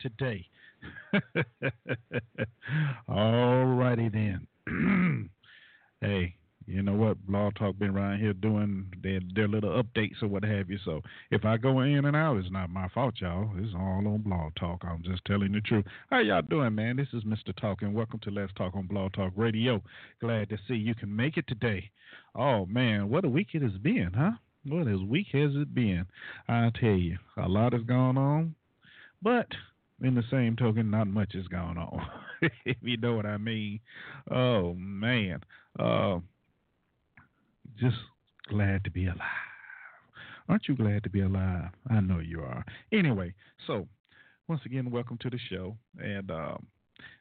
today? All righty then. hey, you know what? Blog Talk been around here doing their, their little updates or what have you. So if I go in and out, it's not my fault, y'all. It's all on Blog Talk. I'm just telling the truth. How y'all doing, man? This is Mr. Talk, and welcome to Let's Talk on Blog Talk Radio. Glad to see you can make it today. Oh man, what a week it has been, huh? What a week has it been? I tell you, a lot has gone on, but in the same token, not much is going on. if you know what I mean. Oh man. Uh, just glad to be alive. Aren't you glad to be alive? I know you are. Anyway, so once again, welcome to the show. And um,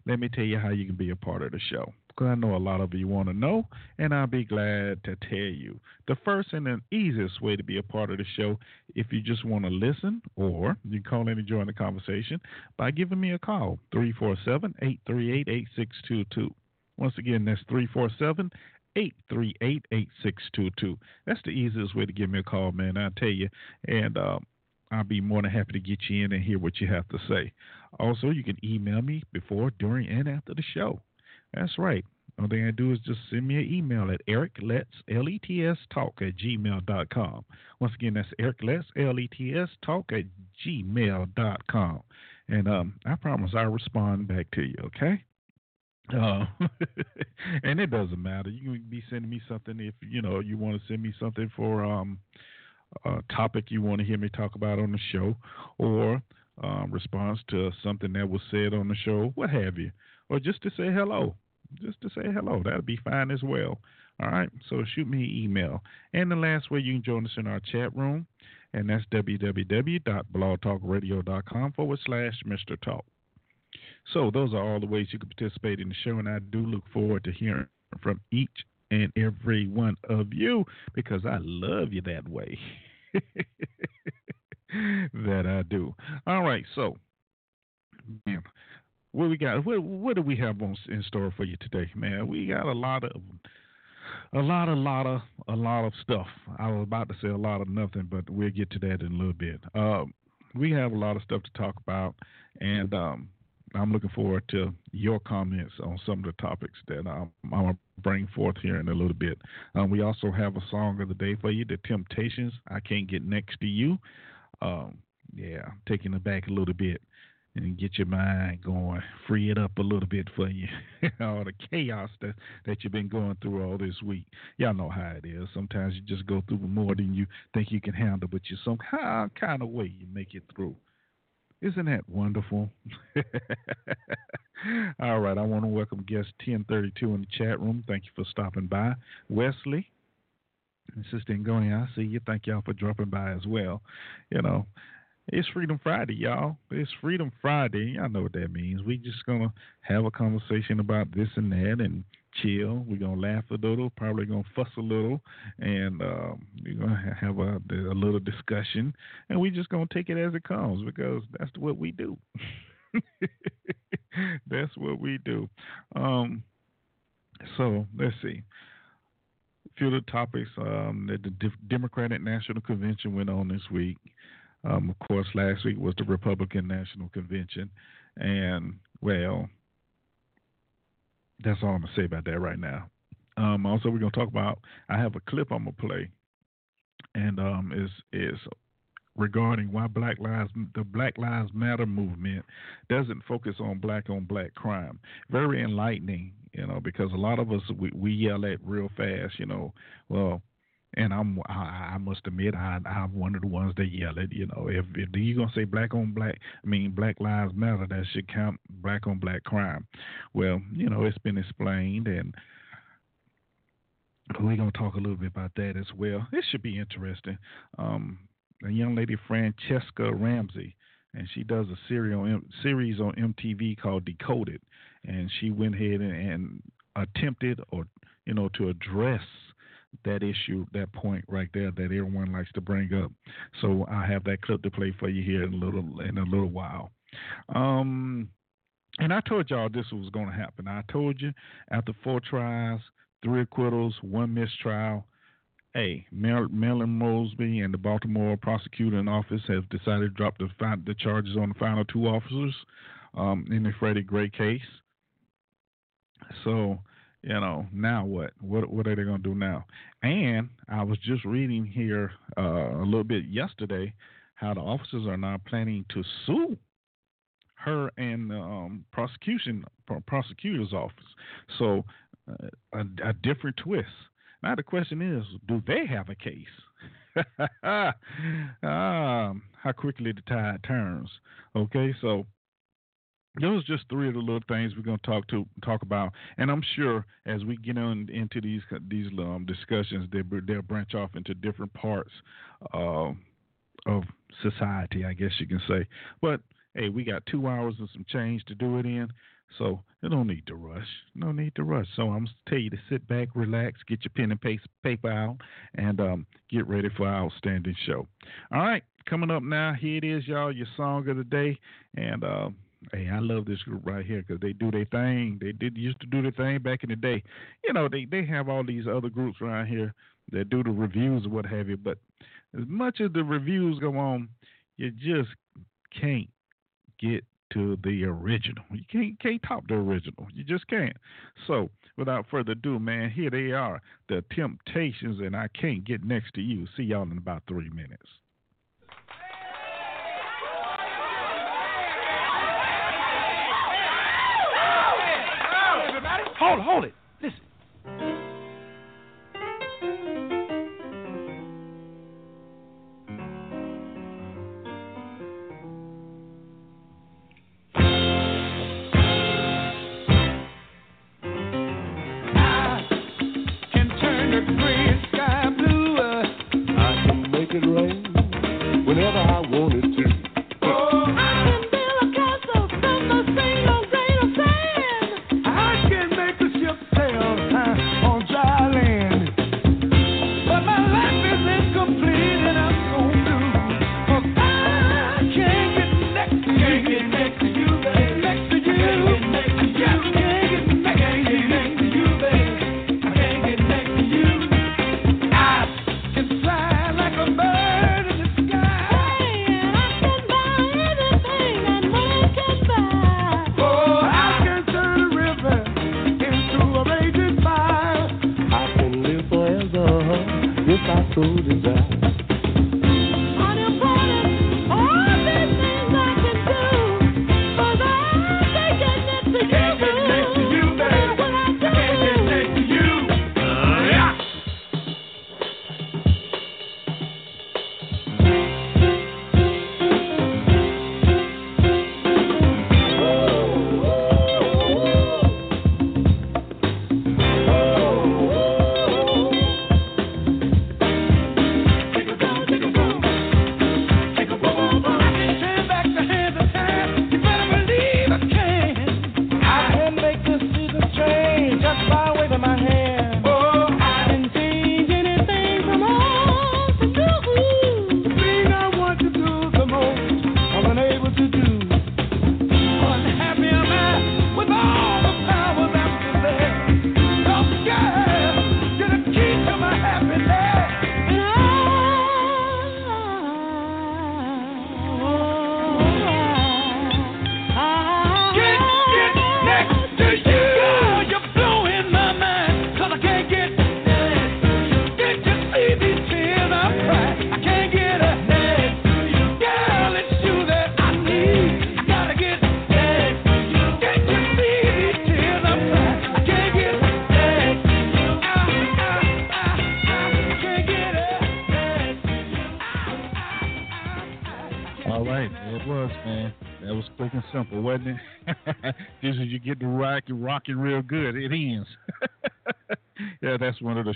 let me tell you how you can be a part of the show. Because I know a lot of you want to know, and I'll be glad to tell you. The first and the easiest way to be a part of the show, if you just want to listen, or you can call in and join the conversation by giving me a call, 347 838 8622. Once again, that's 347 838 8622. That's the easiest way to give me a call, man. I tell you. And um, I'll be more than happy to get you in and hear what you have to say. Also, you can email me before, during, and after the show. That's right. All they I do is just send me an email at ericlets, L-E-T-S, talk at gmail.com. Once again, that's ericlets, L-E-T-S, talk at gmail.com. And um, I promise I'll respond back to you, okay? Uh, and it doesn't matter. You can be sending me something if you know you want to send me something for um, a topic you want to hear me talk about on the show, or um, response to something that was said on the show, what have you, or just to say hello. Just to say hello, that'll be fine as well. All right, so shoot me an email. And the last way you can join us in our chat room, and that's www.blogtalkradio.com forward slash Mr. Talk. So those are all the ways you can participate in the show, and I do look forward to hearing from each and every one of you because I love you that way. that I do. All right, so what we got? What what do we have on, in store for you today, man? We got a lot of a lot, a lot of, a lot of stuff. I was about to say a lot of nothing, but we'll get to that in a little bit. Um, we have a lot of stuff to talk about, and um, I'm looking forward to your comments on some of the topics that I'm, I'm to bring forth here in a little bit. Um, we also have a song of the day for you, The Temptations. I Can't Get Next to You. Um, yeah, taking it back a little bit and get your mind going, free it up a little bit for you. all the chaos that, that you've been going through all this week. Y'all know how it is. Sometimes you just go through more than you think you can handle, but you some kind of way you make it through. Isn't that wonderful? All right, I want to welcome guest 1032 in the chat room. Thank you for stopping by. Wesley, and Sister Ngoni, I see you. Thank y'all for dropping by as well. You know, it's Freedom Friday, y'all. It's Freedom Friday. Y'all know what that means. We just gonna have a conversation about this and that and chill. We're gonna laugh a little, probably gonna fuss a little, and um, we're gonna have a, a little discussion, and we just gonna take it as it comes because that's what we do. that's what we do. Um, so let's see. Few of the topics um, that the Democratic National Convention went on this week. Um, of course, last week was the Republican National Convention, and well, that's all I'm gonna say about that right now. Um, also, we're gonna talk about. I have a clip I'm gonna play, and um, is is regarding why Black Lives the Black Lives Matter movement doesn't focus on black on black crime. Very enlightening, you know, because a lot of us we, we yell at real fast, you know. Well, and I'm I, I must admit I I'm one of the ones that yell it. You know, if if you're gonna say black on black, I mean Black Lives Matter, that should count black on black crime. Well, you know, it's been explained, and we're gonna talk a little bit about that as well. It should be interesting. Um, a young lady, Franchesca Ramsey, and she does a series on MTV called Decoded, and she went ahead and, and attempted or you know to address that issue, that point right there that everyone likes to bring up. So I have that clip to play for you here in a little in a little while. Um, and I told y'all this was going to happen. I told you after four trials, three acquittals, one mistrial, hey, Marilyn Mosby and the Baltimore prosecuting office have decided to drop the, the charges on the final two officers um, in the Freddie Gray case. So, you know, now what? What what are they going to do now? And I was just reading here uh, a little bit yesterday how the officers are now planning to sue her and the um, prosecution prosecutor's office. So uh, a, a, different twist. Now the question is, do they have a case? um, how quickly the tide turns. Okay, so those are just three of the little things we're going to talk to talk about, and I'm sure as we get on into these these um, discussions, they they'll branch off into different parts uh, of society, I guess you can say. But hey, we got two hours and some change to do it in, so you don't need to rush. No need to rush. So I'm gonna tell you to sit back, relax, get your pen and paper out, and um, get ready for our outstanding show. All right, coming up now, here it is, y'all, your song of the day, and. Uh, Hey, I love this group right here because they do their thing. They did used to do their thing back in the day. You know, they they have all these other groups around here that do the reviews or what have you. But as much as the reviews go on, you just can't get to the original. You can't can't top the original. You just can't. So without further ado, man, here they are, the Temptations, and I can't get next to you. See y'all in about three minutes. Hold, hold it. Listen.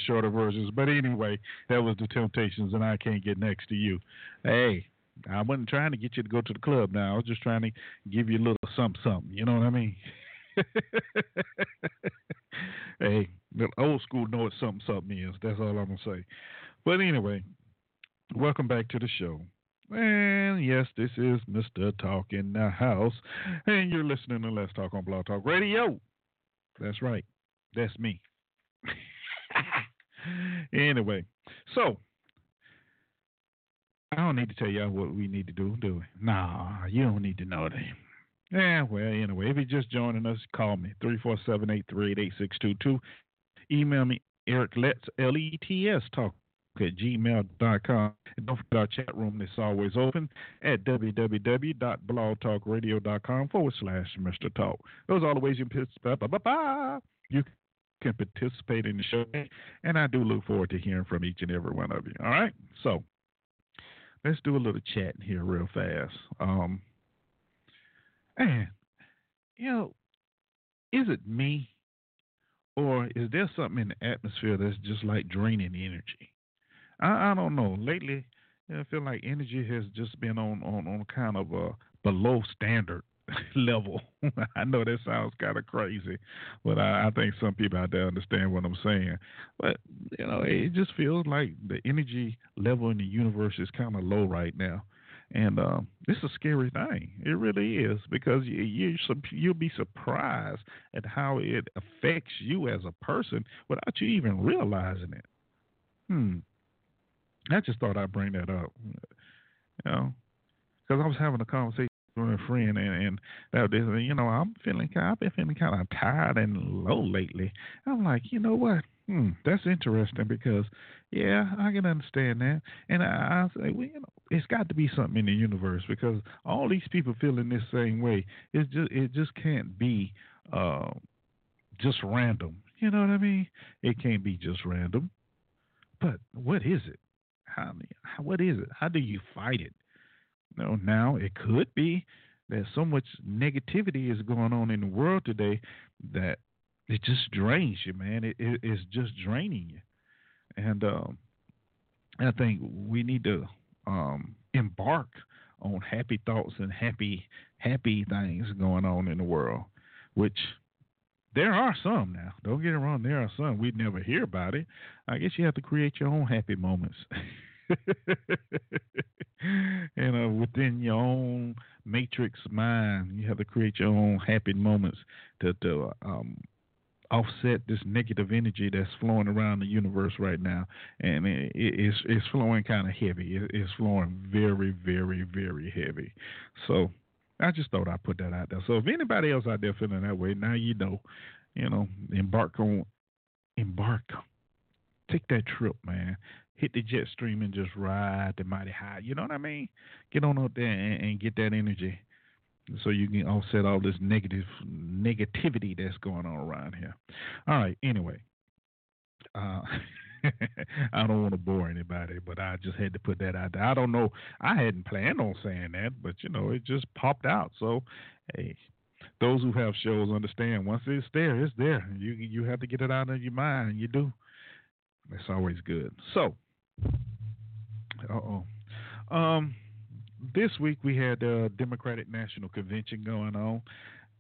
Shorter versions. But anyway, that was the Temptations, and I can't get next to you. Hey, I wasn't trying to get you to go to the club. Now I was just trying to give you a little something, something. You know what I mean? hey, the old school know what something, something is. That's all I'm gonna say. But anyway, welcome back to the show. And yes, this is Mr. Talk in the House, and you're listening to Let's Talk on Blog Talk Radio. That's right. That's me. anyway, So I don't need to tell y'all what we need to do, do we? Nah, you don't need to know that. Yeah, well, anyway, if you're just joining us, call me 347-838-8622. Email me Eric Letts L E T S talk at gmail.com. And don't forget our chat room that's always open at www.blogtalkradio.com forward slash Mr. Talk. Those are all the ways you can participate. You can participate in the show. And I do look forward to hearing from each and every one of you. All right? So let's do a little chat here real fast. Um, and, you know, is it me or is there something in the atmosphere that's just like draining energy? I, I don't know. Lately, I feel like energy has just been on on on kind of a below standard level. I know that sounds kind of crazy, but I, I think some people out there understand what I'm saying. But you know, it just feels like the energy level in the universe is kind of low right now. And um, it's a scary thing. It really is because you, you you'll be surprised at how it affects you as a person without you even realizing it. Hmm. I just thought I'd bring that up. You know, because I was having a conversation a friend, and, and that you know, I'm feeling I've been feeling kind of tired and low lately. I'm like, you know what? Hmm, that's interesting because, yeah, I can understand that, and I, I say, well, you know, it's got to be something in the universe because all these people feeling this same way. It's just it just can't be uh, just random. You know what I mean? It can't be just random. But what is it? How, what is it? How do you fight it? Know, now it could be that so much negativity is going on in the world today that it just drains you, man. It, it it's just draining you, and um, I think we need to um, embark on happy thoughts and happy happy things going on in the world, which there are some now. Don't get it wrong. There are some we'd never hear about it. I guess you have to create your own happy moments. you know, within your own matrix mind, you have to create your own happy moments to, to um, offset this negative energy that's flowing around the universe right now, and it, it's it's flowing kind of heavy. It, it's flowing very, very, very heavy. So I just thought I'd put that out there. So if anybody else out there feeling that way, now you know, you know, embark on, embark, take that trip, man. Hit the jet stream and just ride the mighty high. You know what I mean? Get on up there and, and get that energy, so you can offset all this negative negativity that's going on around here. All right. Anyway, uh, I don't want to bore anybody, but I just had to put that out there. I don't know. I hadn't planned on saying that, but you know, it just popped out. So, hey, those who have shows understand. Once it's there, it's there. You you have to get it out of your mind. You do. That's always good. So, uh oh. Um, this week we had the Democratic National Convention going on,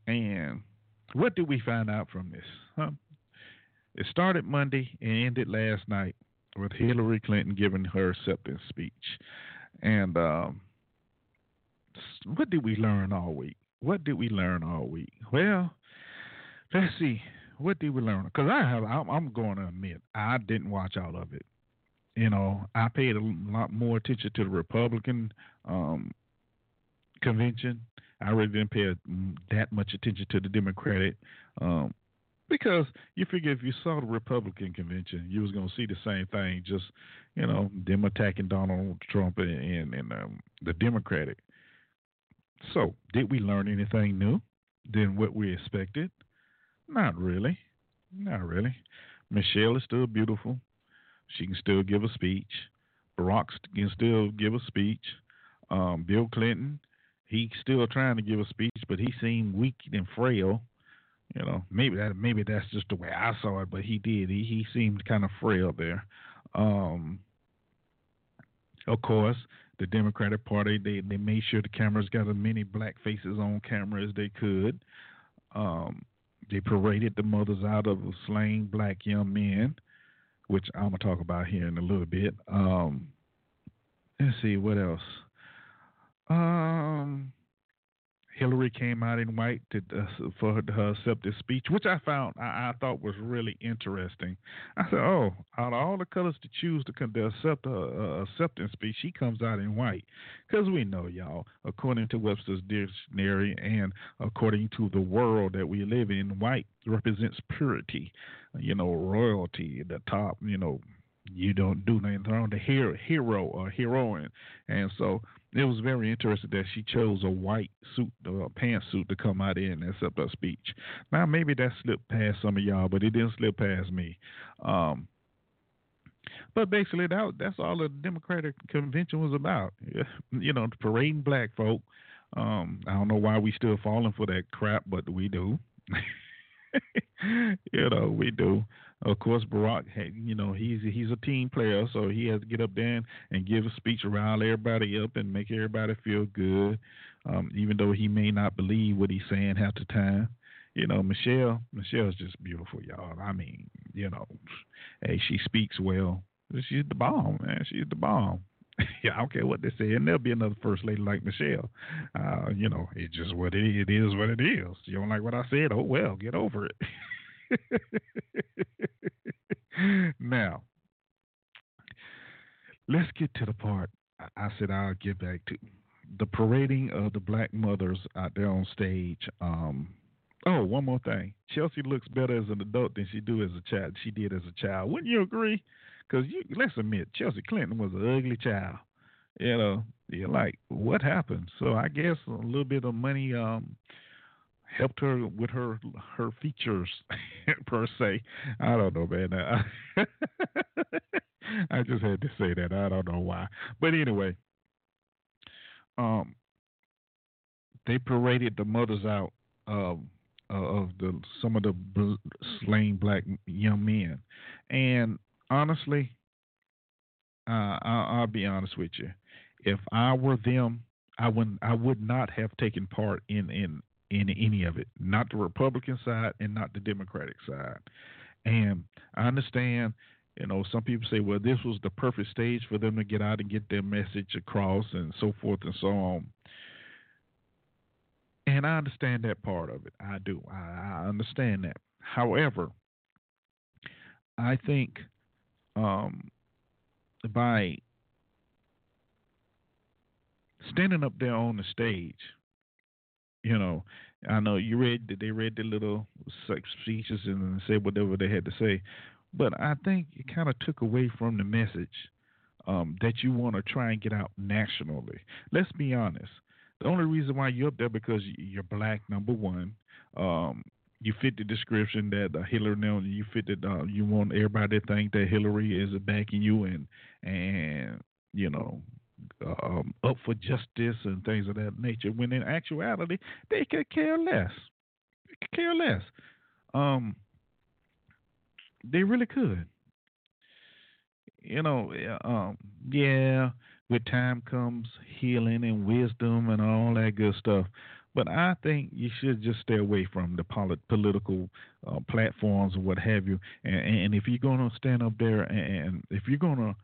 and what did we find out from this? Huh? It started Monday and ended last night with Hillary Clinton giving her acceptance speech. And um, what did we learn all week? What did we learn all week? Well, let's see. What did we learn? Because I have, I'm going to admit, I didn't watch all of it. You know, I paid a lot more attention to the Republican um, convention. I really didn't pay that much attention to the Democratic um, because you figure if you saw the Republican convention, you was going to see the same thing, just you know them attacking Donald Trump and and, and um, the Democratic. So, did we learn anything new than what we expected? Not really, not really. Michelle is still beautiful. She can still give a speech. Barack can still give a speech. Um, Bill Clinton, he's still trying to give a speech, but he seemed weak and frail. You know, maybe that maybe that's just the way I saw it, but he did. He he seemed kind of frail there. Um, of course, the Democratic Party they they made sure the cameras got as many black faces on camera as they could. Um, they paraded the mothers out of slain black young men, which I'm gonna talk about here in a little bit. Um, let's see what else. Um, Hillary came out in white to, uh, for her, her acceptance speech, which I found I, I, thought was really interesting. I said, "Oh, out of all the colors to choose to, to accept her uh, acceptance speech, she comes out in white." Because we know, y'all, according to Webster's dictionary and according to the world that we live in, white represents purity, you know, royalty, the top, you know, you don't do nothing wrong. The hero, hero or heroine, and so it was very interesting that she chose a white suit, a uh, pantsuit, to come out in and accept her speech. Now maybe that slipped past some of y'all, but it didn't slip past me. Um, but basically, that that's all the Democratic convention was about. You know, parading black folk. Um, I don't know why we still falling for that crap, but we do. you know, we do. Of course, Barack, you know, he's he's a team player, so he has to get up there and and give a speech around everybody up and make everybody feel good, um, even though he may not believe what he's saying half the time. You know, Michelle, Michelle's just beautiful, y'all. I mean, you know, hey, she speaks well. She's the bomb, man. She's the bomb. yeah, I don't care what they say, and there'll be another first lady like Michelle. Uh, you know, it's just what it. It is what it is. You don't like what I said? Oh well, get over it. now, let's get to the part I said I'll get back to the parading of the black mothers out there on stage. Um, oh, one more thing. Chelsea looks better as an adult than she do as a child. She did as a child. Wouldn't you agree? Because you let's admit, Chelsea Clinton was an ugly child. You know, you're like, what happened? So I guess a little bit of money um, helped her with her her features per se. I don't know, man. I, I just had to say that. I don't know why, but anyway, um, they paraded the mothers out of of the some of the bl- slain black young men, and honestly, uh, I'll, I'll be honest with you. If I were them, I wouldn't. I would not have taken part in in in any of it, not the Republican side and not the Democratic side. And I understand, you know, some people say, well, this was the perfect stage for them to get out and get their message across and so forth and so on. And I understand that part of it. I do. I, I understand that. However, I think um, by standing up there on the stage you know, I know you read they read the little speeches and said whatever they had to say, but I think it kind of took away from the message um, that you want to try and get out nationally. Let's be honest. The only reason why you're up there because you're black, number one. Um, you fit the description that uh, Hillary. You fit that uh, you want everybody to think that Hillary is backing you and and you know um, up for justice and things of that nature. When in actuality, they could care less. They could care less. Um, they really could. You know, um, yeah. With time comes healing and wisdom and all that good stuff. But I think you should just stay away from the polit- political uh, platforms or what have you. And, and if you're going to stand up there and if you're going to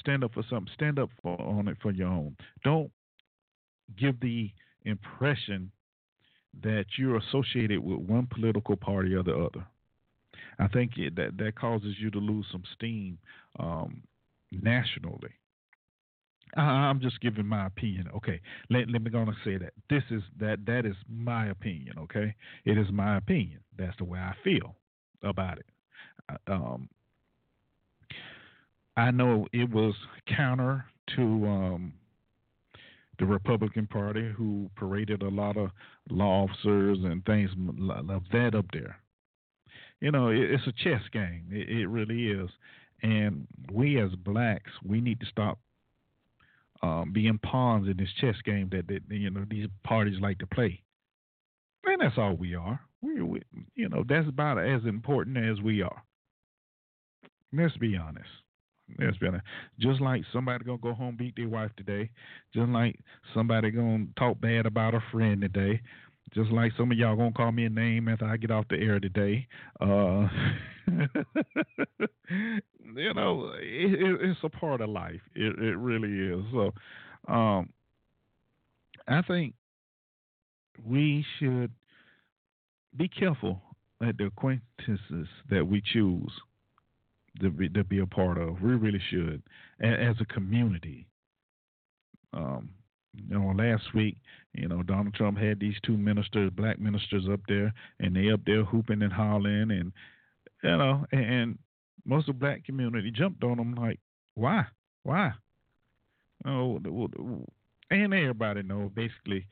stand up for something. Stand up for, on it for your own. Don't give the impression that you're associated with one political party or the other. I think that that causes you to lose some steam um, nationally. I'm just giving my opinion. Okay, let, let me go and say that this is that that is my opinion. Okay, it is my opinion. That's the way I feel about it. Um, I know it was counter to um, the Republican Party, who paraded a lot of law officers and things of that up there. You know, it, it's a chess game. It, it, really is. And we as blacks, we need to stop um, being pawns in this chess game that, that you know these parties like to play. And that's all we are. We, we you know, that's about as important as we are. Let's be honest. Let's be honest. Just like somebody gonna go home beat their wife today, just like somebody gonna talk bad about a friend today, just like some of y'all gonna call me a name after I get off the air today. Uh, you know, it, it, it's a part of life. It, it really is. So, um, I think we should be careful at the acquaintances that we choose to be, to be a part of. We really should, as a community. Um, you know, last week, you know, Donald Trump had these two ministers, black ministers, up there, and they up there hooping and hollering, and you know, and most of the black community jumped on them like, why, why? Oh, and everybody knows basically,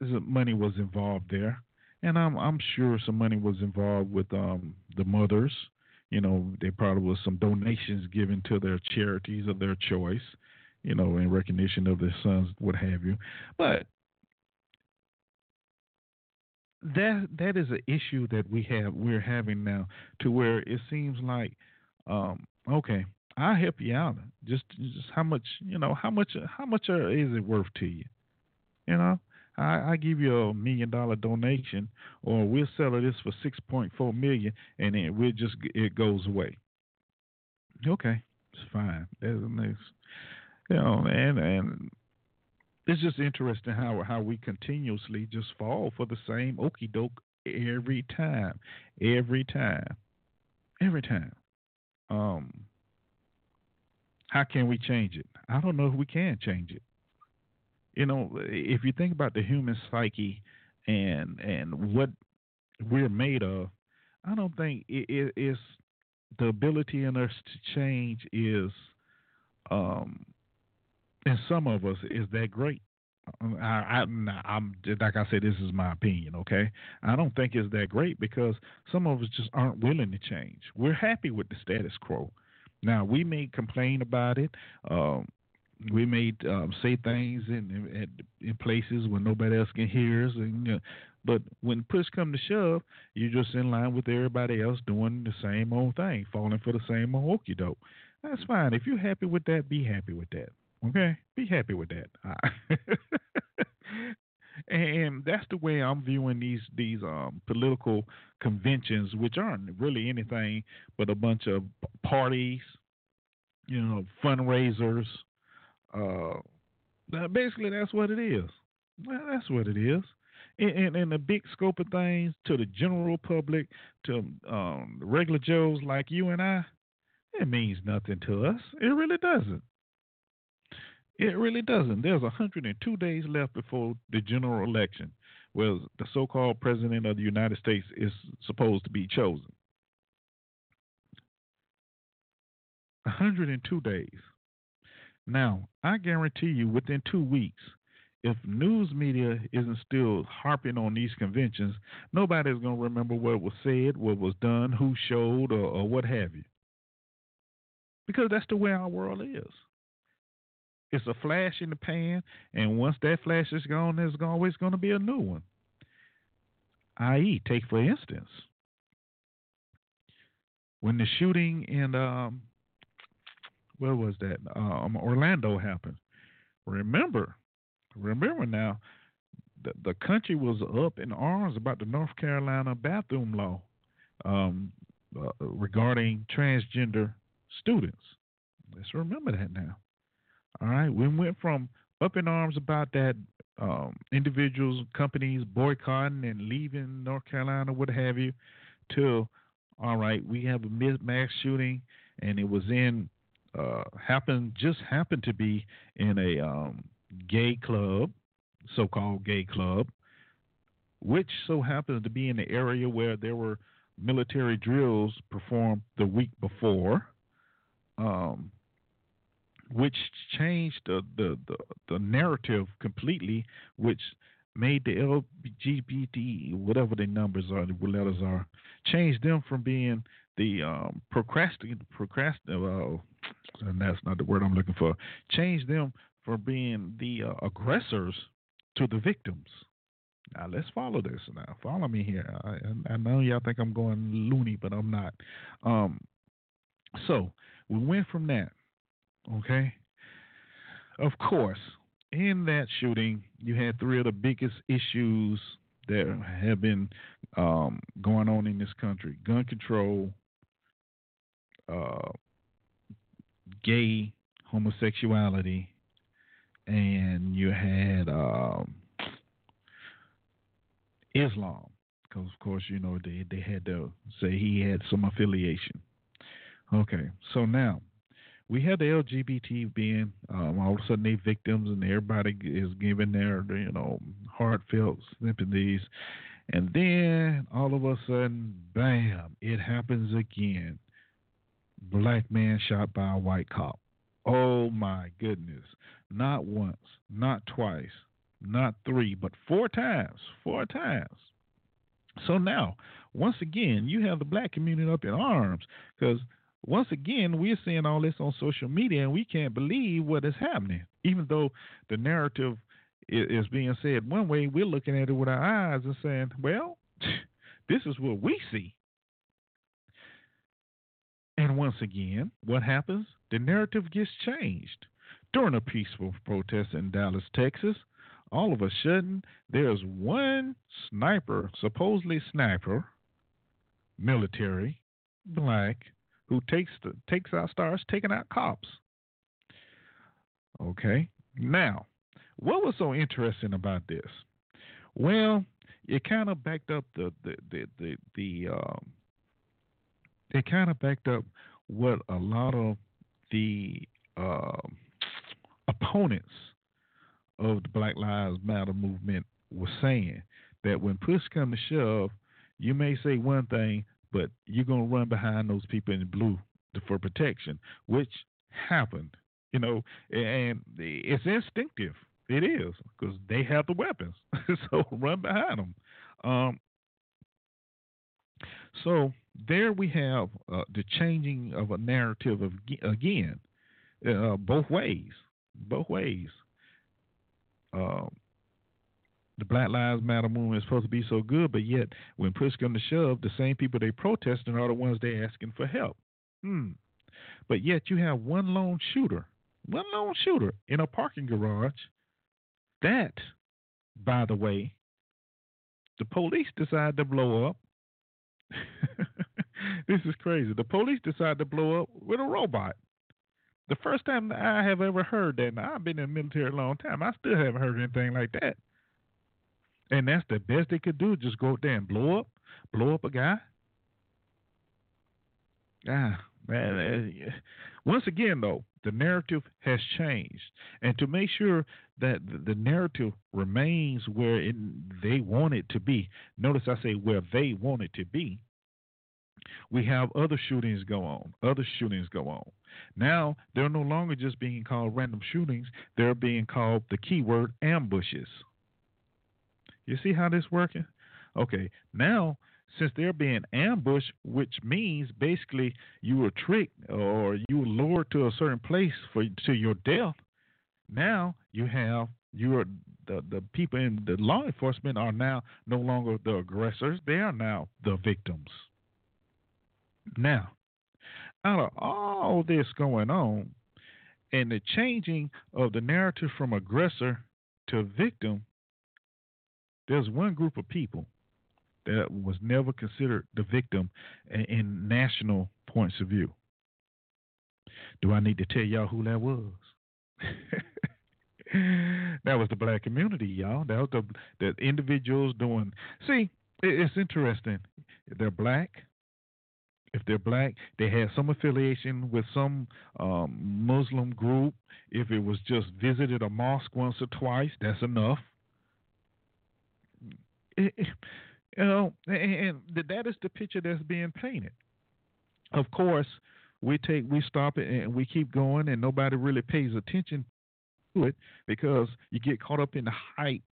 money was involved there, and I'm I'm sure some money was involved with um the mothers. You know, there probably was some donations given to their charities of their choice you know, in recognition of their sons, what have you. But that that is an issue that we have we're having now to where it seems like um, okay i'll help you out. Just just how much you know how much how much is it worth to you? You know I, I give you a million dollar donation or we'll sell this for 6.4 million and then we'll just it goes away okay it's fine that's, that's you know, and and it's just interesting how how we continuously just fall for the same okey doke every time, every time, every time. Um, how can we change it? I don't know if we can change it. You know, if you think about the human psyche and and what we're made of, I don't think it, it, it's the ability in us to change is um, and some of us is that great. I, I, am like I said, this is my opinion. Okay, I don't think it's that great because some of us just aren't willing to change. We're happy with the status quo. Now we may complain about it. Um, we may um, say things in, in, in places where nobody else can hear us, and, you know, but when push come to shove, you're just in line with everybody else doing the same old thing, falling for the same old okey doke. That's fine. If you're happy with that, be happy with that. Okay, be happy with that. and that's the way I'm viewing these these um, political conventions, which aren't really anything but a bunch of parties, you know, fundraisers. Uh, basically, that's what it is. Well, that's what it is. In, in, the big scope of things, to the general public, to um, regular Joes like you and I, it means nothing to us. It really doesn't. It really doesn't. There's 102 days left before the general election, where the so called president of the United States is supposed to be chosen. 102 days. Now, I guarantee you within two weeks, if news media isn't still harping on these conventions, nobody's going to remember what was said, what was done, who showed, or, or what have you. Because that's the way our world is. It's a flash in the pan, and once that flash is gone, there's always going to be a new one. I.e., take for instance, when the shooting in um, where was that? Um, Orlando happened. Remember, remember now, the the country was up in arms about the North Carolina bathroom law um, uh, regarding transgender students. Let's remember that now. All right, we went from up in arms about that um, individuals, companies boycotting and leaving North Carolina, what have you, to all right, we have a mass shooting, and it was in uh, happened just happened to be in a um, gay club, so-called gay club, which so happens to be in the area where there were military drills performed the week before. Um, which changed the, the, the, the narrative completely, which made the LGBT, whatever the numbers are, the letters are, changed them from being the um, procrastin, procrastin, uh, and that's not the word I'm looking for, changed them from being the uh, aggressors to the victims. Now let's follow this. Now follow me here. I, I know y'all think I'm going loony, but I'm not. Um, so we went from that Okay. Of course, in that shooting, you had three of the biggest issues that have been um, going on in this country gun control, uh, gay homosexuality, and you had um, Islam, because of course you know they they had to say he had some affiliation. Okay, so now we had the LGBT being um, all of a sudden they victims and everybody is giving their you know heartfelt sympathies, and then all of a sudden, bam! It happens again. Black man shot by a white cop. Oh my goodness! Not once, not twice, not three, but four times. Four times. So now, once again, you have the black community up in arms because once again, we're seeing all this on social media and we can't believe what is happening. Even though the narrative is being said one way, we're looking at it with our eyes and saying, well, this is what we see. And once again, what happens? The narrative gets changed. During a peaceful protest in Dallas, Texas, all of a sudden, there's one sniper, supposedly sniper, military, black, who takes the, takes out stars taking out cops. Okay, now what was so interesting about this? Well, it kind of backed up the the the the, the um, it kind of backed up what a lot of the uh, opponents of the Black Lives Matter movement were saying that when push comes to shove, you may say one thing, but you're gonna run behind those people in blue for protection, which happened, you know, and it's instinctive. It is because they have the weapons, so run behind them. Um, so there we have uh, the changing of a narrative of again, uh, both ways, both ways. Uh, the Black Lives Matter movement is supposed to be so good, but yet when push comes to shove, the same people they protesting are the ones they asking for help. Hmm. But yet you have one lone shooter, one lone shooter in a parking garage. That, by the way, the police decide to blow up. this is crazy. The police decide to blow up with a robot. The first time I have ever heard that, and I've been in the military a long time, I still haven't heard anything like that. And that's the best they could do, just go out there and blow up, blow up a guy. Ah, man. Uh, once again, though, the narrative has changed. And to make sure that the narrative remains where it, they want it to be, notice I say where they want it to be, we have other shootings go on. Other shootings go on. Now, they're no longer just being called random shootings, they're being called the keyword ambushes. You see how this working? Okay, now since they're being ambushed, which means basically you were tricked or you were lured to a certain place for to your death. Now you have you are the the people in the law enforcement are now no longer the aggressors; they are now the victims. Now, out of all this going on, and the changing of the narrative from aggressor to victim, there's one group of people that was never considered the victim in national points of view. Do I need to tell y'all who that was? that was the black community, y'all. That was the, the individuals doing. See, it's interesting. They're black. If they're black, they had some affiliation with some um, Muslim group. If it was just visited a mosque once or twice, that's enough. You know, and that is the picture that's being painted. Of course, we take we stop it and we keep going, and nobody really pays attention to it because you get caught up in the hype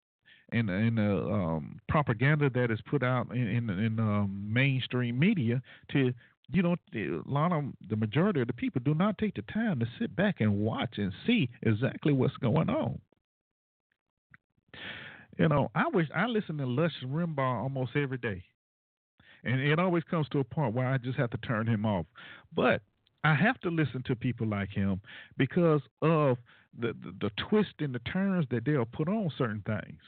and and the um, propaganda that is put out in in, in um, mainstream media to you know a lot of the majority of the people do not take the time to sit back and watch and see exactly what's going on. You know, I wish I listen to Lush Limbaugh almost every day, and it always comes to a point where I just have to turn him off. But I have to listen to people like him because of the the, the twist and the turns that they'll put on certain things.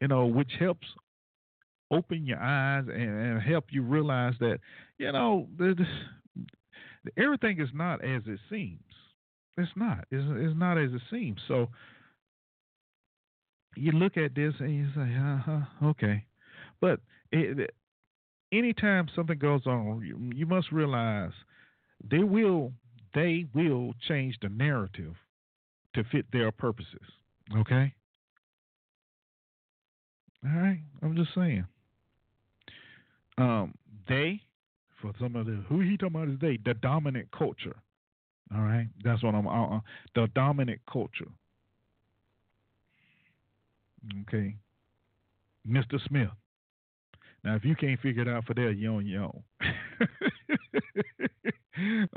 You know, which helps open your eyes and, and help you realize that you know the, the, everything is not as it seems. It's not. It's, it's not as it seems. So you look at this and you say, uh huh, okay. But it, anytime something goes on, you, you must realize they will they will change the narrative to fit their purposes. Okay. All right. I'm just saying. Um, they, for some of the who he talking about is they, the dominant culture. All right, that's what I'm. Uh, uh the dominant culture. Okay, Mr. Smith. Now, if you can't figure it out for that, yon yon.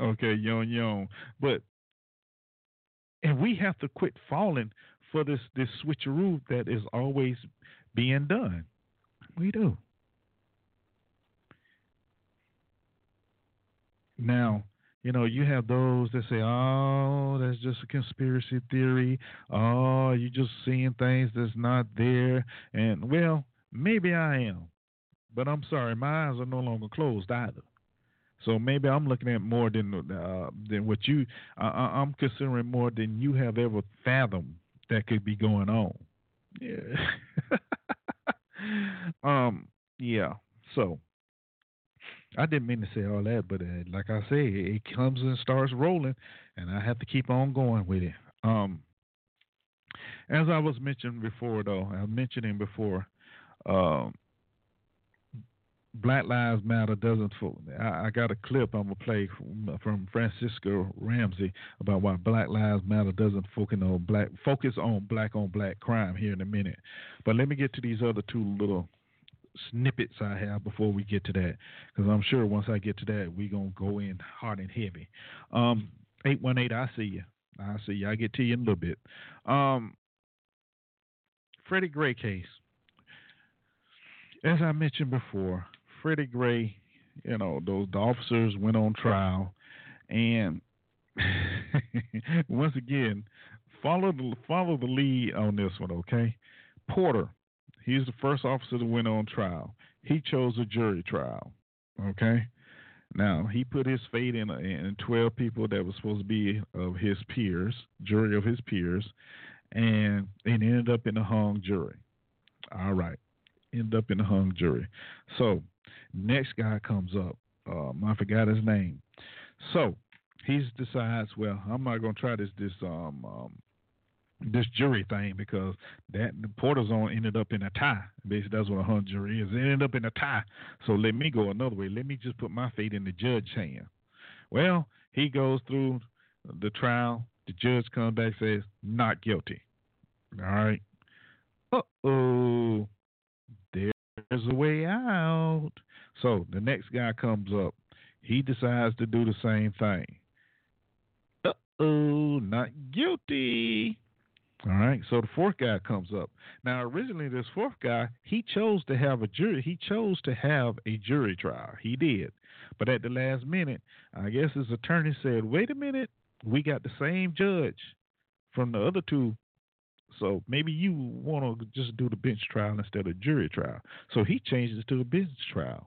okay, yon yon. But and we have to quit falling for this this switcheroo that is always being done. We do. Now, you know, you have those that say, "Oh, that's just a conspiracy theory. Oh, you're just seeing things that's not there." And well, maybe I am, but I'm sorry, my eyes are no longer closed either. So maybe I'm looking at more than uh, than what you. Uh, I'm considering more than you have ever fathomed that could be going on. Yeah. um. Yeah. So I didn't mean to say all that, but uh, like I say, it comes and starts rolling, and I have to keep on going with it. Um. As I was mentioning before, though, I was mentioning before, um, Black Lives Matter doesn't. I, I got a clip I'm gonna play from, from Franchesca Ramsey about why Black Lives Matter doesn't focus on black focus on black on black crime here in a minute. But let me get to these other two little snippets I have before we get to that, because I'm sure once I get to that, we're gonna go in hard and heavy. Um, eight one eight, I see you. I see you. I get to you in a little bit. Um, Freddie Gray case. As I mentioned before, Freddie Gray, you know, those the officers went on trial, and once again, follow the follow the lead on this one, okay? Porter, he's the first officer that went on trial. He chose a jury trial, okay? Now he put his fate in, in twelve people that were supposed to be of his peers, jury of his peers, and it ended up in a hung jury. All right, ended up in a hung jury. So Next guy comes up. Um, I forgot his name. So he decides, well, I'm not to try this this um, um, this jury thing because that the Porter zone ended up in a tie. Basically, that's what a hung jury is. It ended up in a tie. So let me go another way. Let me just put my fate in the judge's hand. Well, he goes through the trial. The judge comes back says not guilty. All right. Uh oh. There's a way out. So the next guy comes up. He decides to do the same thing. Uh oh, not guilty. All right, so the fourth guy comes up. Now, originally, this fourth guy, he chose to have a jury. He chose to have a jury trial. He did. But at the last minute, I guess his attorney said, wait a minute, we got the same judge from the other two. So maybe you want to just do the bench trial instead of jury trial. So he changed it to a bench trial.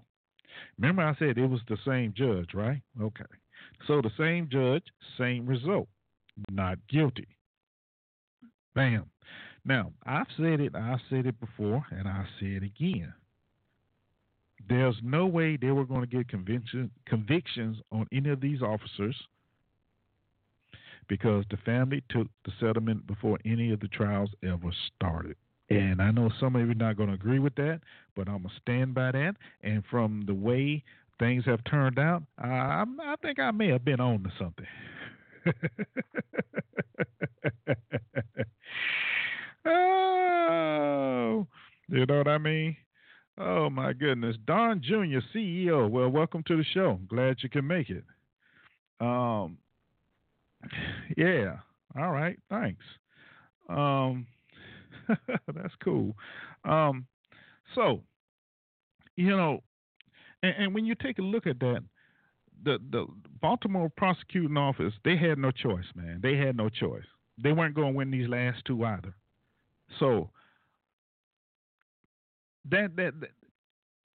Remember, I said it was the same judge, right? Okay. So the same judge, same result. Not guilty. Bam. Now, I've said it, I've said it before, and I'll say it again. There's no way they were going to get conviction, convictions on any of these officers because the family took the settlement before any of the trials ever started. And I know some of you are not going to agree with that, but I'm going to stand by that. And from the way things have turned out, I, I think I may have been on to something. oh, you know what I mean? Oh, my goodness. Don Jr., CEO. Well, welcome to the show. Glad you can make it. Um, yeah. All right. Thanks. Um, That's cool. Um, so, you know, and, and, when you take a look at that, the the Baltimore prosecuting office they had no choice, man. They had no choice. They weren't going to win these last two either. So that, that that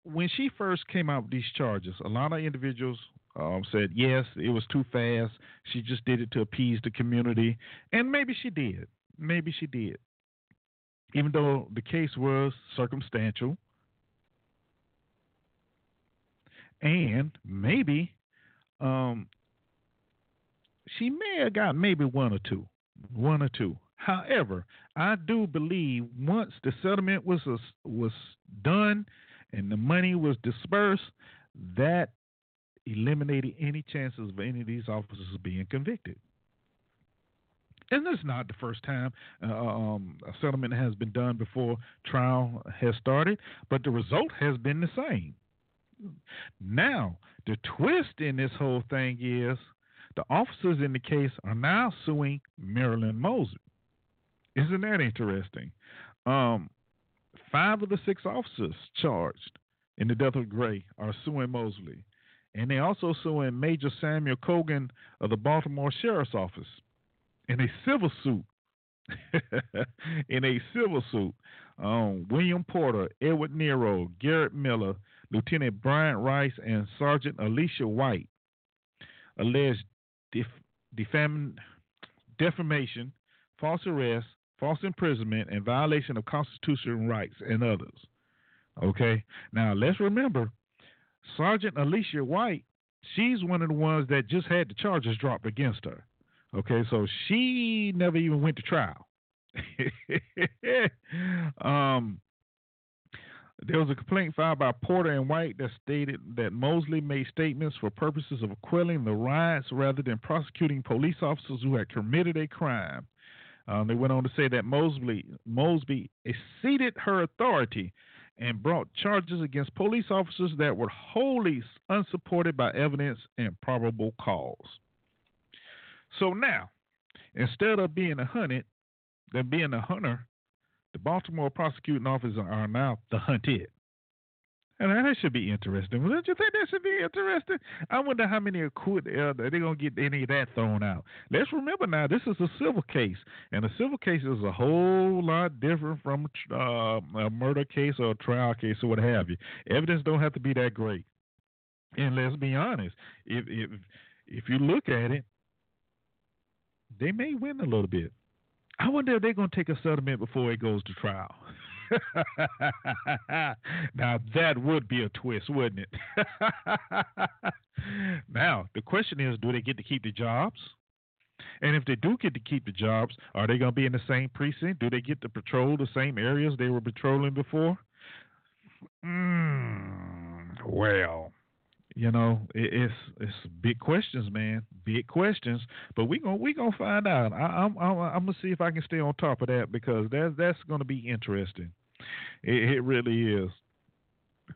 when she first came out with these charges, a lot of individuals um, said yes, it was too fast. She just did it to appease the community, and maybe she did. Maybe she did. even though the case was circumstantial, and maybe um, she may have got maybe one or two, one or two. However, I do believe once the settlement was was done and the money was dispersed, that eliminated any chances of any of these officers being convicted. And this is not the first time uh, um, a settlement has been done before trial has started, but the result has been the same. Now, the twist in this whole thing is the officers in the case are now suing Marilyn Mosby. Isn't that interesting? Um, five of the six officers charged in the death of Gray are suing Mosby, And they also suing Major Samuel Cogen of the Baltimore Sheriff's Office in a civil suit. in a civil suit, um, William Porter, Edward Nero, Garrett Miller, Lieutenant Brian Rice, and Sergeant Alicia White alleged def- defam- defamation, false arrest, false imprisonment, and violation of constitutional rights and others. Okay, now let's remember Sergeant Alicia White, she's one of the ones that just had the charges dropped against her. Okay, so she never even went to trial. um, there was a complaint filed by Porter and White that stated that Mosby made statements for purposes of quelling the riots rather than prosecuting police officers who had committed a crime. Um, they went on to say that Mosby, Mosby exceeded her authority and brought charges against police officers that were wholly unsupported by evidence and probable cause. So now, instead of being a hunted, than being a hunter, the Baltimore prosecuting officers are now the hunted. And that should be interesting. Don't you think that should be interesting? I wonder how many are quit. Uh, they're gonna get any of that thrown out. Let's remember now, this is a civil case, and a civil case is a whole lot different from uh, a murder case or a trial case or what have you. Evidence don't have to be that great. And let's be honest, if if if you look at it, they may win a little bit. I wonder if they're to take a settlement before it goes to trial. now that would be a twist, wouldn't it? now the question is, do they get to keep the jobs? And if they do get to keep the jobs, are they going to be in the same precinct? Do they get to patrol the same areas they were patrolling before? Mm, well, you know, it, it's it's big questions, man, big questions. But we gonna we gonna find out. I, am I'm, I'm gonna see if I can stay on top of that because that's that's gonna be interesting. It, it really is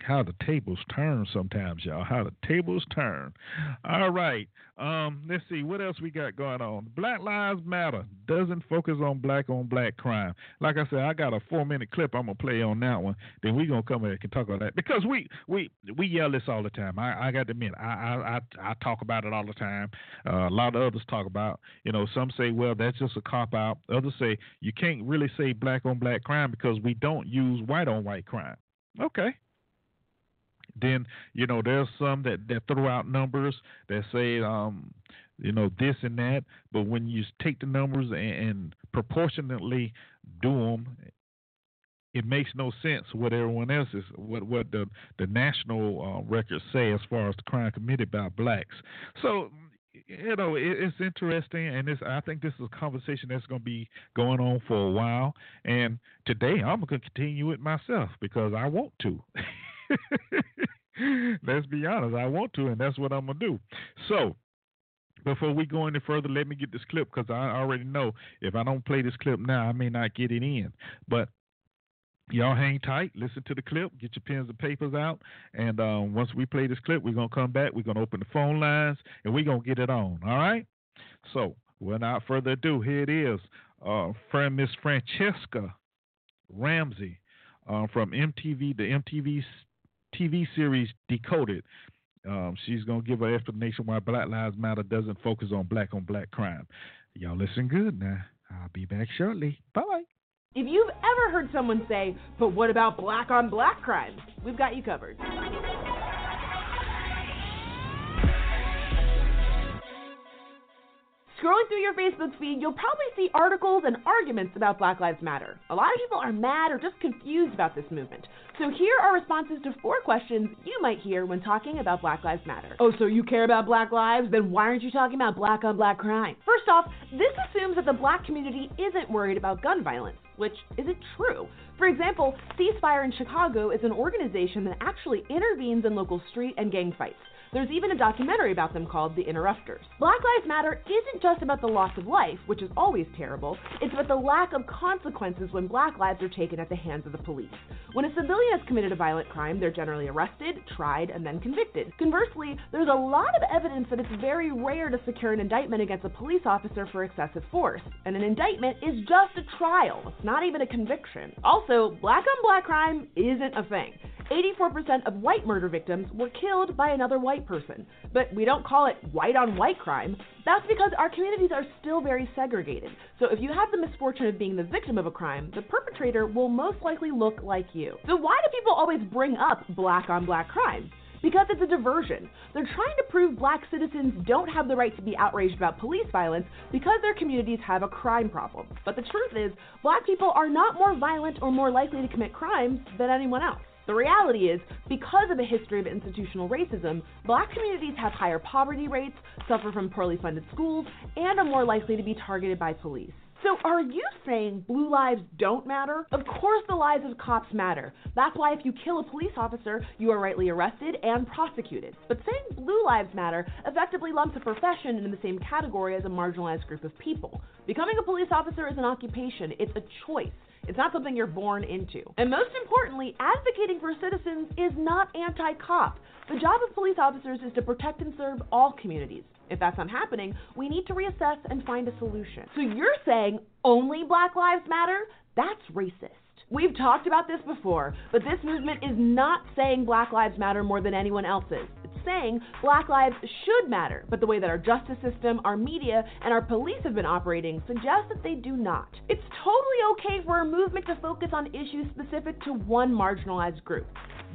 how the tables turn sometimes, y'all. How the tables turn. All right. Um, let's see what else we got going on. Black Lives Matter doesn't focus on black on black crime. Like I said, I got a four minute clip I'm gonna play on that one. Then we gonna come back and talk about that because we we we yell this all the time. I, I got to admit, I, I I I talk about it all the time. Uh, a lot of others talk about. You know, some say, well, that's just a cop out. Others say you can't really say black on black crime because we don't use white on white crime. Okay, then you know there's some that that throw out numbers that say um, you know this and that, but when you take the numbers and, and proportionately do them, it makes no sense what everyone else is what what the the national uh, records say as far as the crime committed by blacks. So you know it, it's interesting, and this I think this is a conversation that's going to be going on for a while. And today I'm going to continue it myself because I want to. Let's be honest. I want to, and that's what I'm gonna do. So, before we go any further, let me get this clip because I already know if I don't play this clip now, I may not get it in. But y'all hang tight, listen to the clip, get your pens and papers out, and um, once we play this clip, we're gonna come back. We're gonna open the phone lines, and we're gonna get it on. All right. So, without further ado, here it is. Uh, friend Miss Franchesca Ramsey uh, from MTV, the MTV TV series Decoded. Um, she's going to give an explanation why Black Lives Matter doesn't focus on black on black crime. Y'all listen good now. I'll be back shortly. Bye. If you've ever heard someone say, but what about black on black crime? We've got you covered. Scrolling through your Facebook feed, you'll probably see articles and arguments about Black Lives Matter. A lot of people are mad or just confused about this movement. So here are responses to four questions you might hear when talking about Black Lives Matter. Oh, so you care about black lives? Then why aren't you talking about black on black crime? First off, this assumes that the black community isn't worried about gun violence which isn't true. For example, Ceasefire in Chicago is an organization that actually intervenes in local street and gang fights. There's even a documentary about them called The Interrupters. Black Lives Matter isn't just about the loss of life, which is always terrible, it's about the lack of consequences when black lives are taken at the hands of the police. When a civilian has committed a violent crime, they're generally arrested, tried, and then convicted. Conversely, there's a lot of evidence that it's very rare to secure an indictment against a police officer for excessive force, and an indictment is just a trial, it's not even a conviction. Also, black on black crime isn't a thing. 84% of white murder victims were killed by another white person. But we don't call it white on white crime. That's because our communities are still very segregated. So if you have the misfortune of being the victim of a crime, the perpetrator will most likely look like you. So why do people always bring up black on black crime? because it's a diversion. They're trying to prove black citizens don't have the right to be outraged about police violence because their communities have a crime problem. But the truth is, black people are not more violent or more likely to commit crimes than anyone else. The reality is, because of a history of institutional racism, black communities have higher poverty rates, suffer from poorly funded schools, and are more likely to be targeted by police. So, are you saying blue lives don't matter? Of course, the lives of cops matter. That's why if you kill a police officer, you are rightly arrested and prosecuted. But saying blue lives matter effectively lumps a profession into the same category as a marginalized group of people. Becoming a police officer is an occupation, it's a choice. It's not something you're born into. And most importantly, advocating for citizens is not anti cop. The job of police officers is to protect and serve all communities. If that's not happening, we need to reassess and find a solution. So you're saying only Black Lives Matter? That's racist. We've talked about this before, but this movement is not saying Black Lives Matter more than anyone else's. It's saying Black lives should matter, but the way that our justice system, our media, and our police have been operating suggests that they do not. It's totally okay for a movement to focus on issues specific to one marginalized group.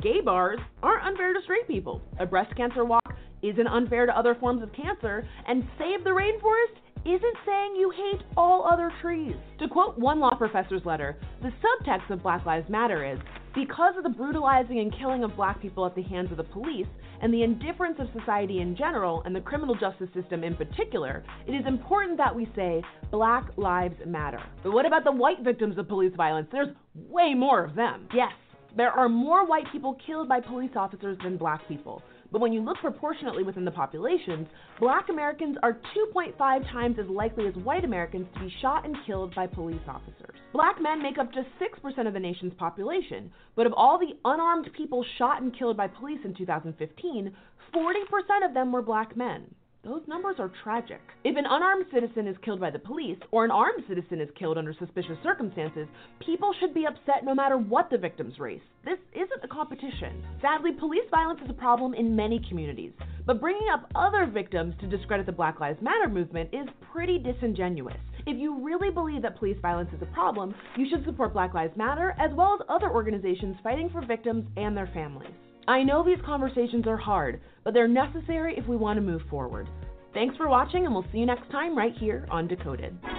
Gay bars aren't unfair to straight people. A breast cancer walk isn't unfair to other forms of cancer, and Save the Rainforest isn't saying you hate all other trees. To quote one law professor's letter, the subtext of Black Lives Matter is because of the brutalizing and killing of black people at the hands of the police, and the indifference of society in general, and the criminal justice system in particular, it is important that we say Black Lives Matter. But what about the white victims of police violence? There's way more of them. Yes, there are more white people killed by police officers than black people. But when you look proportionately within the populations, black Americans are 2.5 times as likely as white Americans to be shot and killed by police officers. Black men make up just 6% of the nation's population, but of all the unarmed people shot and killed by police in 2015, 40% of them were black men. Those numbers are tragic. If an unarmed citizen is killed by the police, or an armed citizen is killed under suspicious circumstances, people should be upset no matter what the victim's race. This isn't a competition. Sadly, police violence is a problem in many communities, but bringing up other victims to discredit the Black Lives Matter movement is pretty disingenuous. If you really believe that police violence is a problem, you should support Black Lives Matter as well as other organizations fighting for victims and their families. I know these conversations are hard, but they're necessary if we want to move forward. Thanks for watching, and we'll see you next time right here on Decoded. All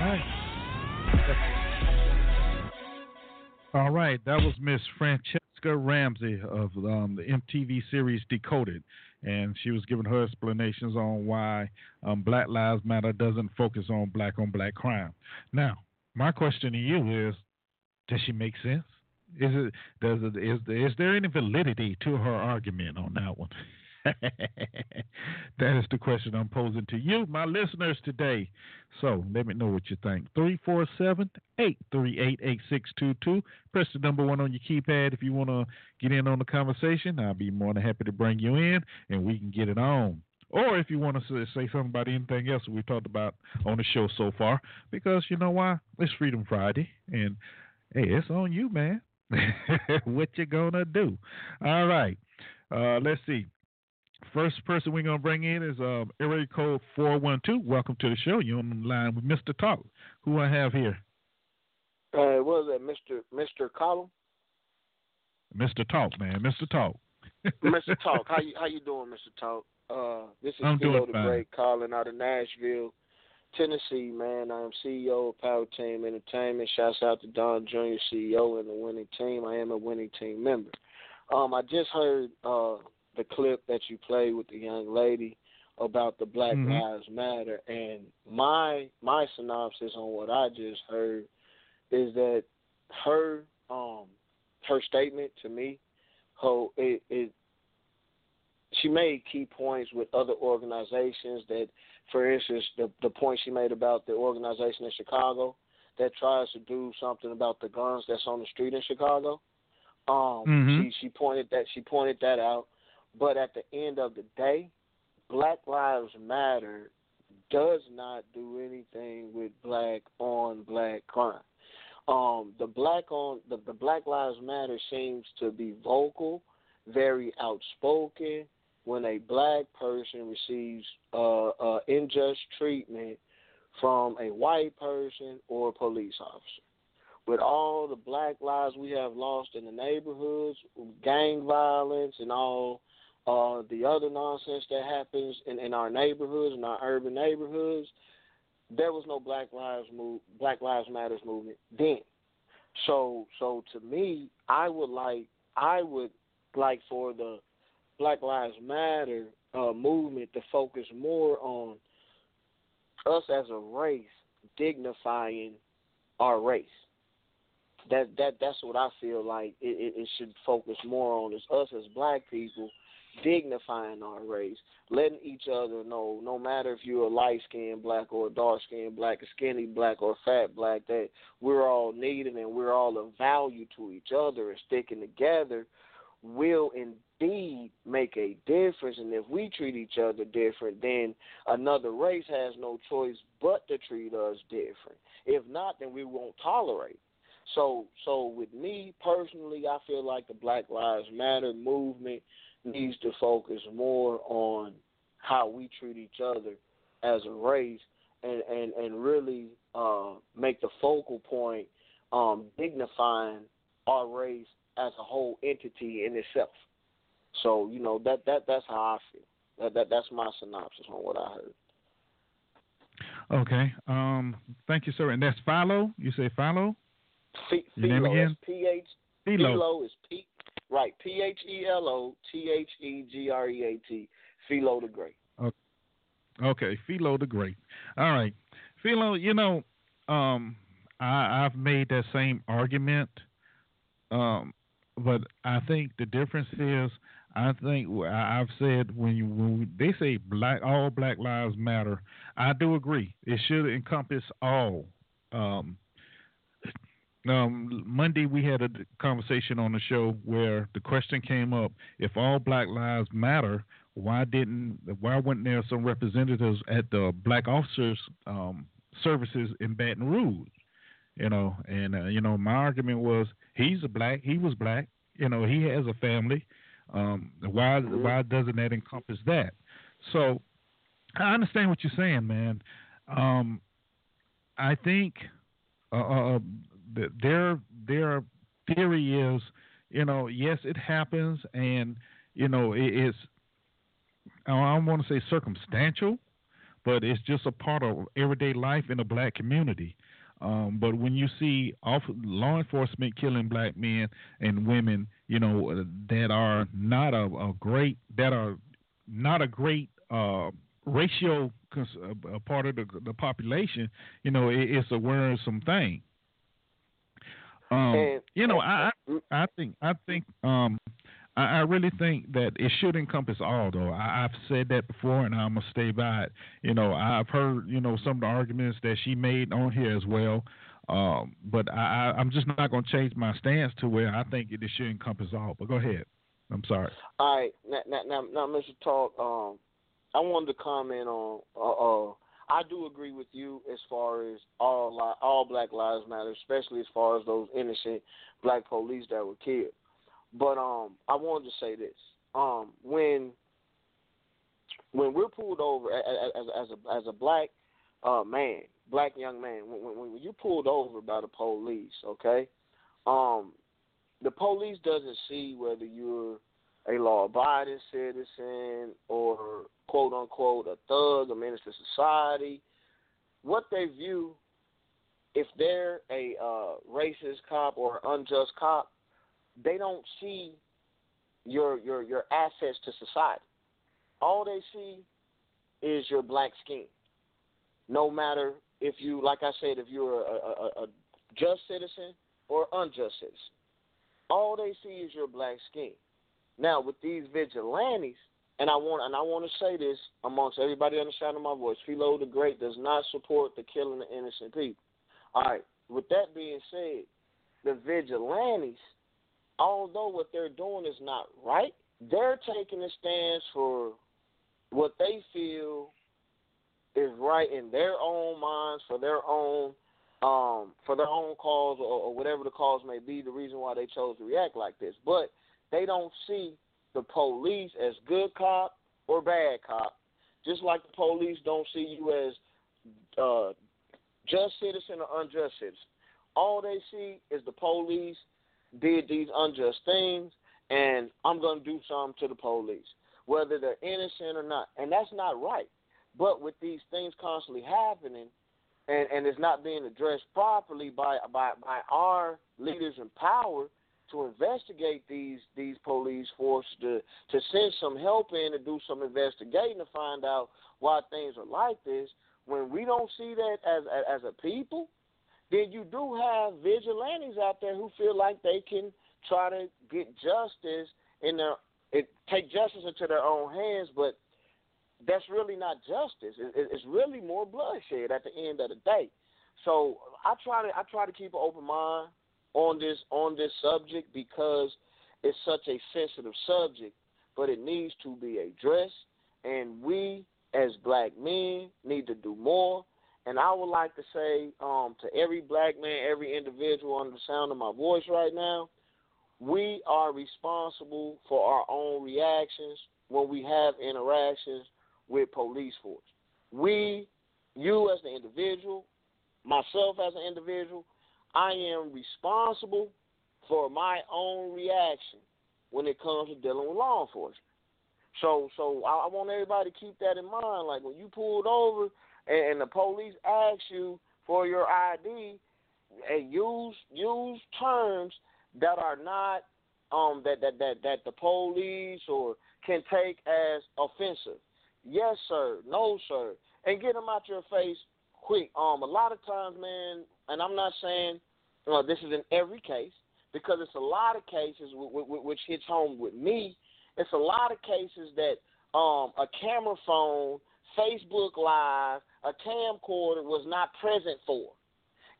right. All right, that was Miss Franchesca Ramsey of um, the MTV series Decoded, and she was giving her explanations on why um, Black Lives Matter doesn't focus on black on black crime. Now, my question to you is, does she make sense? Is it does it is is there any validity to her argument on that one? that is the question I'm posing to you, my listeners, today. So let me know what you think. 347 838 8622. Press the number one on your keypad if you want to get in on the conversation. I'll be more than happy to bring you in and we can get it on. Or if you want to say something about anything else we've talked about on the show so far, because you know why? It's Freedom Friday, and hey, it's on you, man. what you gonna do? All right. Uh, let's see. First person we're gonna bring in is um, area code four one two. Welcome to the show. You're on the line with Mr. Talk. Who I have here? Uh, what was that, Mr. Mr. Column? Mr. Talk, man. Mr. Talk. Mr. Talk, how you how you doing, Mr. Talk? Uh, this is I'm Philo the. Great calling out of Nashville, Tennessee. Man, I'm CEO of Power Team Entertainment. Shouts out to Don Jr., CEO and the winning team. I am a winning team member. Um, I just heard uh the clip that you played with the young lady about the Black Mhm. Lives Matter, and my my synopsis on what I just heard is that her um her statement to me, ho it, it she made key points with other organizations that, for instance, the the point she made about the organization in Chicago that tries to do something about the guns that's on the street in Chicago. Um, Mhm. she she pointed that she pointed that out, but at the end of the day, Black Lives Matter does not do anything with black on black crime. Um, the black on the, the Black Lives Matter seems to be vocal, very outspoken. When a black person receives uh, uh, unjust treatment from a white person or a police officer, with all the black lives we have lost in the neighborhoods, gang violence, and all uh, the other nonsense that happens in, in our neighborhoods, in our urban neighborhoods, there was no Black Lives move, Black Lives Matters movement then. So, so to me, I would like, I would like for the Black Lives Matter uh, movement to focus more on us as a race dignifying our race. That that that's what I feel like it, it, it should focus more on is us as black people dignifying our race, letting each other know, no matter if you're a light skinned black or a dark skinned black, a skinny black or a fat black, that we're all needed and we're all of value to each other and sticking together will indeed make a difference. And if we treat each other different, then another race has no choice but to treat us different. If not, then we won't tolerate. So, so with me personally, I feel like the Black Lives Matter movement needs to focus more on how we treat each other as a race, and and and really uh, make the focal point um, dignifying our race as a whole entity in itself. So you know that that that's how I feel. That, that that's my synopsis on what I heard. Okay. Um. Thank you, sir. And that's Philo. You say Philo. F- Your name again? P H Philo. Is P right P H E L O T H E G R E A T Philo the Great. Okay, Philo the Great. All right, Philo. You know, um, I, I've made that same argument, um, but I think the difference is, I think I've said when you when they say black all Black Lives Matter, I do agree. It should encompass all. Um, um, Monday we had a conversation on the show where the question came up: If all Black Lives Matter, why didn't why weren't there some representatives at the black officers um, services in Baton Rouge? You know, and uh, you know my argument was he's a black, he was black. You know, he has a family. Um, why Mhm. why doesn't that encompass that? So I understand what you're saying, man. Um, I think uh, uh, their their theory is, you know, yes, it happens, and you know, it, it's I don't want to say circumstantial, but it's just a part of everyday life in a black community. Um, but when you see off, law enforcement killing black men and women, you know, that are not a, a great, that are not a great uh, ratio cons- uh, a part of the, the population, you know, it, it's a worrisome thing. Um, And- you know, I, I think, I think, um, I, I really think that it should encompass all, though. I, I've said that before, and I'm gonna stay by it. You know, I've heard, you know, some of the arguments that she made on here as well. Um, but I, I, I'm just not gonna change my stance to where I think it should encompass all. But go ahead. I'm sorry. All right, now, now, now, now Mr. Talk, um, I wanted to comment on. Uh, uh, I do agree with you as far as all li- all Black Lives Matter, especially as far as those innocent black police that were killed. But um, I wanted to say this: um, when when we're pulled over a- a- as as a as a black uh, man, black young man, when, when, when you're pulled over by the police, okay, um, the police doesn't see whether you're a law-abiding citizen or quote unquote a thug, a menace to society, what they view if they're a uh, racist cop or unjust cop, they don't see your your your assets to society. All they see is your black skin. No matter if you, like I said, if you're a, a, a just citizen or unjust citizen, all they see is your black skin. Now with these vigilantes, and I want and I want to say this amongst everybody understanding my voice, Philo the Great does not support the killing of innocent people. All right. With that being said, the vigilantes, although what they're doing is not right, they're taking a stance for what they feel is right in their own minds for their own um, for their own cause or, or whatever the cause may be, the reason why they chose to react like this. But they don't see the police as good cop or bad cop, just like the police don't see you as uh, just citizen or unjust citizen. All they see is the police did these unjust things, and I'm going to do something to the police, whether they're innocent or not. And that's not right. But with these things constantly happening, and, and it's not being addressed properly by, by by our leaders in power to investigate these these police forces to to send some help in to do some investigating to find out why things are like this when we don't see that as as a people, then you do have vigilantes out there who feel like they can try to get justice in their it take justice into their own hands, but that's really not justice. It's really more bloodshed at the end of the day. So I try to I try to keep an open mind on this on this subject because it's such a sensitive subject, but it needs to be addressed, and we as black men need to do more. And I would like to say um, to every black man, every individual under the sound of my voice right now, we are responsible for our own reactions when we have interactions with police force. We, you as an individual, myself as an individual, I am responsible for my own reaction when it comes to dealing with law enforcement. So so I, I want everybody to keep that in mind. Like when you pulled over and, and the police ask you for your ID, and use use terms that are not um that that that that the police or can take as offensive. Yes, sir. No, sir. And get them out your face quick. Um, a lot of times, man, and I'm not saying this is in every case because it's a lot of cases w- w- which hits home with me it's a lot of cases that um, a camera phone, Facebook Live, a camcorder was not present for.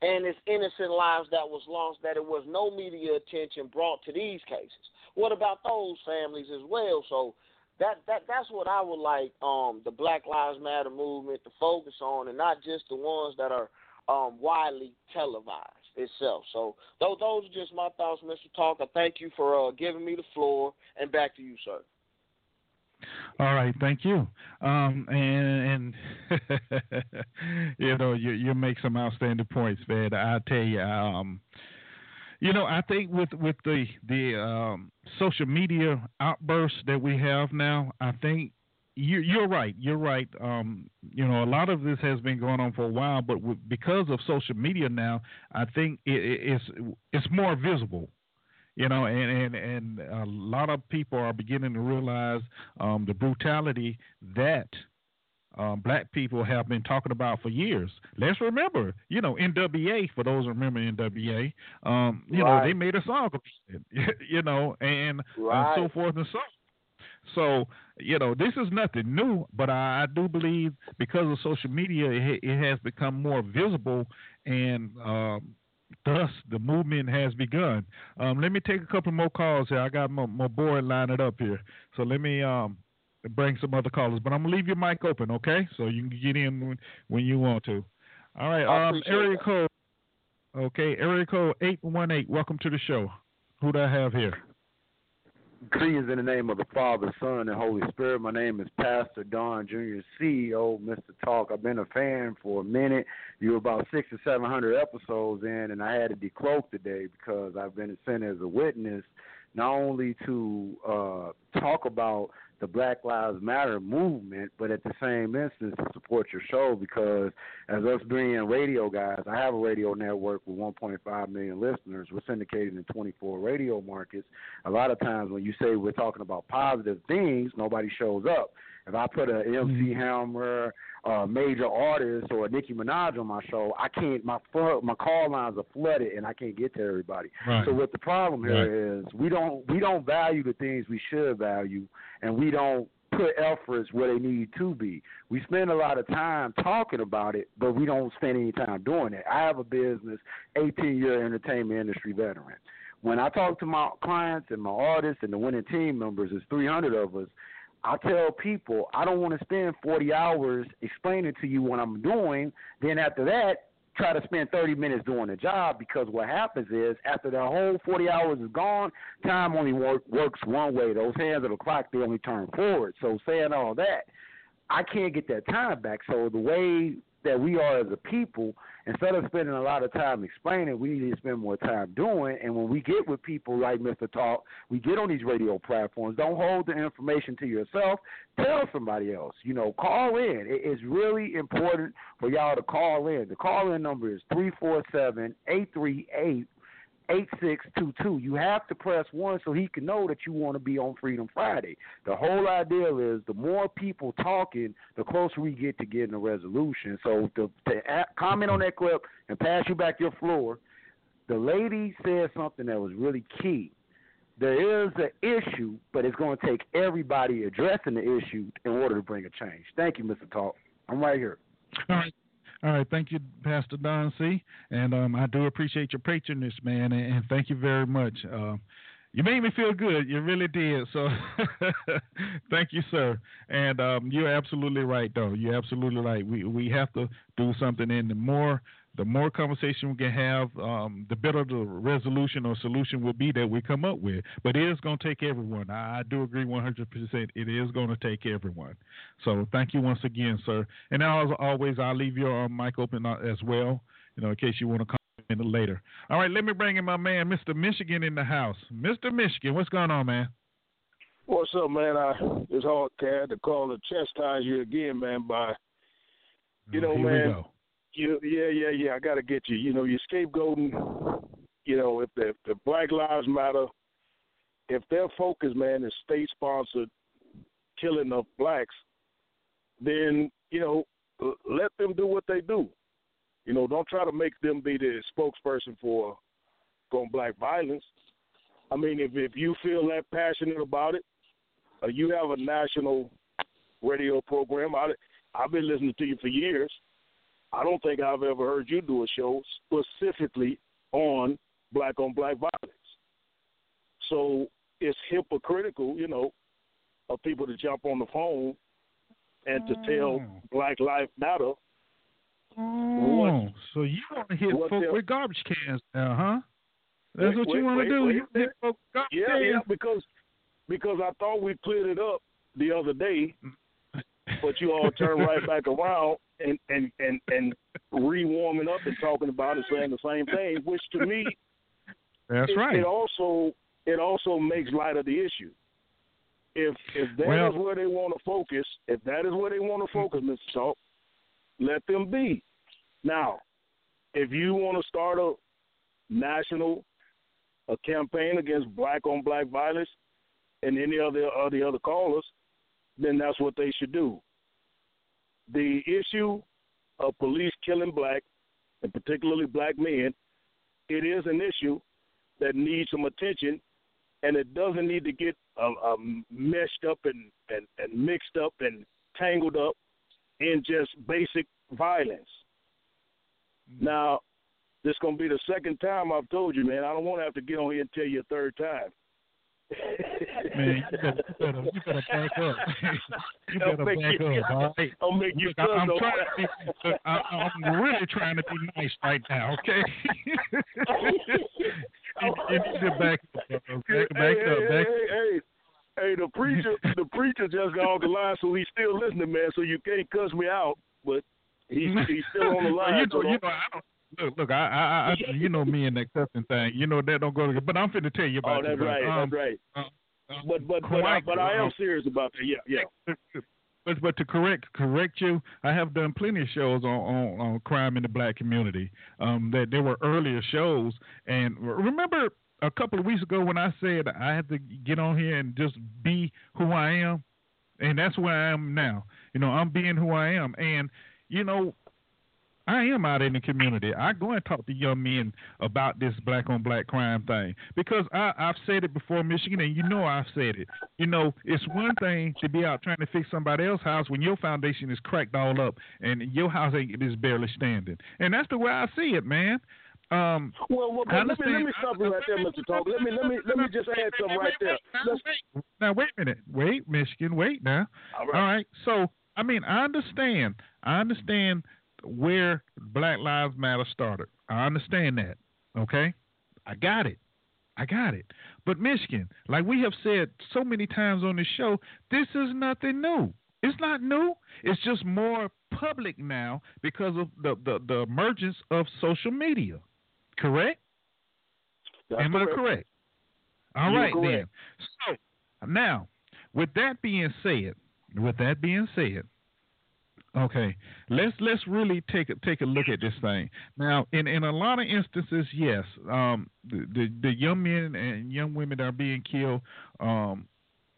And it's innocent lives that was lost that it was no media attention brought to these cases. What about those families as well? So that that that's what I would like um, the Black Lives Matter movement to focus on, and not just the ones that are um, widely televised itself. So those, those are just my thoughts, Mr. Talker. Thank you for uh, giving me the floor, and back to you, sir. All right, thank you. Um, and, and you know, you you make some outstanding points, man. I tell you, um, you know, I think with with the the um, social media outbursts that we have now, I think you, you're right. You're right. Um, you know, a lot of this has been going on for a while, but because of social media now, I think it, it's it's more visible. You know, and, and and a lot of people are beginning to realize um, the brutality that um, black people have been talking about for years. Let's remember, you know, NWA. For those who remember NWA, um, you right. know, they made a song. You know, and, right. and so forth and so. on. So you know, this is nothing new, but I, I do believe because of social media, it, it has become more visible, and um, thus the movement has begun. Um, let me take a couple more calls here. I got my, my board lined up here, so let me um, bring some other callers. But I'm gonna leave your mic open, okay? So you can get in when, when you want to. All right, um, area that. code. Okay, area code eight one eight. Welcome to the show. Who do I have here? Greetings in the name of the Father, Son, and Holy Spirit. My name is Pastor Don Jr., CEO Mr. Talk. I've been a fan for a minute. You were about six or seven hundred episodes in, and I had to decloak today because I've been sent as a witness not only to uh, talk about the Black Lives Matter movement, but at the same instance to support your show because as us being radio guys, I have a radio network with 1.5 million listeners. We're syndicated in 24 radio markets. A lot of times when you say we're talking about positive things, nobody shows up. If I put a MC mm-hmm. Hammer, a major artist, or a Nicki Minaj on my show, I can't. My my call lines are flooded, and I can't get to everybody. Right. So what the problem here right. is, we don't we don't value the things we should value, and we don't put efforts where they need to be. We spend a lot of time talking about it, but we don't spend any time doing it. I have a business, 18 year entertainment industry veteran. When I talk to my clients and my artists and the winning team members, there's 300 of us. I tell people I don't want to spend 40 hours explaining to you what I'm doing. Then after that, try to spend 30 minutes doing the job because what happens is after the whole 40 hours is gone, time only work, works one way. Those hands of the clock they only turn forward. So saying all that, I can't get that time back. So the way that we are as a people, instead of spending a lot of time explaining, we need to spend more time doing. And when we get with people like Mr. Talk, we get on these radio platforms. Don't hold the information to yourself. Tell somebody else. You know, call in. It's really important for y'all to call in. The call in number is 347 838 8622. You have to press 1 so he can know that you want to be on Freedom Friday. The whole idea is the more people talking, the closer we get to getting a resolution. So to, to comment on that clip and pass you back your floor, the lady said something that was really key. There is an issue, but it's going to take everybody addressing the issue in order to bring a change. Thank you, Mr. Talk. I'm right here. All right. All right, thank you, Pastor Don C. And um, I do appreciate your patronage, man, and, and thank you very much. Uh, you made me feel good. You really did. So thank you, sir. And um, you're absolutely right, though. You're absolutely right. We we have to do something. And the more the more conversation we can have, um, the better the resolution or solution will be that we come up with. But it is going to take everyone. I, I do agree 100%. It is going to take everyone. So thank you once again, sir. And as always, I'll leave your uh, mic open uh, as well, you know, in case you want to comment later. All right, let me bring in my man, Mr. Michigan, in the house. Mr. Michigan, what's going on, man? What's up, man? I it's hard, to call to chastise you again, man. By you know, Here man you yeah yeah yeah I got to get you. You know you're scapegoating. You know if the, if the Black Lives Matter, if their focus man is state sponsored killing of blacks, then you know let them do what they do. You know don't try to make them be the spokesperson for on black violence. I mean if if you feel that passionate about it, uh, you have a national radio program. I I've been listening to you for years I don't think I've ever heard you do a show specifically on black on black violence. So it's hypocritical, you know, of people to jump on the phone and to tell mm. Black Lives Matter. Oh, what, so you want to hit folks with garbage cans now, huh? That's wait, what you want to do. Wait, you hit folks garbage yeah, cans. yeah, because because I thought we cleared it up the other day, but you all turn right back around and and and and re-warming up and talking about it, saying the same thing, which to me, that's it, right. It also it also makes light of the issue. If if that well, is where they want to focus, if that is where they want to focus, Mr. Talk, let them be. Now, if you want to start a national a campaign against black on black violence and any other of the other callers, then that's what they should do the issue of police killing black, and particularly black men, it is an issue that needs some attention, and it doesn't need to get uh, uh, meshed up and, and, and mixed up and tangled up in just basic violence. Mm-hmm. Now, this is going to be the second time I've told you, man. I don't want to have to get on here and tell you a third time. Man, you better, you better, you better back up. you better back you, up, all right? I'll make you Look, I'm trying to be, I, I'm really trying to be nice right now, okay? you, you need to back up, back, back hey, up, back hey, hey, hey, the preacher, the preacher just got off the line, so he's still listening, man. So you can't cuss me out, but he's he's still on the line. you know, so you know, I don't. Look, look, I, I, I, you know me and that cussing thing. You know that don't go together. But I'm finna tell you about Oh, that's this, right. um, that's right. uh, uh, But but but I, but I am serious about that. Yeah, yeah. But but to correct correct you, I have done plenty of shows on, on, on crime in the black community. Um, that there were earlier shows, and remember a couple of weeks ago when I said I had to get on here and just be who I am, and that's where I am now. You know, I'm being who I am, and you know, I am out in the community. I go and talk to young men about this black on black crime thing because I, I've said it before, Michigan, and you know I've said it. You know, it's one thing to be out trying to fix somebody else's house when your foundation is cracked all up and your house ain't is barely standing. And that's the way I see it, man. Um, Well, well let me let me stop you right there, Mr. Talk. Let me let me let me just add something right there. Let's, now wait a minute, wait, Michigan, wait now. all All right. right. So, I mean, I understand. I understand where Black Lives Matter started. I understand that. Okay? I got it. I got it. But Michigan, like we have said so many times on this show, this is nothing new. It's not new. It's just more public now because of the, the, the emergence of social media. Correct? That's Am I correct? All You're right correct. then. So now, with that being said, with that being said, okay, let's let's really take a take a look at this thing. Now, in in a lot of instances, yes, um, the, the the young men and young women that are being killed um,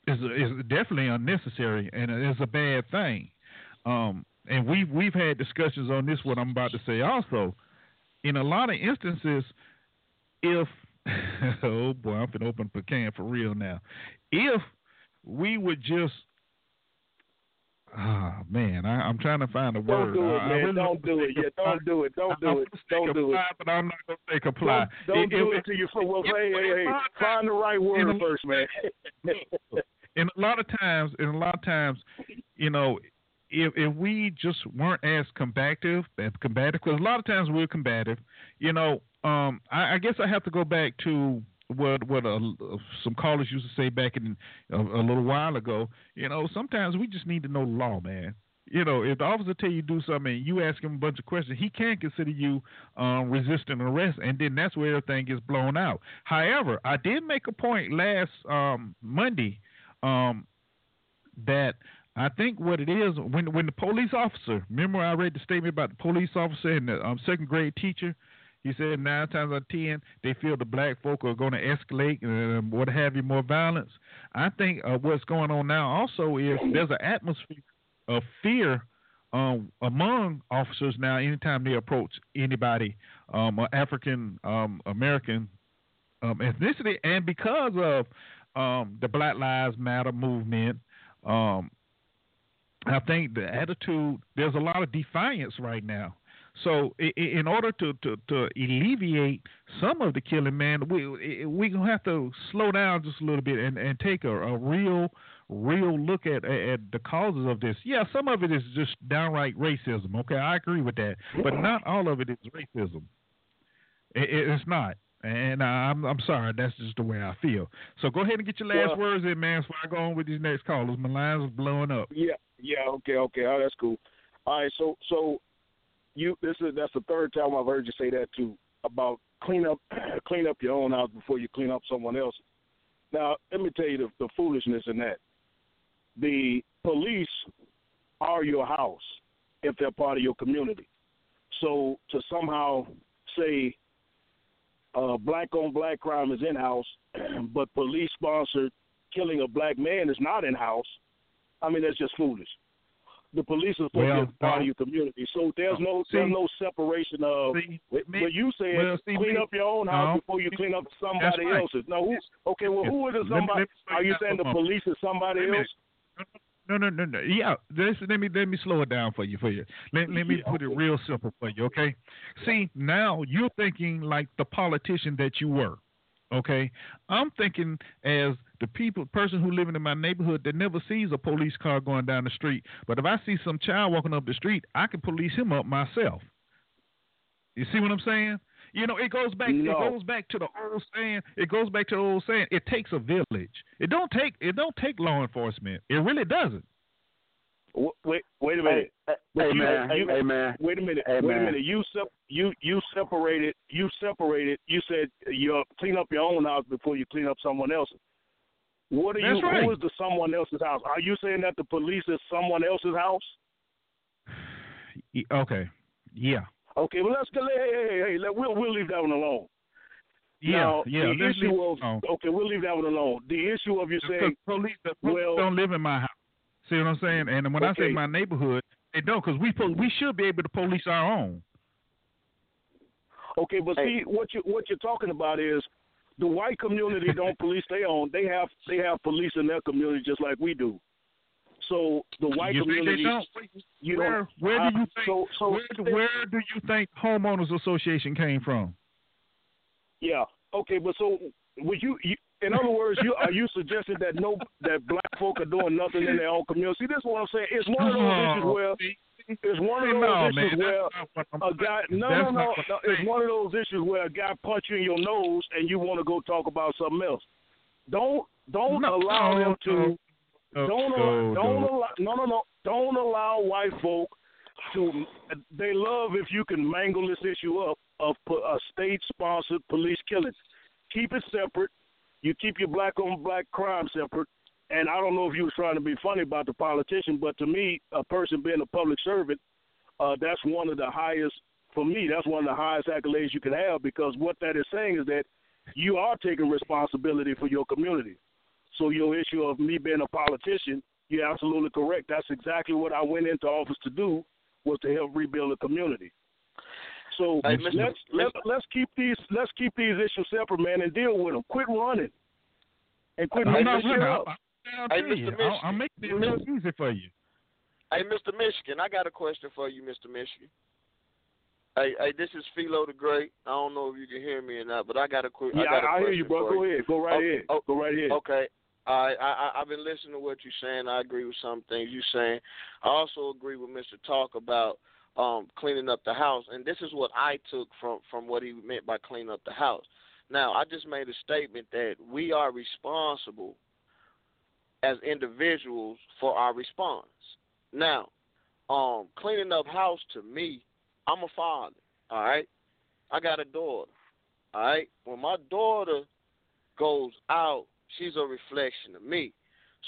is is definitely unnecessary and it is a bad thing. Um, and we've we've had discussions on this. What I'm about to say also. In a lot of instances, if oh boy, I'm gonna open a can for real now. If we would just ah man, I, I'm trying to find a word. Don't do it, I- I man. really don't do it. Yeah, don't do it. Don't do it. Don't do it. But I'm not gonna say comply. Don't, don't It- do it- it to your foot. Well, hey, hey, hey, find the right word a- first, man. and a lot of times, and a lot of times, you know, if if we just weren't as combative, as combative, because a lot of times we're combative, you know, um, I, I guess I have to go back to what what uh, some callers used to say back in a, a little while ago. You know, sometimes we just need to know the law, man. You know, if the officer tell you do something and you ask him a bunch of questions, he can consider you um, resisting arrest, and then that's where everything gets blown out. However, I did make a point last um, Monday um, that I think what it is when when the police officer, remember I read the statement about the police officer and the um, second grade teacher. He said nine times out of ten they feel the black folk are going to escalate and what have you, more violence. I think uh, what's going on now also is there's an atmosphere of fear um, among officers now anytime they approach anybody um, African um, American um, ethnicity, and because of um, the Black Lives Matter movement, um, I think the attitude there's a lot of defiance right now. So, in order to, to, to alleviate some of the killing, man, we we gonna have to slow down just a little bit and, and take a, a real real look at at the causes of this. Yeah, some of it is just downright racism. Okay, I agree with that, but not all of it is racism. It, it- it's not. And I'm I'm sorry, that's just the way I feel. So go ahead and get your last Well- words in, man. Before I go on with these next callers, my lines are blowing up. Yeah, yeah, okay, okay. Oh, that's cool. All right, so so you this is that's the third time I've heard you say that too about clean up clean up your own house before you clean up someone else's. Now, let me tell you the, the foolishness in that. The police are your house if they're part of your community. So to somehow say uh, black on black crime is in house, but police sponsored killing a black man is not in house. I mean, that's just foolish. The police are supposed Well, to be part of uh, your community, so there's uh, no See- there's no separation of. See, What you said, well, see, clean me- up your own house no. before you clean up somebody right. else's. Now, who? Okay, well, who is it? Somebody? let me break Are you saying the police is somebody else? No, no, no, no. Yeah, this, let me let me slow it down for you. For you, let, let me Yeah, put it real simple for you. Okay. See, now you're thinking like the politician that you were. Okay, I'm thinking as the people person who living in my neighborhood that never sees a police car going down the street. But if I see some child walking up the street, I can police him up myself. You see what I'm saying? You know, it goes back. No. It goes back to the old saying. It goes back to the old saying. It takes a village. It don't take. It don't take law enforcement. It really doesn't. Wait, wait, wait a minute. Hey, But hey you- man, you- hey man. Wait a minute. Hey, wait man. a minute. You sep- you you separated. You separated. You said you uh, clean up your own house before you clean up someone else's. What are That's you? right. Who is the someone else's house? Are you saying that the police is someone else's house? Okay. Yeah. Okay, well let's go. Hey, hey, hey, hey let, we'll we'll leave that one alone. Yeah. now, yeah. The issue leave of it alone. okay, we'll leave that one alone. The issue of you saying police, the police well- don't live in my house. See what I'm saying? And when I say my neighborhood, they don't because we pol- we should be able to police our own. Okay, but Hey. see what you what you're talking about is the white community don't police their own. They have they have police in their community just like we do. So the white you community, they don't? you where don't. where do you think So so where, do- where do you think homeowners association came from? yeah. Okay, but so would you, you in other words, you are you suggesting that no that black folk are doing nothing in their own community? See, this is what I'm saying. It's one of those issues Oh, where it's one of those no, issues man, where that's not what I'm a guy no no no, no it's one of those issues where a guy punch you in your nose and you want to go talk about something else. Don't don't No, allow no, them to don't no, allow, don't allow no no no don't allow white folk to they love if you can mangle this issue up of a state sponsored police killing. Keep it separate. You keep your black on black crime separate. And I don't know if you was trying to be funny about the politician, but to me, a person being a public servant, uh, that's one of the highest for me. That's one of the highest accolades you can have because what that is saying is that you are taking responsibility for your community. So your issue of me being a politician, you're absolutely correct. That's exactly what I went into office to do was to help rebuild the community. So Hey, Mr. let's let's let's keep these let's keep these issues separate, man, and deal with them. Quit running, and quit I'm making not shit running. up. I'm, I'm, Hey, telling you, Mr. I'll, I'll make it real easy for you. Hey, Mr. Michigan, I got a question for you, Mr. Michigan. Hey, hey, this is Philo the Great. I don't know if you can hear me or not, but I got a quick. Yeah, I, got a I, I hear you, bro. for Go ahead, go right Okay, ahead, oh, go right ahead. Okay. I, I I- I've been listening to what you're saying. I agree with some things you're saying. I also agree with Mr. Talk about um, cleaning up the house, and this is what I took from from what he meant by cleaning up the house. Now, I just made a statement that we are responsible as individuals for our response. Now, um, cleaning up house to me, I'm a father. All right, I got a daughter. All right, when my daughter goes out, she's a reflection of me.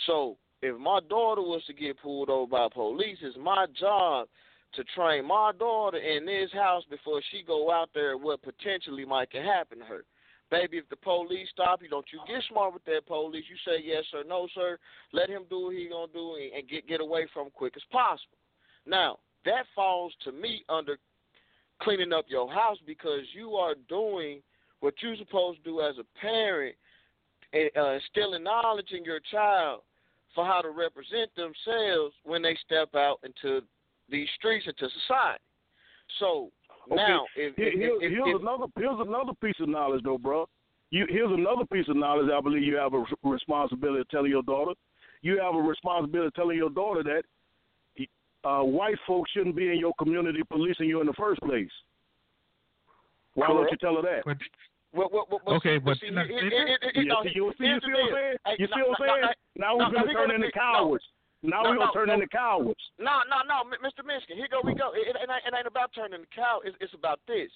So if my daughter was to get pulled over by police, it's my job to train my daughter in this house before she go out there what potentially might can happen to her. Baby, if the police stop you, don't you get smart with that police. You say yes or no, sir. Let him do what he gonna do and- get get away from quick as possible. Now that falls to me under cleaning up your house because you are doing what you're supposed to do as a parent uh, instilling knowledge in your child for how to represent themselves when they step out into these streets into society. So Okay, now, if, Here- if, here- if, here's if, another here's another piece of knowledge though, bro. You here's another piece of knowledge I believe you have a responsibility of telling your daughter. You have a responsibility of telling your daughter that uh, white folks shouldn't be in your community policing you in the first place. Why don't you tell her that? But what, what, what, what, Okay, but see, Yeah, no, you see, you see what I'm saying? You see what I'm saying? Now we're gonna turn into cowards. Now No, we're gonna no, turn no. into cowards. No, no, no, Mr. Michigan. Here go we go. It, it, ain't, it ain't about turning the cow. It's, it's about this.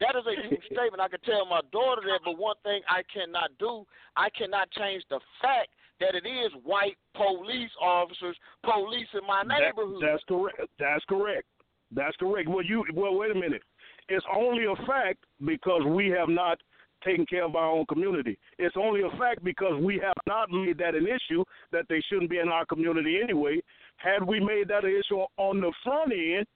That is a true statement. I can tell my daughter that, but one thing I cannot do, I cannot change the fact that it is white police officers policing my That- neighborhood. that's correct. That's correct. That's correct. Well, you well, wait a minute. It's only a fact because we have not taken care of our own community. It's only a fact because we have not made that an issue that they shouldn't be in our community anyway. Had we made that an issue on the front end,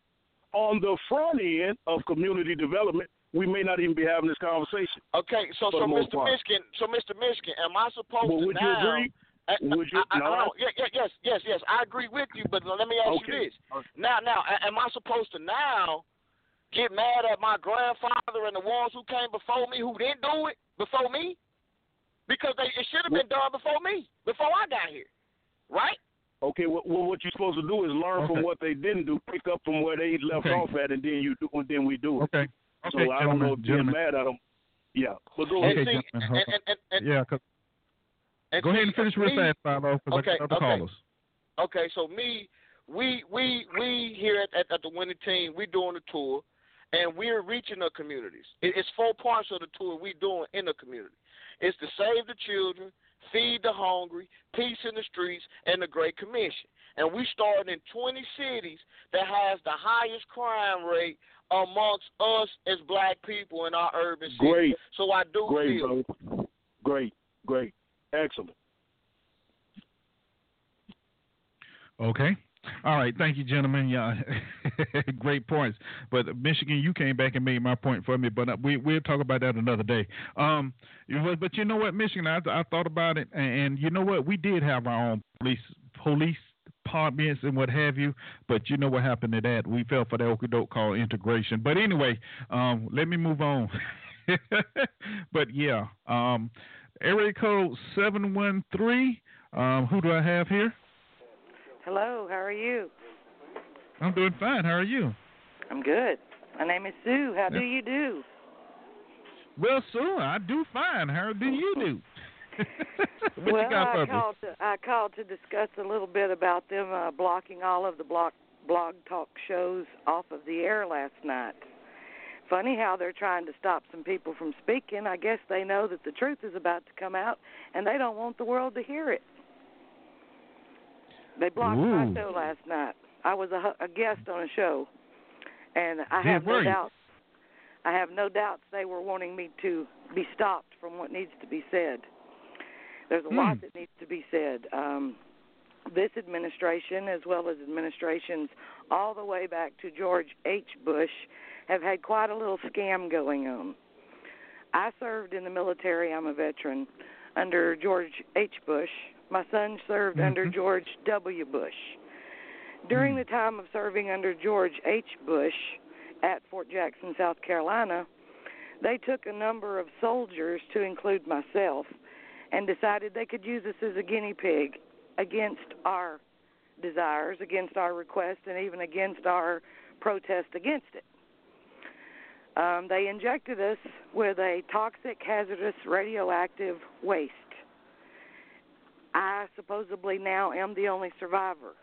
on the front end of community development, we may not even be having this conversation. okay, so so Mr. part. Michigan, so Mr. Michigan, am I supposed But to would you now? agree? I, Would you- I, I, no, I I- don't- yeah, yeah, yes, yes, yes. I agree with you, but let me ask Okay. you this: Now, now, am I supposed to now get mad at my grandfather and the ones who came before me who didn't do it before me? Because they, it should have been done before me, before I got here, right? Okay, well, well, what you're supposed to do is learn Okay. from what they didn't do, pick up from where they left Okay. off at, and then you do, and then we do it. okay, So okay, I don't know if being gentlemen. mad at them. Yeah, but go And ahead. Okay, see, gentlemen, hold and, and, and, and, Yeah, 'cause- and go ahead and finish real me- fast, Philo, because Okay, I got other okay. callers. Okay, so me, we we we here at, at, at the winning team, we doing the tour, and we're reaching the communities. It's four parts of the tour we're doing in the community. It's to save the children, feed the hungry, peace in the streets, and the Great Commission. And we started in 20 cities that has the highest crime rate amongst us as black people in our urban cities. Great. So I do Great, feel brother. Great, great, excellent. Okay. All right. Thank you, gentlemen. Yeah, great points. But Michigan, you came back and made my point for me. But uh, we we'll talk about that another day. Um, but you know what, Michigan, I, I thought about it, and, you know what, we did have our own police police departments and what have you. But you know what happened to that? We fell for the okey doke called integration. But anyway, um, let me move on. but yeah, um, area code seven one three. Um, who do I have here? Hello, how are you? I'm doing fine. How are you? I'm good. My name is Sue. How do you do? Well, Sue, I do fine. How do you do? what well, you got I called to I called to discuss a little bit about them uh, blocking all of the block blog talk shows off of the air last night. Funny how they're trying to stop some people from speaking. I guess they know that the truth is about to come out, and they don't want the world to hear it. They blocked my show last night. I was a, a guest on a show, and I Yeah, have no you? doubt. I have no doubts they were wanting me to be stopped from what needs to be said. There's a Hmm. lot that needs to be said. Um, this administration, as well as administrations all the way back to George H. Bush, have had quite a little scam going on. I served in the military. I'm a veteran under George H. Bush. My son served under Mhm. George W. Bush. During Hmm. the time of serving under George H. Bush at Fort Jackson, South Carolina, they took a number of soldiers, to include myself, and decided they could use us as a guinea pig against our desires, against our request, and even against our protest against it. Um, they injected us with a toxic, hazardous, radioactive waste. I supposedly now am the only survivor.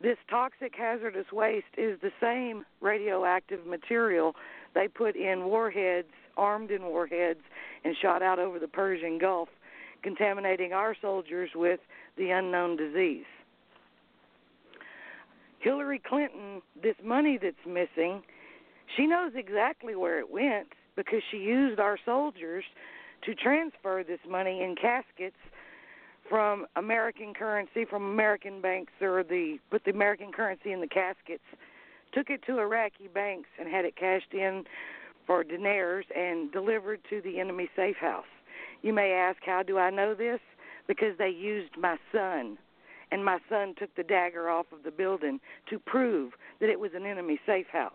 This toxic, hazardous waste is the same radioactive material they put in warheads, armed in warheads, and shot out over the Persian Gulf, contaminating our soldiers with the unknown disease. Hillary Clinton, this money that's missing, she knows exactly where it went because she used our soldiers to transfer this money in caskets from American currency from American banks or the put the American currency in the caskets, took it to Iraqi banks and had it cashed in for dinars and delivered to the enemy safe house. You may ask, how do I know this? Because they used my son, and my son took the dagger off of the building to prove that it was an enemy safe house.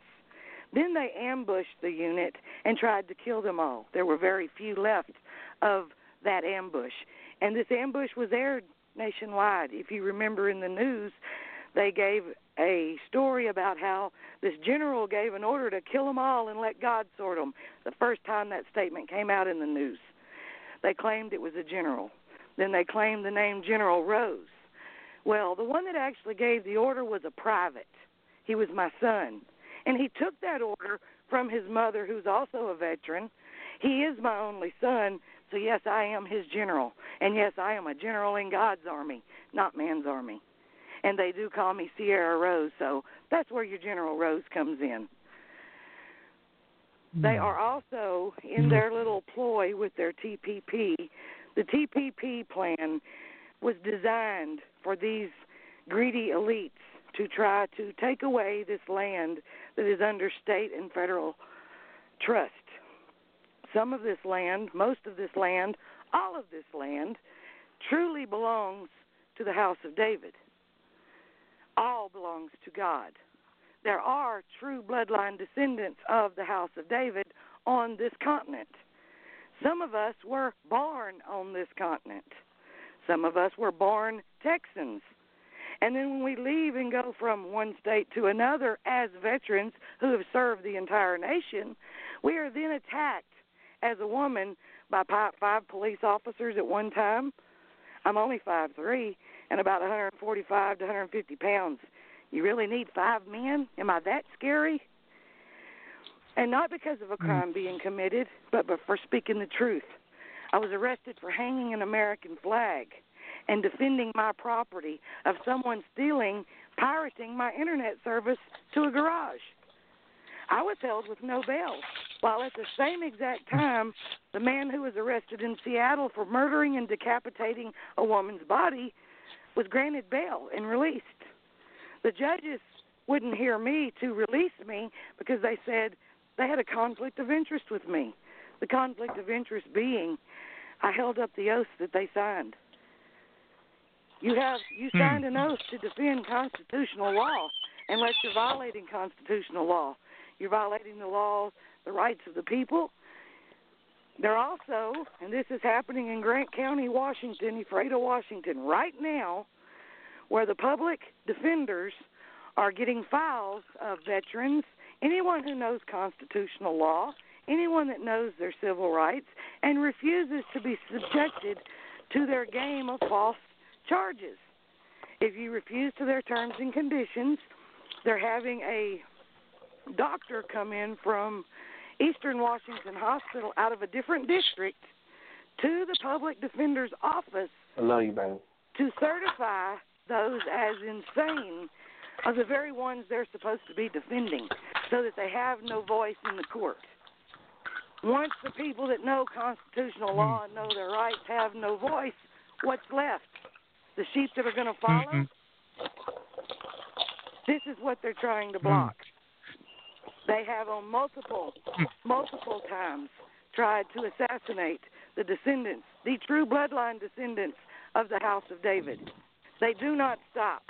Then they ambushed the unit and tried to kill them all. There were very few left of that ambush. And this ambush was aired nationwide. If you remember in the news, they gave a story about how this general gave an order to kill them all and let God sort them. The first time that statement came out in the news, they claimed it was a general. Then they claimed the name General Rose. Well, the one that actually gave the order was a private. He was my son. And he took that order from his mother, who's also a veteran. He is my only son, so yes, I am his general. And yes, I am a general in God's army, not man's army. And they do call me Sierra Rose, so that's where your General Rose comes in. They hmm. are also in hmm. their little ploy with their TPP. The TPP plan was designed for these greedy elites to try to take away this land that is under state and federal trust. Some of this land, most of this land, all of this land truly belongs to the house of David. All belongs to God. There are true bloodline descendants of the house of David on this continent. Some of us were born on this continent. Some of us were born Texans. And then when we leave and go from one state to another as veterans who have served the entire nation, we are then attacked as a woman by five police officers at one time. I'm only five three and about 145 to 150 pounds. You really need five men? Am I that scary? And not because of a Hmm. crime being committed, but, but for speaking the truth. I was arrested for hanging an American flag and defending my property of someone stealing, pirating my internet service to a garage. I was held with no bail, while at the same exact time, the man who was arrested in Seattle for murdering and decapitating a woman's body was granted bail and released. The judges wouldn't hear me to release me because they said they had a conflict of interest with me. The conflict of interest being I held up the oath that they signed. You have you Hmm. signed an oath to defend constitutional law unless you're violating constitutional law. You're violating the law, the rights of the people. They're also, and this is happening in Grant County, Washington, Ephrata, Washington, right now, where the public defenders are getting files of veterans, anyone who knows constitutional law, anyone that knows their civil rights, and refuses to be subjected to their game of false charges. If you refuse to their terms and conditions, they're having a doctor come in from Eastern Washington Hospital out of a different district to the public defender's office I love you, baby. to certify those as insane are the very ones they're supposed to be defending so that they have no voice in the court. Once the people that know constitutional law and know their rights have no voice, what's left? The sheep that are going to follow? Mhm. This is what they're trying to block. They have on multiple, multiple times tried to assassinate the descendants, the true bloodline descendants of the House of David. They do not stop.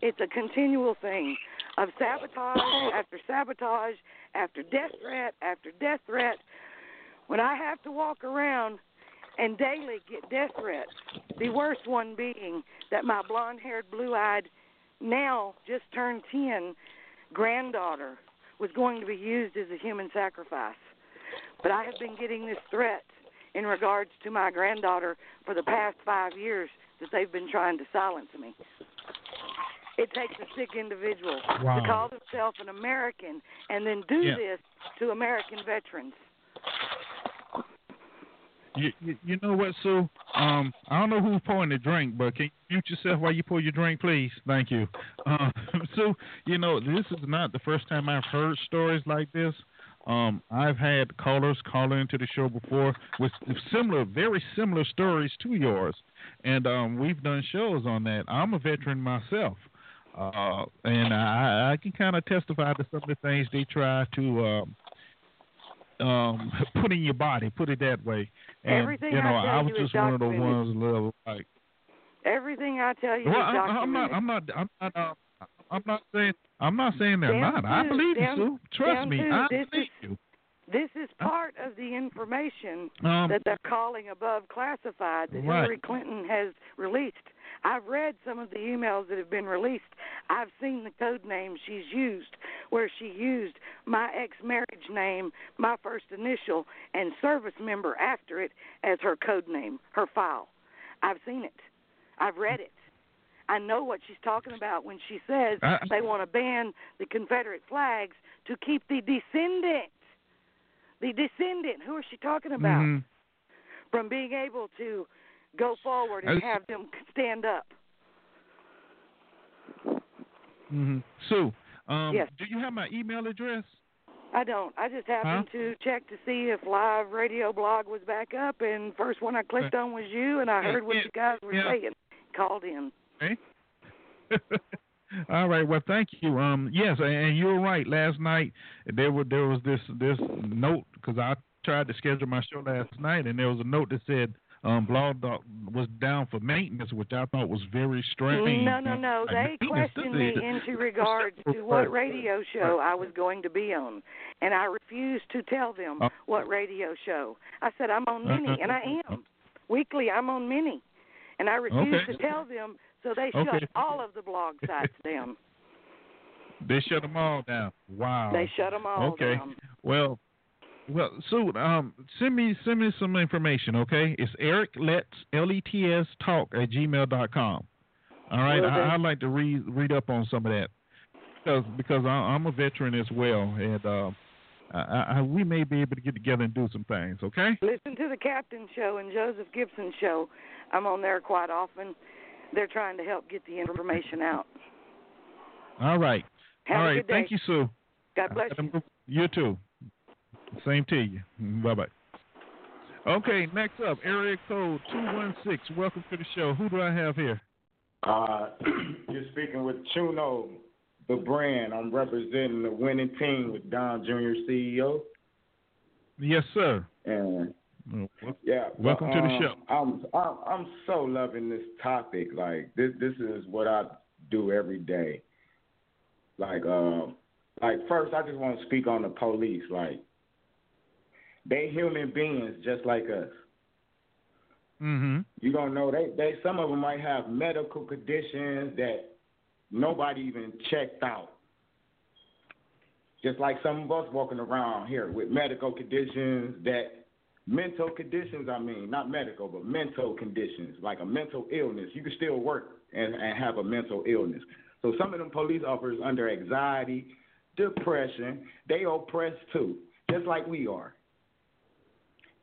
It's a continual thing of sabotage after sabotage, after death threat after death threat. When I have to walk around and daily get death threats, the worst one being that my blonde haired, blue eyed, now just turned 10 granddaughter was going to be used as a human sacrifice. But I have been getting this threat in regards to my granddaughter for the past five years that they've been trying to silence me. It takes a sick individual Wow. to call themselves an American and then do Yeah. this to American veterans. You, you, know what, Sue? Um, I don't know who's pouring the drink, but can you mute yourself while you pour your drink, please? Thank you. Uh, Sue, you know this is not the first time I've heard stories like this. Um, I've had callers call into the show before with similar, very similar stories to yours, and um, we've done shows on that. I'm a veteran myself, uh, and I, I can kind of testify to some of the things they try to. Um, um put in your body, put it that way. And Everything you know, I tell I was you just one of the ones little like Everything I tell you well, I, I'm not I'm not I'm not uh, I'm not saying I'm not saying they're Down not. I believe down- you, Sue. Trust me. to I this believe is- you. This is part of the information Um that they're calling above classified that Right. Hillary Clinton has released. I've read some of the emails that have been released. I've seen the code name she's used, where she used my ex marriage name, my first initial, and service member after it as her code name, her file. I've seen it. I've read it. I know what she's talking about when she says I- they want to ban the Confederate flags to keep the descendant, the descendant, who is she talking about? mhm. from being able to go forward and have them stand up. Mhm. Sue, um Yes. do you have my email address? I don't. I just happened to check to see if live radio blog was back up, and first one I clicked on was you, and I heard what you guys were yeah. saying. Called in. Okay. All right. Well, thank you. Um, yes, and, and you're right. Last night there were there was this this note because I tried to schedule my show last night, and there was a note that said um, Blog Talk was down for maintenance, which I thought was very strange. No, no, no. They questioned me into regards to what radio show I was going to be on, and I refused to tell them Oh. what radio show. I said I'm on Mini, and I uh, uh, am. Weekly, I'm on Mini, and I refused Okay. to tell them, so they Okay. shut all of the blog sites down. They shut them all down. Wow. They shut them all okay. down. Well, well, Sue, um, send me send me some information, okay? It's Eric Let's L E T S Talk at gmail dot com. All right, do. I, I'd like to read read up on some of that. because because I, am a veteran as well, and uh, I, I, we may be able to get together and do some things. Okay. Listen to the Captain Show and Joseph Gibson Show. I'm on there quite often. They're trying to help get the information out. All right. Have All right. Thank you, Sue. God bless you. You too. Same to you. Bye bye. Okay, next up, area code 216. Welcome to the show. Who do I have here? Uh, you're speaking with Chuno, the brand. I'm representing the winning team with Don Jr. CEO. Yes, sir. And yeah, welcome but, to um, the show. I'm, I'm I'm so loving this topic. Like this this is what I do every day. Like um, like first I just want to speak on the police. Like they human beings just like us. Mm-hmm. You don't know they they some of them might have medical conditions that nobody even checked out. Just like some of us walking around here with medical conditions that mental conditions, I mean, not medical, but mental conditions, like a mental illness. You can still work and, and have a mental illness. So some of them police officers under anxiety, depression, they oppressed too, just like we are.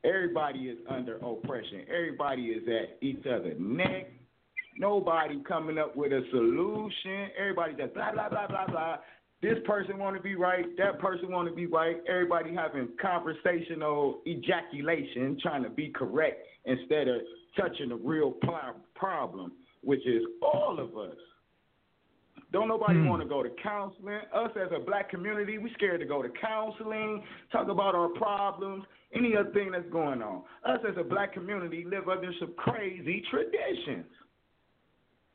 Everybody is under oppression. Everybody is at each other's neck. Nobody coming up with a solution. Everybody just blah blah blah blah blah. This person want to be right. That person want to be right. Everybody having conversational ejaculation, trying to be correct instead of touching the real problem, which is all of us. Don't nobody Hmm. want to go to counseling. Us as a black community, we scared to go to counseling, talk about our problems, any other thing that's going on. Us as a black community live under some crazy traditions.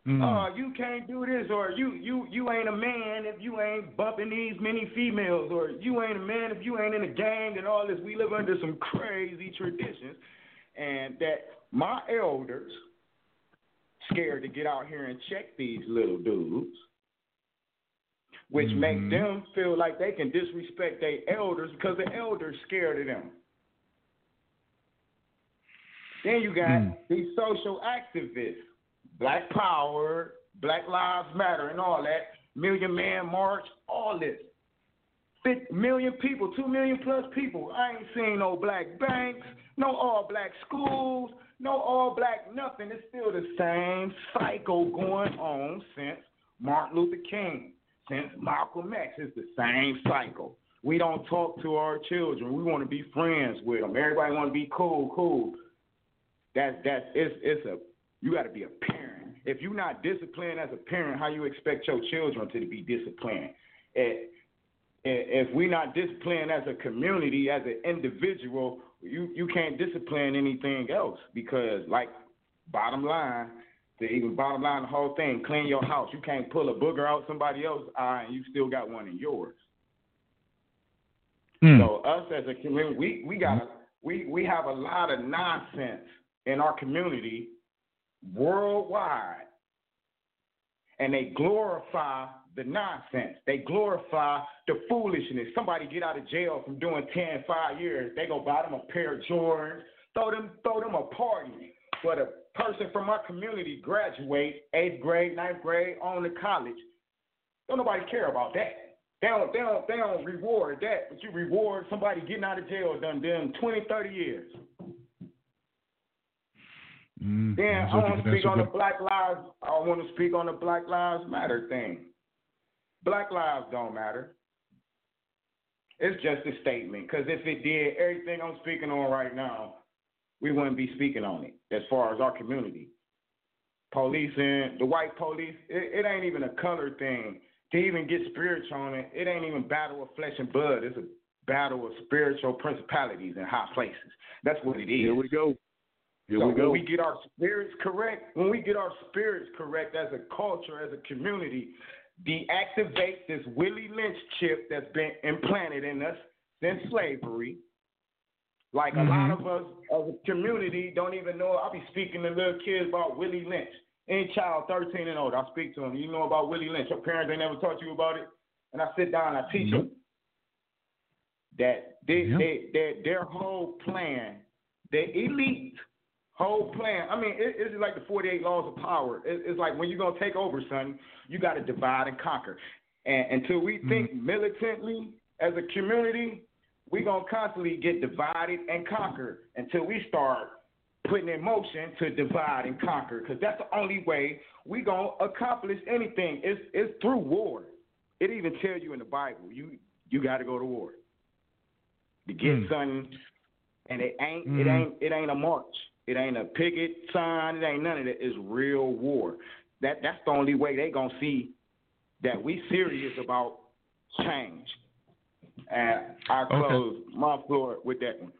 Mm. Oh, you can't do this, or you you you ain't a man if you ain't bumping these many females, or you ain't a man if you ain't in a gang and all this. We live under some crazy traditions, and that my elders scared to get out here and check these little dudes, which Mhm. make them feel like they can disrespect their elders because the elders scared of them. Then you got Mm. these social activists, Black Power, Black Lives Matter, and all that. Million Man March, all this. Million people, two million plus people. I ain't seen no black banks, no all black schools, no all black nothing. It's still the same cycle going on since Martin Luther King, since Malcolm X. It's the same cycle. We don't talk to our children. We want to be friends with them. Everybody want to be cool, cool. That's that's it's it's a you got to be a parent. If you're not disciplined as a parent, how you expect your children to be disciplined? If, if we're not disciplined as a community, as an individual, you you can't discipline anything else because, like, bottom line, the even bottom line, the whole thing, clean your house. You can't pull a booger out somebody else's eye and you still got one in yours. Mm. So us as a community, we we got we we have a lot of nonsense in our community worldwide, and they glorify the nonsense. They glorify the foolishness. Somebody get out of jail from doing 10, 5 years, they go buy them a pair of Jordans, throw them throw them a party. But a person from our community graduate eighth grade, ninth grade, on to college. Don't nobody care about that. They don't, they don't, they don't reward that, but you reward somebody getting out of jail done done 20, 30 years. Mm. Then I want to speak on the Black Lives. I want to speak on the Black Lives Matter thing. Black lives don't matter. It's just a statement. Because if it did, everything I'm speaking on right now, we wouldn't be speaking on it as far as our community. Policing, the white police, it, it ain't even a color thing. To even get spiritual on it, it ain't even battle of flesh and blood. It's a battle of spiritual principalities in high places. That's what it is. Here we go. Here so we go. when we get our spirits correct, when we get our spirits correct as a culture, as a community, deactivate this Willie Lynch chip that's been implanted in us since slavery. Like a lot Mhm. of us as a community don't even know. I'll be speaking to little kids about Willie Lynch. Any child 13 and older, I speak to them. You know about Willie Lynch. Your parents ain't never taught you about it. And I sit down and I teach them that they, Yep. they, they, their whole plan, the elite whole plan. I mean, it, it's like the 48 laws of power. It, it's like when you're going to take over, son, you got to divide and conquer. And until we think militantly as a community, we're going to constantly get divided and conquered until we start putting in motion to divide and conquer because that's the only way we're going to accomplish anything. It's, it's through war. It even tells you in the Bible, you you got to go to war to get Mm. something, and it ain't Mm. it ain't it ain't a march. It ain't a picket sign. It ain't none of that. It's real war. That that's the only way they gonna see that we serious about change. And I Okay. close my floor with that one.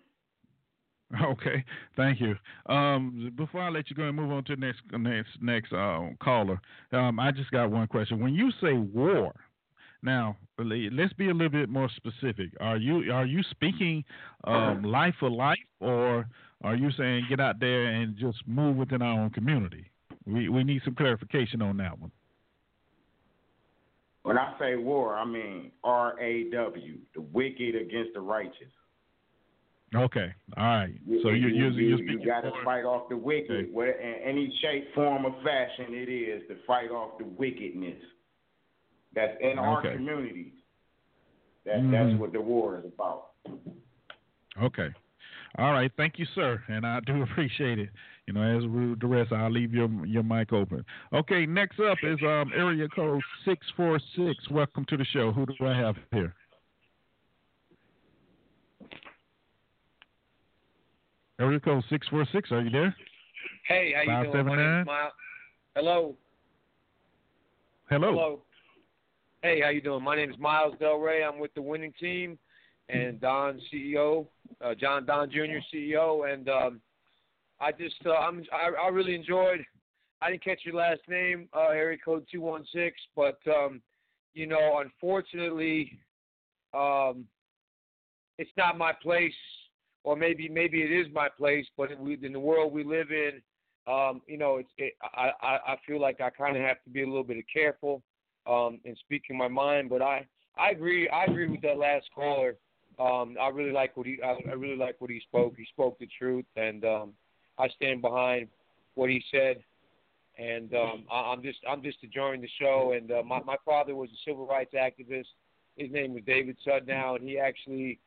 Okay, thank you. Um, before I let you go and move on to the next next next uh, caller, um, I just got one question. When you say war, now let's be a little bit more specific. Are you are you speaking um, life for life, or are you saying get out there and just move within our own community? We we need some clarification on that one. When I say war, I mean R A W, the wicked against the righteous. Okay, all right. So you you you, you're speaking got to fight off the wicked, Okay. in any shape, form, or fashion it is to fight off the wickedness that's in our Okay. communities. That Mhm. that's what the war is about. Okay. All right. Thank you, sir. And I do appreciate it. You know, as the rest, I'll leave your your mic open. Okay. Next up is um area code six four six. Welcome to the show. Who do I have here? Area code six four six. Are you there? Hey, how you doing? seven, nine? Hello. Hello. Hello. Hey, how you doing? My name is Miles Del Rey. I'm with the winning team, and Don CEO, uh, John Don Jr. CEO, and um, I just uh, I'm I, I really enjoyed. I didn't catch your last name, uh, area code two one six, but um, you know, unfortunately, um, it's not my place, or maybe maybe it is my place, but in, we, in the world we live in, um, you know, it's it, I, I I feel like I kind of have to be a little bit careful um, in speaking my mind. But I I agree I agree with that last caller. Um, I really like what he I, I really like what he spoke. He spoke the truth, and um, I stand behind what he said. And um, I, I'm just I'm just enjoying the show. And uh, my my father was a civil rights activist. His name was David Sudnow, and he actually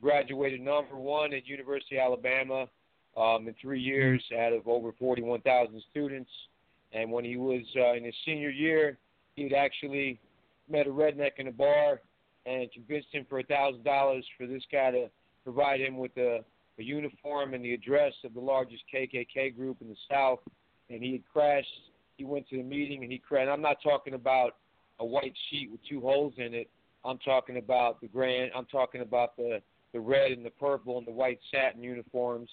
graduated number one at University of Alabama um, in three years out of over 41,000 students. And when he was uh, in his senior year, he'd actually met a redneck in a bar and convinced him for a thousand dollars for this guy to provide him with a, a uniform and the address of the largest KKK group in the South. And he had crashed. He went to the meeting and he crashed. I'm not talking about a white sheet with two holes in it. I'm talking about the grand. I'm talking about the the red and the purple and the white satin uniforms.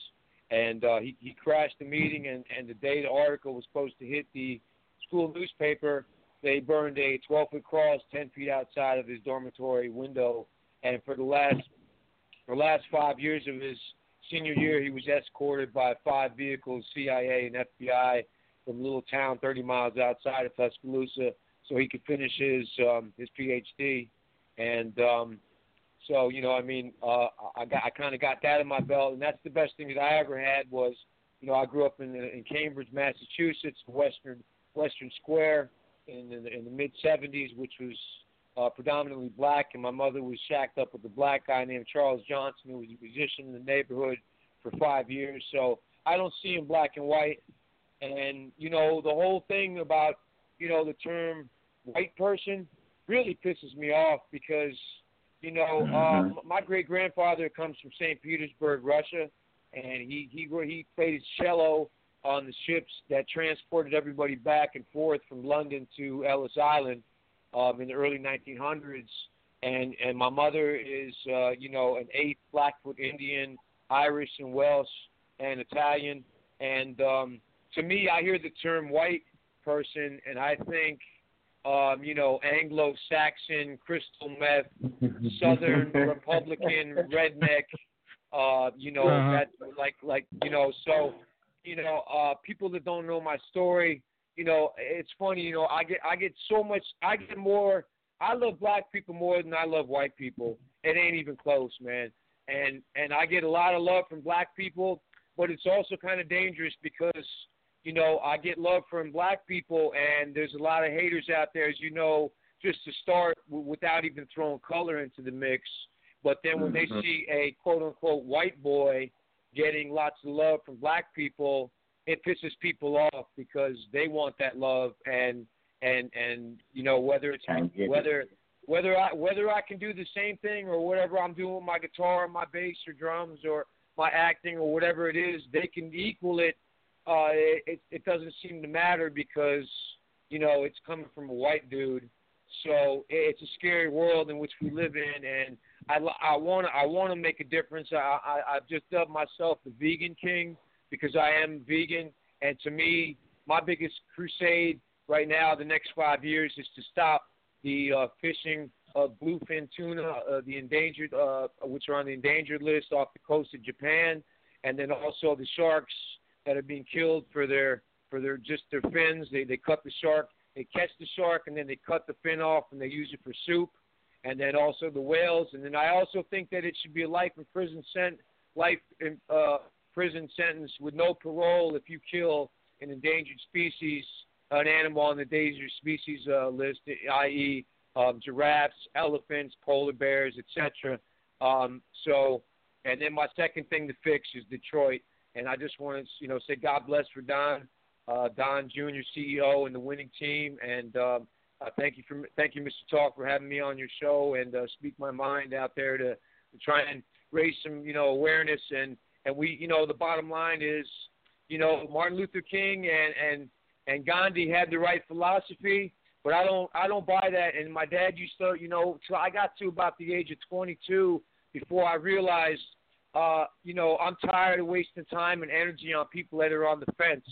And uh, he he crashed the meeting. And and the day the article was supposed to hit the school newspaper, they burned a 12 foot cross 10 feet outside of his dormitory window. And for the last for the last five years of his senior year, he was escorted by five vehicles, CIA and FBI, from a little town 30 miles outside of Tuscaloosa, so he could finish his um, his PhD. And um, so, you know, I mean, uh, I got I kind of got that in my belt, and that's the best thing that I ever had was, you know, I grew up in in Cambridge, Massachusetts, Western Western Square in in the, in the mid 70s, which was uh, predominantly black, and my mother was shacked up with a black guy named Charles Johnson, who was a musician in the neighborhood for five years. So I don't see him black and white. And you know, the whole thing about you know the term white person really pisses me off because you know Mhm. uh, my great grandfather comes from St. Petersburg, Russia, and he he he played his cello on the ships that transported everybody back and forth from London to Ellis Island um, in the early 1900s. And and my mother is uh, you know an eighth Blackfoot Indian, Irish and Welsh and Italian. And um, to me, I hear the term white person, and I think um, you know Anglo-Saxon, crystal meth, Southern Republican, redneck. Uh, you know Uh-huh. that like like you know so you know uh, people that don't know my story. You know, it's funny. You know, I get I get so much. I get more. I love black people more than I love white people. It ain't even close, man. And and I get a lot of love from black people, but it's also kind of dangerous because you know I get love from black people, and there's a lot of haters out there, as you know, just to start w- without even throwing color into the mix. But then when they Mhm. see a quote unquote white boy getting lots of love from black people, it pisses people off because they want that love and and and you know whether it's it. whether whether I whether I can do the same thing or whatever I'm doing with my guitar, my bass or drums or my acting or whatever it is, they can equal it. Uh, it it doesn't seem to matter because you know it's coming from a white dude. So it's a scary world in which we live in, and I I want I want to make a difference. I, I I've just dubbed myself the vegan king because I am vegan, and to me, my biggest crusade right now, the next five years, is to stop the uh, fishing of bluefin tuna, uh, the endangered, uh, which are on the endangered list off the coast of Japan, and then also the sharks that are being killed for their for their just their fins. They they cut the shark, they catch the shark, and then they cut the fin off and they use it for soup. And then also the whales, and then I also think that it should be a life in prison sent life in uh, prison sentence with no parole if you kill an endangered species, an animal on the endangered species uh, list, i.e., um, giraffes, elephants, polar bears, etc. Um, so, and then my second thing to fix is Detroit, and I just want to, you know, say God bless for Don, uh, Don Jr. CEO and the winning team, and um, uh, thank you for thank you, Mr. Talk, for having me on your show and uh, speak my mind out there to, to try and raise some, you know, awareness and and we, you know, the bottom line is, you know, Martin Luther King and and and Gandhi had the right philosophy, but I don't I don't buy that. And my dad used to, you know, till I got to about the age of 22 before I realized, uh, you know, I'm tired of wasting time and energy on people that are on the fence.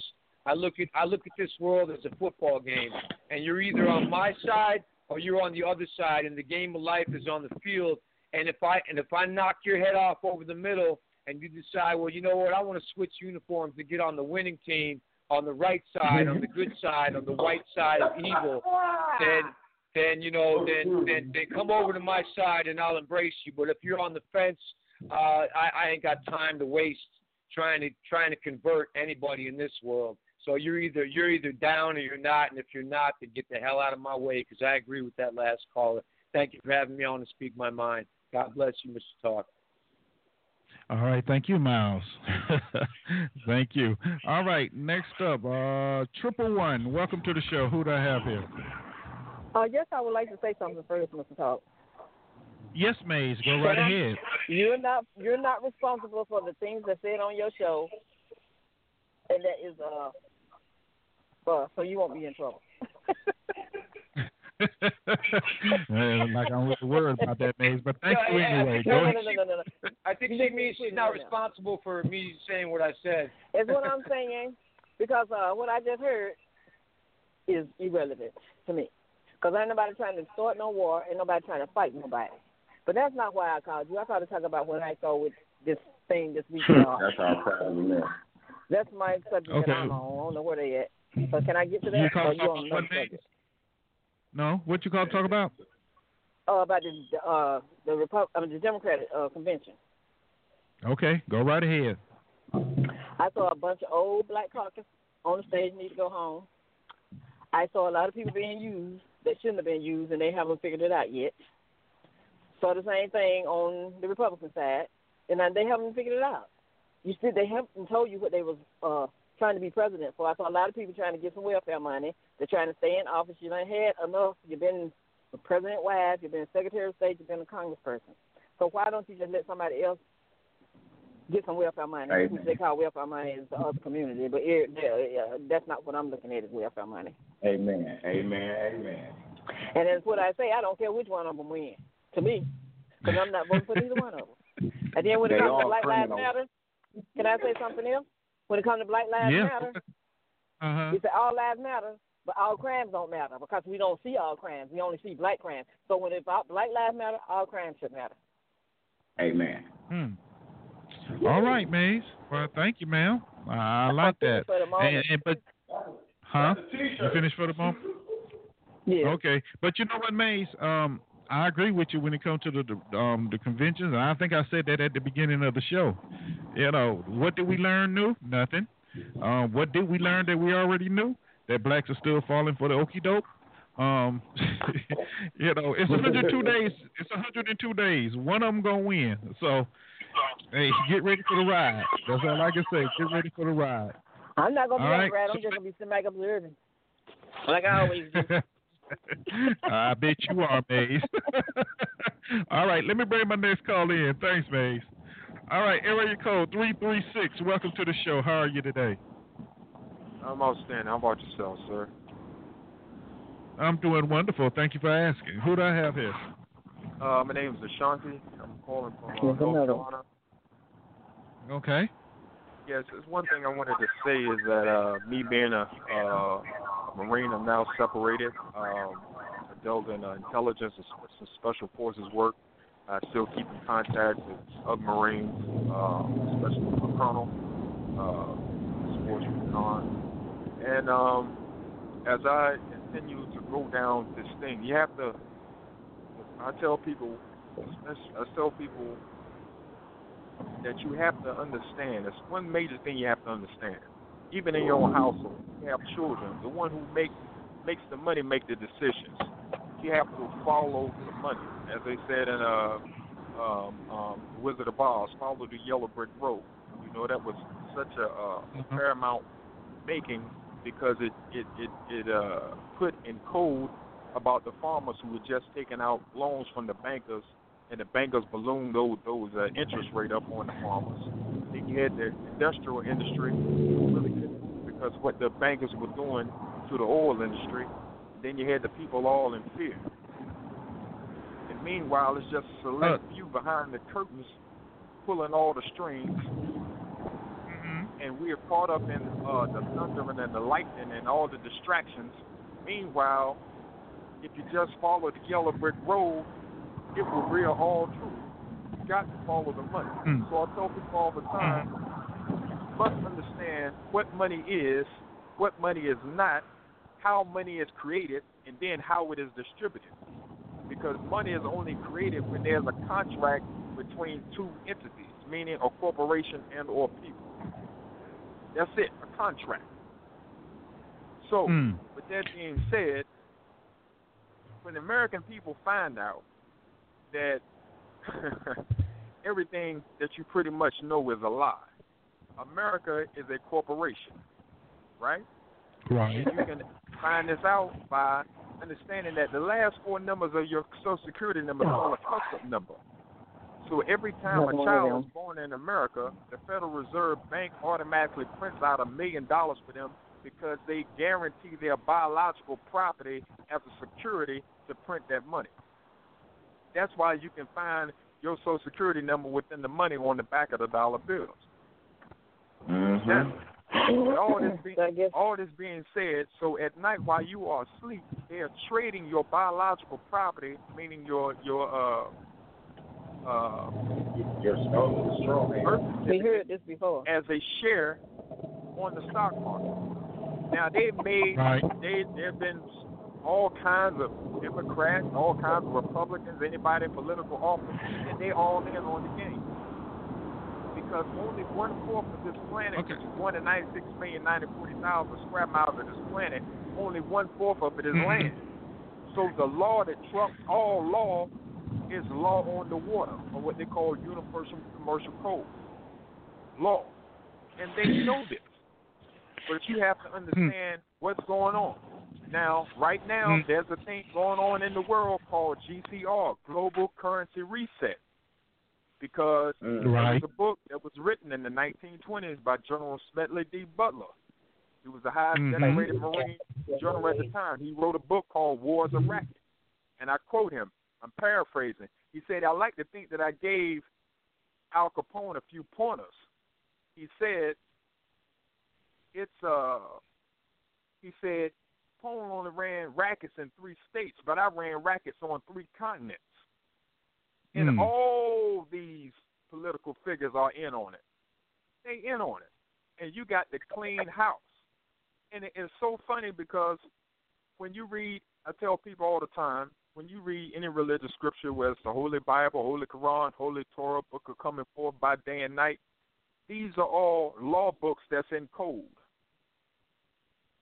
I look at I look at this world as a football game, and you're either on my side or you're on the other side, and the game of life is on the field. And if I and if I knock your head off over the middle, and you decide, well, you know what, I want to switch uniforms to get on the winning team, on the right side, on the good side, on the white side of evil, then then you know then then then come over to my side and I'll embrace you. But if you're on the fence, uh, I, I ain't got time to waste trying to trying to convert anybody in this world. So you're either you're either down or you're not, and if you're not, then get the hell out of my way because I agree with that last caller. Thank you for having me on to speak my mind. God bless you, Mr. Talk. All right, thank you, Miles. thank you. All right, next up, uh, triple one. Welcome to the show. Who do I have here? Uh, yes, I would like to say something first, Mr. Talk. Yes, Maze. Go right ahead. You're not you're not responsible for the things that said on your show, and that is uh, uh so you won't be in trouble. Well, like I'm really worried about that, Maze. But thank you Yeah, yeah, anyway. no, no, no, no, no, no. I think she means she's not responsible for me saying what I said. Is what I'm saying because uh, what I just heard is irrelevant to me. Because ain't nobody trying to start no war, ain't nobody trying to fight nobody. But that's not why I called you. I called to talk about what I saw with this thing this weekend. That's our problem there. That's my subject Okay. that I'm on. I don't know where they at. So can I get to that? You call you talk on about what, No, what you call to talk about? Oh, about the uh the Repub- I mean, the Democratic uh, convention. Okay, go right ahead. I saw a bunch of old black caucus on the stage need to go home. I saw a lot of people being used that shouldn't have been used, and they haven't figured it out yet. Saw the same thing on the Republican side, and they haven't figured it out. You see, they haven't told you what they was uh, trying to be president for. I saw a lot of people trying to get some welfare money. They're trying to stay in office. You done had enough. You've been a president wife. You've been Secretary of State. You've been a congressperson. So why don't you just let somebody else get some welfare money, Amen. which they call welfare money in the other community. But it, yeah, that's not what I'm looking at as welfare money. Amen. Amen. Amen. And that's what I say. I don't care which one of them win. To me, because I'm not voting for either one of them. And then when it comes to all Black Lives. Matter, can I say something else? When it comes to Black Lives Yeah. Matter, Uh-huh. you say all lives matter, but all crimes don't matter because we don't see all crimes. We only see black crimes. So when it's about Black Lives Matter, all crimes should matter. Amen. Hmm. All right, Maze. Well, thank you, ma'am. I like that. For the. And, and, but, huh? You finished for the moment? Yeah. Okay, but you know what, Maze? Um, I agree with you when it comes to the, the um the conventions, and I think I said that at the beginning of the show. You know, what did we learn new? Nothing. Um, what did we learn that we already knew? That blacks are still falling for the okey doke. Um, you know, it's 102 days. It's 102 days. One of them gonna win. So, hey, get ready for the ride. That's all I can say. Get ready for the ride. I'm not gonna be All on right. the ride. I'm just gonna be sitting back observing, like I always do. I bet you are, Maze. All right, let me bring my next call in. Thanks, Maze. All right, area code 336. Welcome to the show. How are you today? I'm outstanding. How about yourself, sir? I'm doing wonderful. Thank you for asking. Who do I have here? Uh, my is Ashanti. I'm calling from uh, North. Carolina. Okay. Yes, there's one thing I wanted to say is that uh, me being a, uh, a Marine, I'm now separated. Um, I delved in uh, intelligence and special forces work. I still keep in contact with other Marines, uh, especially my colonel, uh, sports recon. And um, as I continue to go down this thing, you have to. I tell people, I tell people that you have to understand. There's one major thing you have to understand. Even in your own household, you have children. The one who make makes the money make the decisions. You have to follow the money, as they said in uh, um, um, Wizard of Oz. Follow the yellow brick road. You know that was such a uh, paramount making because it it it, it uh, put in code about the farmers who were just taking out loans from the bankers and the bankers ballooned those those uh, interest rate up on the farmers. Then you had the industrial industry really couldn't because what the bankers were doing to the oil industry. Then you had the people all in fear. And meanwhile, it's just a select few behind the curtains pulling all the strings. And we are caught up in uh, the thundering and the lightning and all the distractions. Meanwhile, if you just follow the yellow brick road, it will real all true. You got to follow the money. Mm. So I tell people all the time, you must understand what money is, what money is not, how money is created, and then how it is distributed. Because money is only created when there's a contract between two entities, meaning a corporation and or people. That's it, a contract. So, Mm. with that being said, when the American people find out that everything that you pretty much know is a lie, America is a corporation, right? Right. And you can find this out by understanding that the last four numbers of your Social Security number is called a custom number. So every time Another a child is born in America, the Federal Reserve Bank automatically prints out a million dollars for them because they guarantee their biological property as a security to print that money. That's why you can find your Social Security number within the money on the back of the dollar bills. Now, with all this being, all this being said, so at night while you are asleep, they are trading your biological property, meaning your your uh uh Your strong, strong birth We heard this before. as a share on the stock market. Now they've made Right. they there've been all kinds of Democrats, all kinds of Republicans, anybody in political office, and they all in on the game. Because only one fourth of this planet, Okay. which is one in ninety six million ninety forty thousand square miles of this planet, only one fourth of it is Mhm. land. So the law that trumps all law is law on the water, or what they call universal commercial code law. And they know this. But you have to understand what's going on. Now, right now, Mm. there's a thing going on in the world called GCR, Global Currency Reset. Because there Right. was a book that was written in the 1920s by General Smedley D. Butler. He was the highest Mhm. decorated Marine general at the time. He wrote a book called Wars of Racket. And I quote him, I'm paraphrasing. He said, I like to think that I gave Al Capone a few pointers. He said, it's, uh, he said, Capone only ran rackets in three states, but I ran rackets on three continents. And Hmm. all these political figures are in on it. They in on it. And you got the clean house. And it is so funny because when you read, I tell people all the time, when you read any religious scripture, whether it's the Holy Bible, Holy Quran, Holy Torah, Book of Coming Forth by Day and Night, these are all law books that's in code.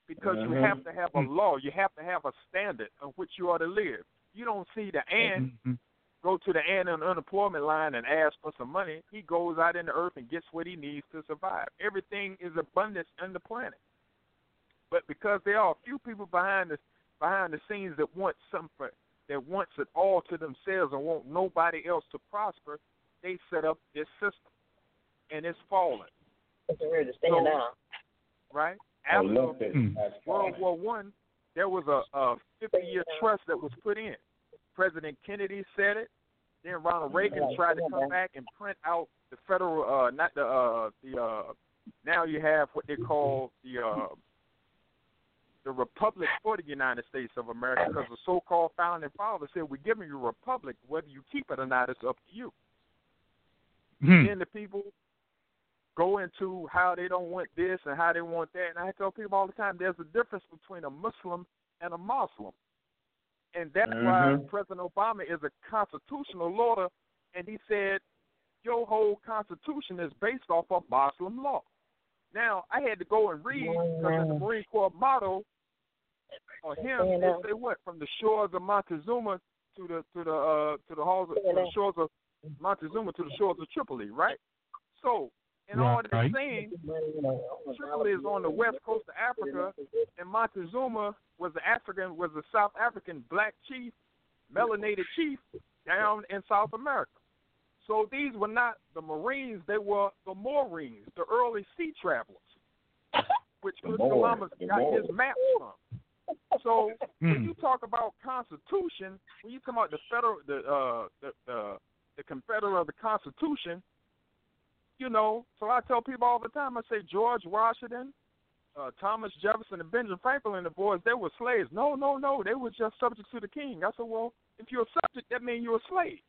Because you Mhm. have to have a law. You have to have a standard on which you are to live. You don't see the ant Mhm. go to the ant on the unemployment line and ask for some money. He goes out in the earth and gets what he needs to survive. Everything is abundance on the planet. But because there are a few people behind the behind the scenes that want something that wants it all to themselves and want nobody else to prosper, they set up this system. And it's falling. It's weird to stand So- down. Right? I After love it. Hmm. That's World. War One, there was a, a 50-year trust that was put in. President Kennedy said it. Then Ronald Reagan tried to come back and print out the federal, uh, not the, uh, the. Uh, now you have what they call the, uh, the republic for the United States of America, because the so-called founding fathers said we're giving you a republic, whether you keep it or not, it's up to you. Hmm. Then the people go into how they don't want this and how they want that. And I tell people all the time there's a difference between a Muslim and a Muslim. And that's why Mhm. President Obama is a constitutional lawyer. And he said, your whole constitution is based off of Muslim law. Now, I had to go and read because in the Marine Corps motto or him, it say what? From the shores of Montezuma to the to the uh, to the halls of, to the shores of Montezuma to the shores of Tripoli, right? So, in all that Right. saying, Tripoli is on the west coast of Africa, and Montezuma was the African, was the South African black chief, melanated chief down in South America. So these were not the Marines; they were the Maurines, the early sea travelers, which The Columbus the got his maps from. So when Hmm. you talk about Constitution, when you come out the federal, the uh, the the, the Confederate of the Constitution, you know. So I tell people all the time. I say George Washington, uh, Thomas Jefferson, and Benjamin Franklin, the boys, they were slaves. No, no, no, they were just subject to the king. I said, well, if you're a subject, that means you're a slave.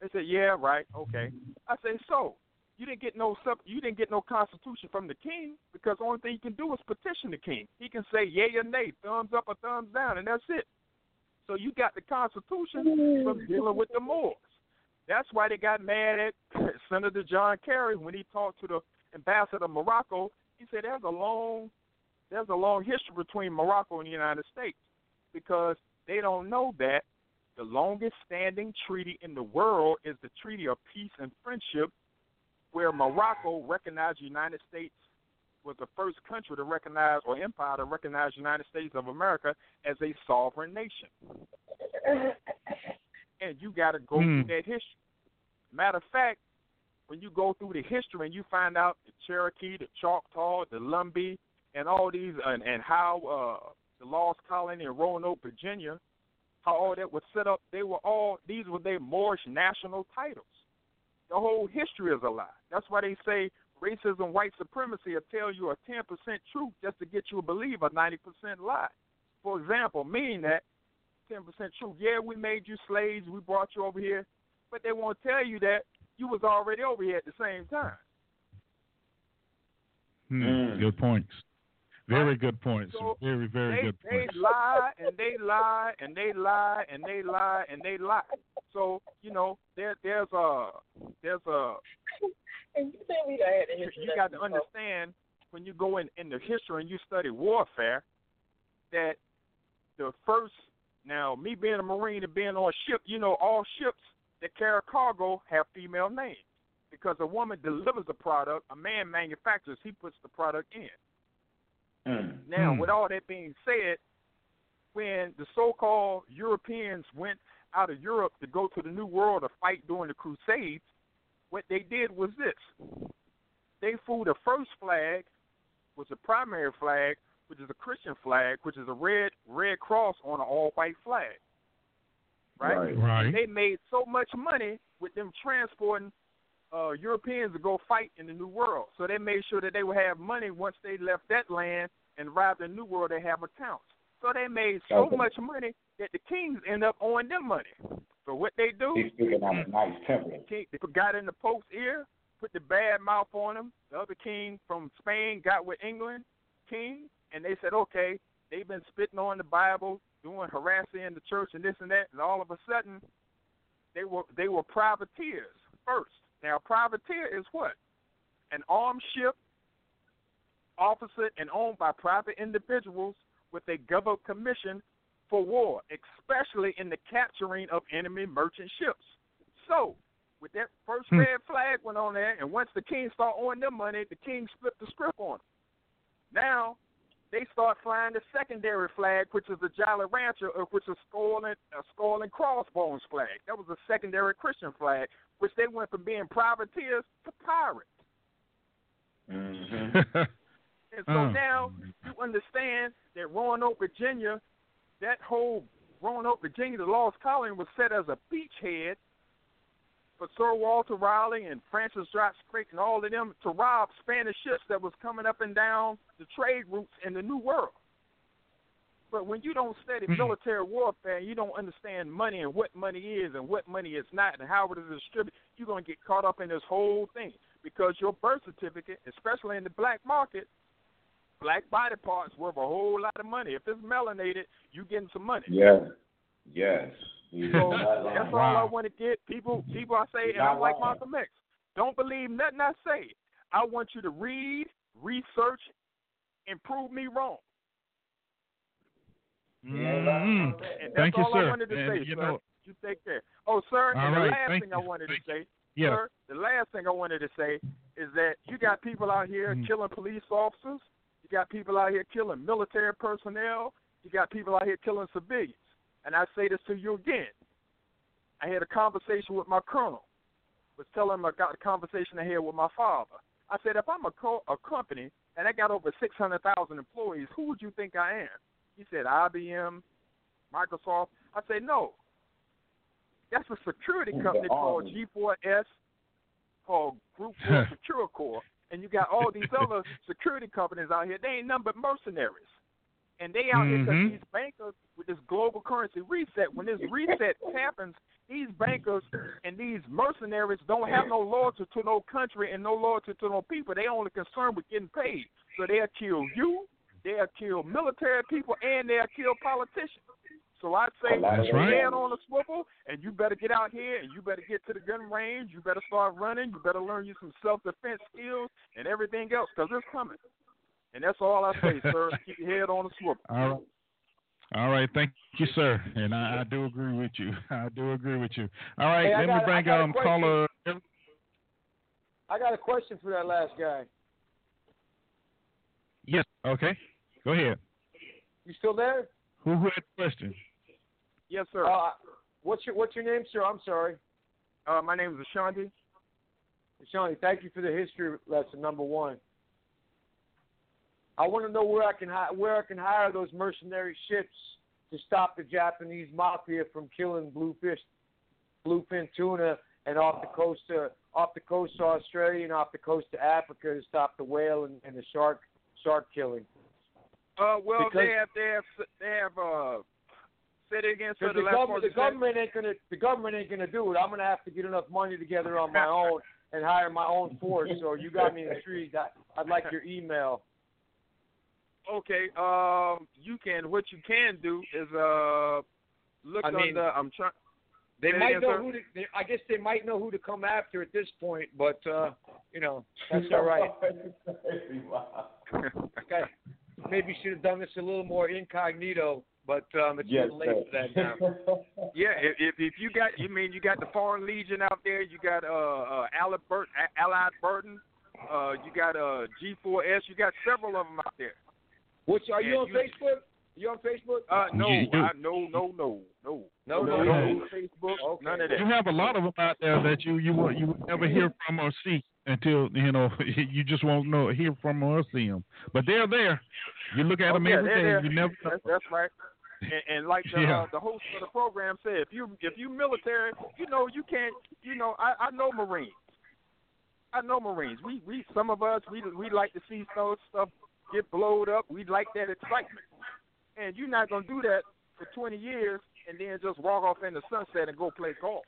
They said, yeah, right, okay. I say, so you didn't get no sub, you didn't get no constitution from the king because the only thing you can do is petition the king. He can say yay or nay, thumbs up or thumbs down, and that's it. So you got the constitution from dealing with the Moors. That's why they got mad at Senator John Kerry when he talked to the ambassador of Morocco. He said there's a long there's a long history between Morocco and the United States because they don't know that the longest standing treaty in the world is the Treaty of Peace and Friendship, where Morocco recognized the United States was the first country to recognize or empire to recognize the United States of America as a sovereign nation. And you got to go Hmm. through that history. Matter of fact, when you go through the history and you find out the Cherokee, the Choctaw, the Lumbee, and all these, and, and how uh, the Lost Colony in Roanoke, Virginia, how all that was set up, they were all, these were their Moorish national titles. The whole history is a lie. That's why they say racism, white supremacy will tell you a 10% truth just to get you to believe a 90% lie. For example, meaning that 10% truth, yeah, we made you slaves, we brought you over here, but they won't tell you that you was already over here at the same time. Hmm. Mm. Good points. Very good points. So very, very they, good points. they lie and they lie and they lie and they lie and they lie. So you know there there's a there's a And you said we done had the you, history you got to understand when you go in in the history and you study warfare that the first now me being a marine and being on a ship you know all ships that carry cargo have female names because a woman delivers the product a man manufactures he puts the product in Mm. now, Hmm. with all that being said, when the so-called Europeans went out of Europe to go to the New World to fight during the Crusades, what they did was this: they flew the first flag, was the primary flag, which is a Christian flag, which is a red red cross on an all-white flag. Right? Right. Right. They made so much money with them transporting uh, Europeans to go fight in the New World. So they made sure that they would have money once they left that land and arrived in the New World. They have accounts. So they made so Okay. much money that the kings end up owing them money. So what they do, He's speaking on a nice template. king, they got in the Pope's ear, put the bad mouth on him. The other king from Spain got with England king, and they said, okay, they've been spitting on the Bible, doing harassing in the church and this and that, and all of a sudden, they were they were privateers first. Now, privateer is what? An armed ship officered and owned by private individuals with a government commission for war, especially in the capturing of enemy merchant ships. So, with that first Hmm. red flag went on there, and once the king start owing them money, the king flipped the script on them. Now, they start flying the secondary flag, which is the Jolly Rancher, uh, which is skull and uh, skull and crossbones flag. That was a secondary Christian flag, which they went from being privateers to pirates. And so Mm. now you understand that Roanoke, Virginia, that whole Roanoke, Virginia, the lost colony was set as a beachhead for Sir Walter Raleigh and Francis Drake Drake and all of them to rob Spanish ships that was coming up and down the trade routes in the New World. But when you don't study Hmm. military warfare, you don't understand money and what money is and what money is not and how it is distributed, you're going to get caught up in this whole thing because your birth certificate, especially in the black market, black body parts worth a whole lot of money. If it's melanated, you getting some money. Yes. Yes. You're So that's all I want to get people. People, I say, and I'm like lying. Malcolm X. Don't believe nothing I say. I want you to read, research, and prove me wrong. Mhm. And that's Thank you, sir. I wanted to And, say, you sir. know- you take care. Oh, sir, All and the last thank thing I you. wanted to say, Yeah. sir, the last thing I wanted to say is that you got people out here Mhm. killing police officers. You got people out here killing military personnel. You got people out here killing civilians. And I say this to you again. I had a conversation with my colonel. Was telling him I got a conversation I had with my father. I said, if I'm a, co- a company and I got over 600,000 employees, who would you think I am? He said, IBM, Microsoft. I said, no. That's a security company called G4S, called Group 4 Securicor. And you got all these other security companies out here. They ain't nothing but mercenaries. And they out here Mhm. because these bankers with this global currency reset, when this reset happens, these bankers and these mercenaries don't have no loyalty to no country and no loyalty to no people. They only concerned with getting paid. So they'll kill you, they'll kill military people, and they'll kill politicians. So I say, That's right. head on a swivel, and you better get out here and you better get to the gun range. You better start running. You better learn you some self defense skills and everything else because it's coming. And that's all I say, sir. Keep your head on a swivel. All right. All right, thank you, sir. And I, I do agree with you. I do agree with you. All right, Hey, I let got- me I bring got a um caller. I got a question for that last guy. Yes. Okay. Go ahead. You still there? Who who had the question? Yes, sir. Uh, what's your What's your name, sir? I'm sorry. Uh, my name is Ashanti. Shawnee, thank you for the history lesson number one. I want to know where I can hi- where I can hire those mercenary ships to stop the Japanese mafia from killing bluefish, bluefin tuna, and off the coast of off the coast of Australia and off the coast of Africa to stop the whale and, and the shark shark killing. Uh, well, Because- they have they have they have uh, said it again. The the, government, the government ain't gonna the government ain't gonna do it. I'm gonna have to get enough money together on my own and hire my own force. So you got me in the street. I, I'd like your email. Okay. Um, you can. What you can do is uh, look I mean, under. I'm trying. They might again, know who to. They, I guess they might know who to come after at this point, but uh, you know that's all right. Okay, maybe should have done this a little more incognito, but um, it's Yes, too late for that now. Yeah, if, if if you got, you mean you got the Foreign Legion out there, you got uh, uh Allied, Bur- Allied Barton, uh, you got uh G4S, you got several of them out there. Which are you on you- Facebook? You on Facebook? Uh, no, You. I, no, no, no, no, No, no, no, no. Facebook, Okay. none of that. You have a lot of them out there that you you will you will never hear from or see until you know you just won't know hear from or see them. But they're there. You look at Oh, them yeah, every there. You never. That's, that's right. And, and like the Yeah. uh, the host of the program said, if you if you military, you know you can't. You know, I I know Marines. I know Marines. We we some of us we we like to see some stuff get blowed up. We like that excitement. And you're not gonna do that for 20 years and then just walk off in the sunset and go play golf.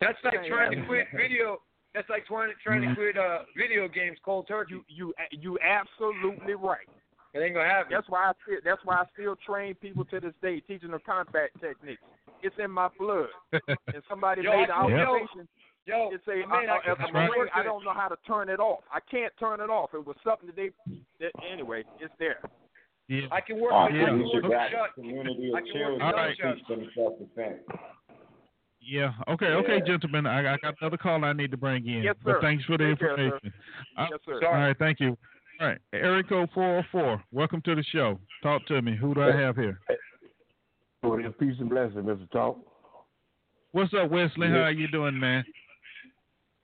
That's like Yeah, trying to quit video. That's like trying trying to quit uh video games cold turkey. You you you absolutely right. It ain't gonna happen. That's why I still, that's why I still train people to this day, teaching them combat techniques. It's in my blood. And somebody Yo, made the I- you know- observation. Yo, it's a, man, I, as a I, Marine, I don't know how to turn it off. I can't turn it off. It was something that they. That, anyway, it's there. Yeah. I can work. Oh, I can you should work got shut. community I of can children work All right. to teach them self defense. Yeah. Okay. Okay, Yeah. gentlemen. I, I got another call I need to bring in. Yes, But sir. thanks for the Take care, sir. information. Uh, Yes, sir. All right. Thank you. All right. Area code 404. Welcome to the show. Talk to me. Who do I have here? Oh, yeah, peace and blessing, Mr. Talk. What's up, Wesley? How are you doing, man?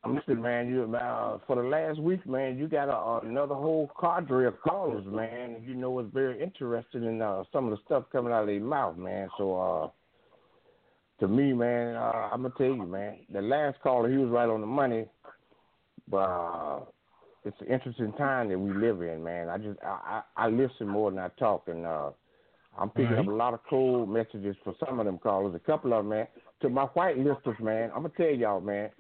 Listen, man, you uh, for the last week, man, you got a, another whole cadre of callers, man. You know, it's very interesting in uh, some of the stuff coming out of their mouth, man. So, uh, to me, man, uh, I'm gonna tell you, man, the last caller, he was right on the money, but uh, it's an interesting time that we live in, man. I just I, I, I listen more than I talk, and uh, I'm picking Right. up a lot of cold messages for some of them callers. A couple of them, man. To my white listers, man, I'm gonna tell y'all, man.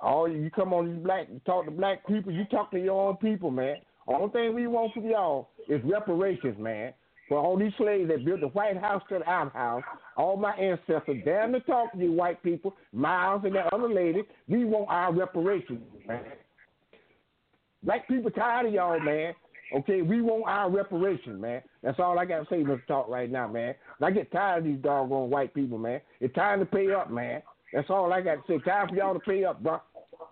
All you come on these black, talk to black people. You talk to your own people, man. Only thing we want from y'all is reparations, man. For all these slaves that built the White House to the outhouse, all my ancestors, damn to talk to you white people, Miles and that other lady, we want our reparations, man. Black people tired of y'all, man. Okay, we want our reparations, man. That's all I got to say, Mr. Talk, right now, man. I get tired of these doggone white people, man. It's time to pay up, man. That's all I got to say. Time for y'all to pay up, bro.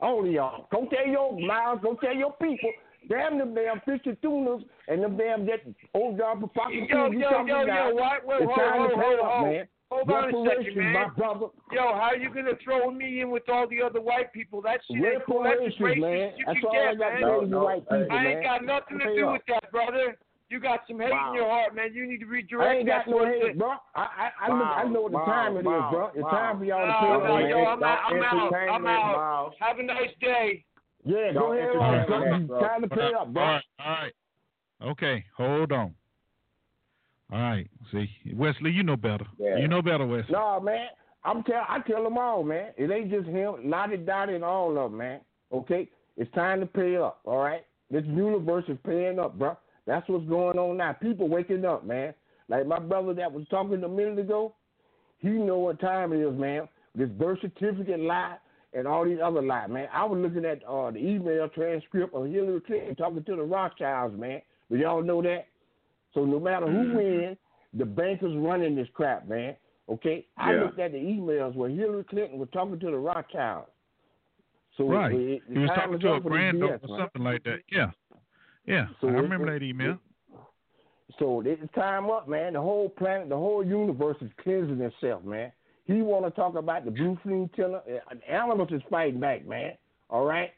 All of y'all. Go tell your miles, go tell your people. Damn them damn fish and tunas and them damn that old job for pocket Yo, food you yo, yo, yo, what? Wait, it's hold, time hold, to pay hold, up, hold. man. Hold on a second, man. my brother. Yo, how are you gonna throw me in with all the other white people? That shit ain't cool. That's racist man. you That's can all I get, got man. say to you white people, I man. ain't got nothing to do up. with that, brother. You got some hate Wow. in your heart, man. You need to redirect I ain't got that no hate, bro. I I I, look, I know what the Wow, time it is, wow, bro. It's wow. time for y'all to No, pay no, up, yo. I'm out. I'm out. I'm out. Miles. Have a nice day. Yeah, go ahead, entertain Ross. that, It's bro. time to pay up, bro. All right. All right. Okay. Hold on. All right. See, Wesley, you know better. Yeah. You know better, Wesley. No, man. I'm tell I tell them all, man. It ain't just him, Lottie Dottie and all of them, man. Okay? It's time to pay up, all right? This universe is paying up, bro. That's what's going on now. People waking up, man. Like my brother that was talking a minute ago, he know what time it is, man. This birth certificate lie and all these other lies, man. I was looking at uh, the email transcript of Hillary Clinton talking to the Rothschilds, man. Do y'all know that? So no matter who wins, the bankers running this crap, man. Okay, I Yeah. looked at the emails where Hillary Clinton was talking to the Rothschilds. So Right. it- He was talking to a granddaughter or something like that. Yeah. Yeah. So I remember it- that email. So it's time up, man. The whole planet, the whole universe is cleansing itself, man. He want to talk about the blue flame tiller. uh, Animals is fighting back, man. All right.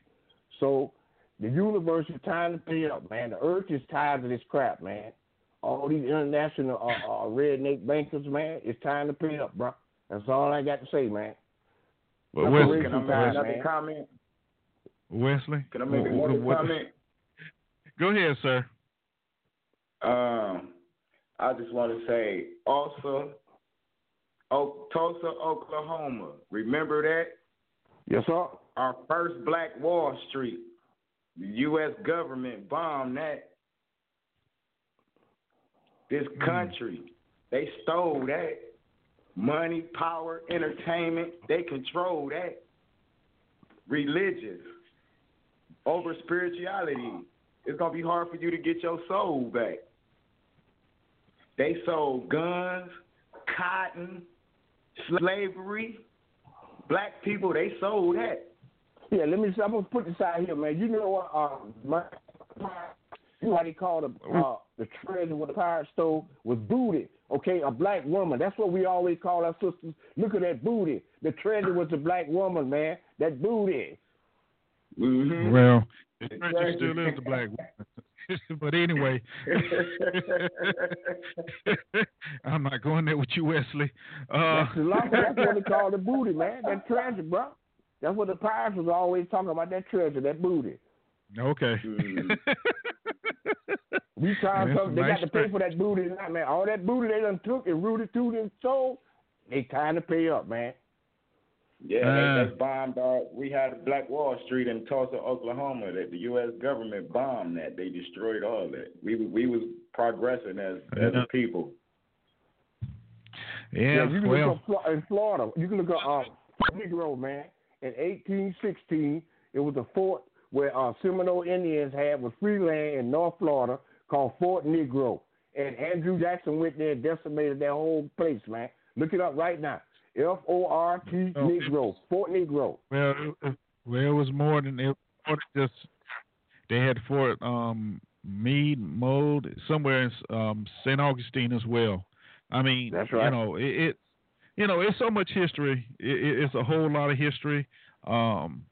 So the universe is time to pay up, man. The earth is tired of this crap, man. All these international uh, uh, redneck bankers, man. It's time to pay up, bro. That's all I got to say, man. Well, That's Wesley, the Can I make time, another comment? Wesley. Can I make Wh- wh- another what- comment? Go ahead, sir. Um, I just want to say also, o- Tulsa, Oklahoma. Remember that? Yes, sir. Our first Black Wall Street. The U.S. government bombed that. This country, they stole that. Money, power, entertainment, they control that. Religious over spirituality. It's gonna be hard for you to get your soul back. They sold guns, cotton, slavery. Black people, they sold that. Yeah, let me. I'm gonna put this out here, man. You know what? Uh, my, you know how they call the uh, the treasure what the pirate stole was booty. Okay, a black woman. That's what we always call our sisters. Look at that booty. The treasure was a black woman, man. That booty. Mm-hmm. Well, the treasure still is the black woman. but anyway, I'm not going there with you, Wesley. Uh, That's, the that's what they call the booty, man. That treasure, bro. That's what the pirates was always talking about. That treasure, that booty. okay. We trying Yeah, something. They nice got to pay for that booty tonight, man. All that booty they done took and rooted through and sold. They time to pay up, man. Yeah, Uh. they, they bombed our. We had Black Wall Street in Tulsa, Oklahoma. That the U.S. government bombed that. They destroyed all that. We we was progressing as as a people. yeah, you can well, look up in Florida. You can look up uh, Negro, man. in 1816. It was a fort where uh, Seminole Indians had was free land in North Florida called Fort Negro. And Andrew Jackson went there and decimated that whole place, man. Look it up right now. F O R T Negro, Fort Negro. Well, well, it was more than it. Was just they had Fort um, Meade, Mold, somewhere in um, St. Augustine as well. I mean, That's right. you know, it, it you know, it's so much history. It, it's a whole lot of history. Um,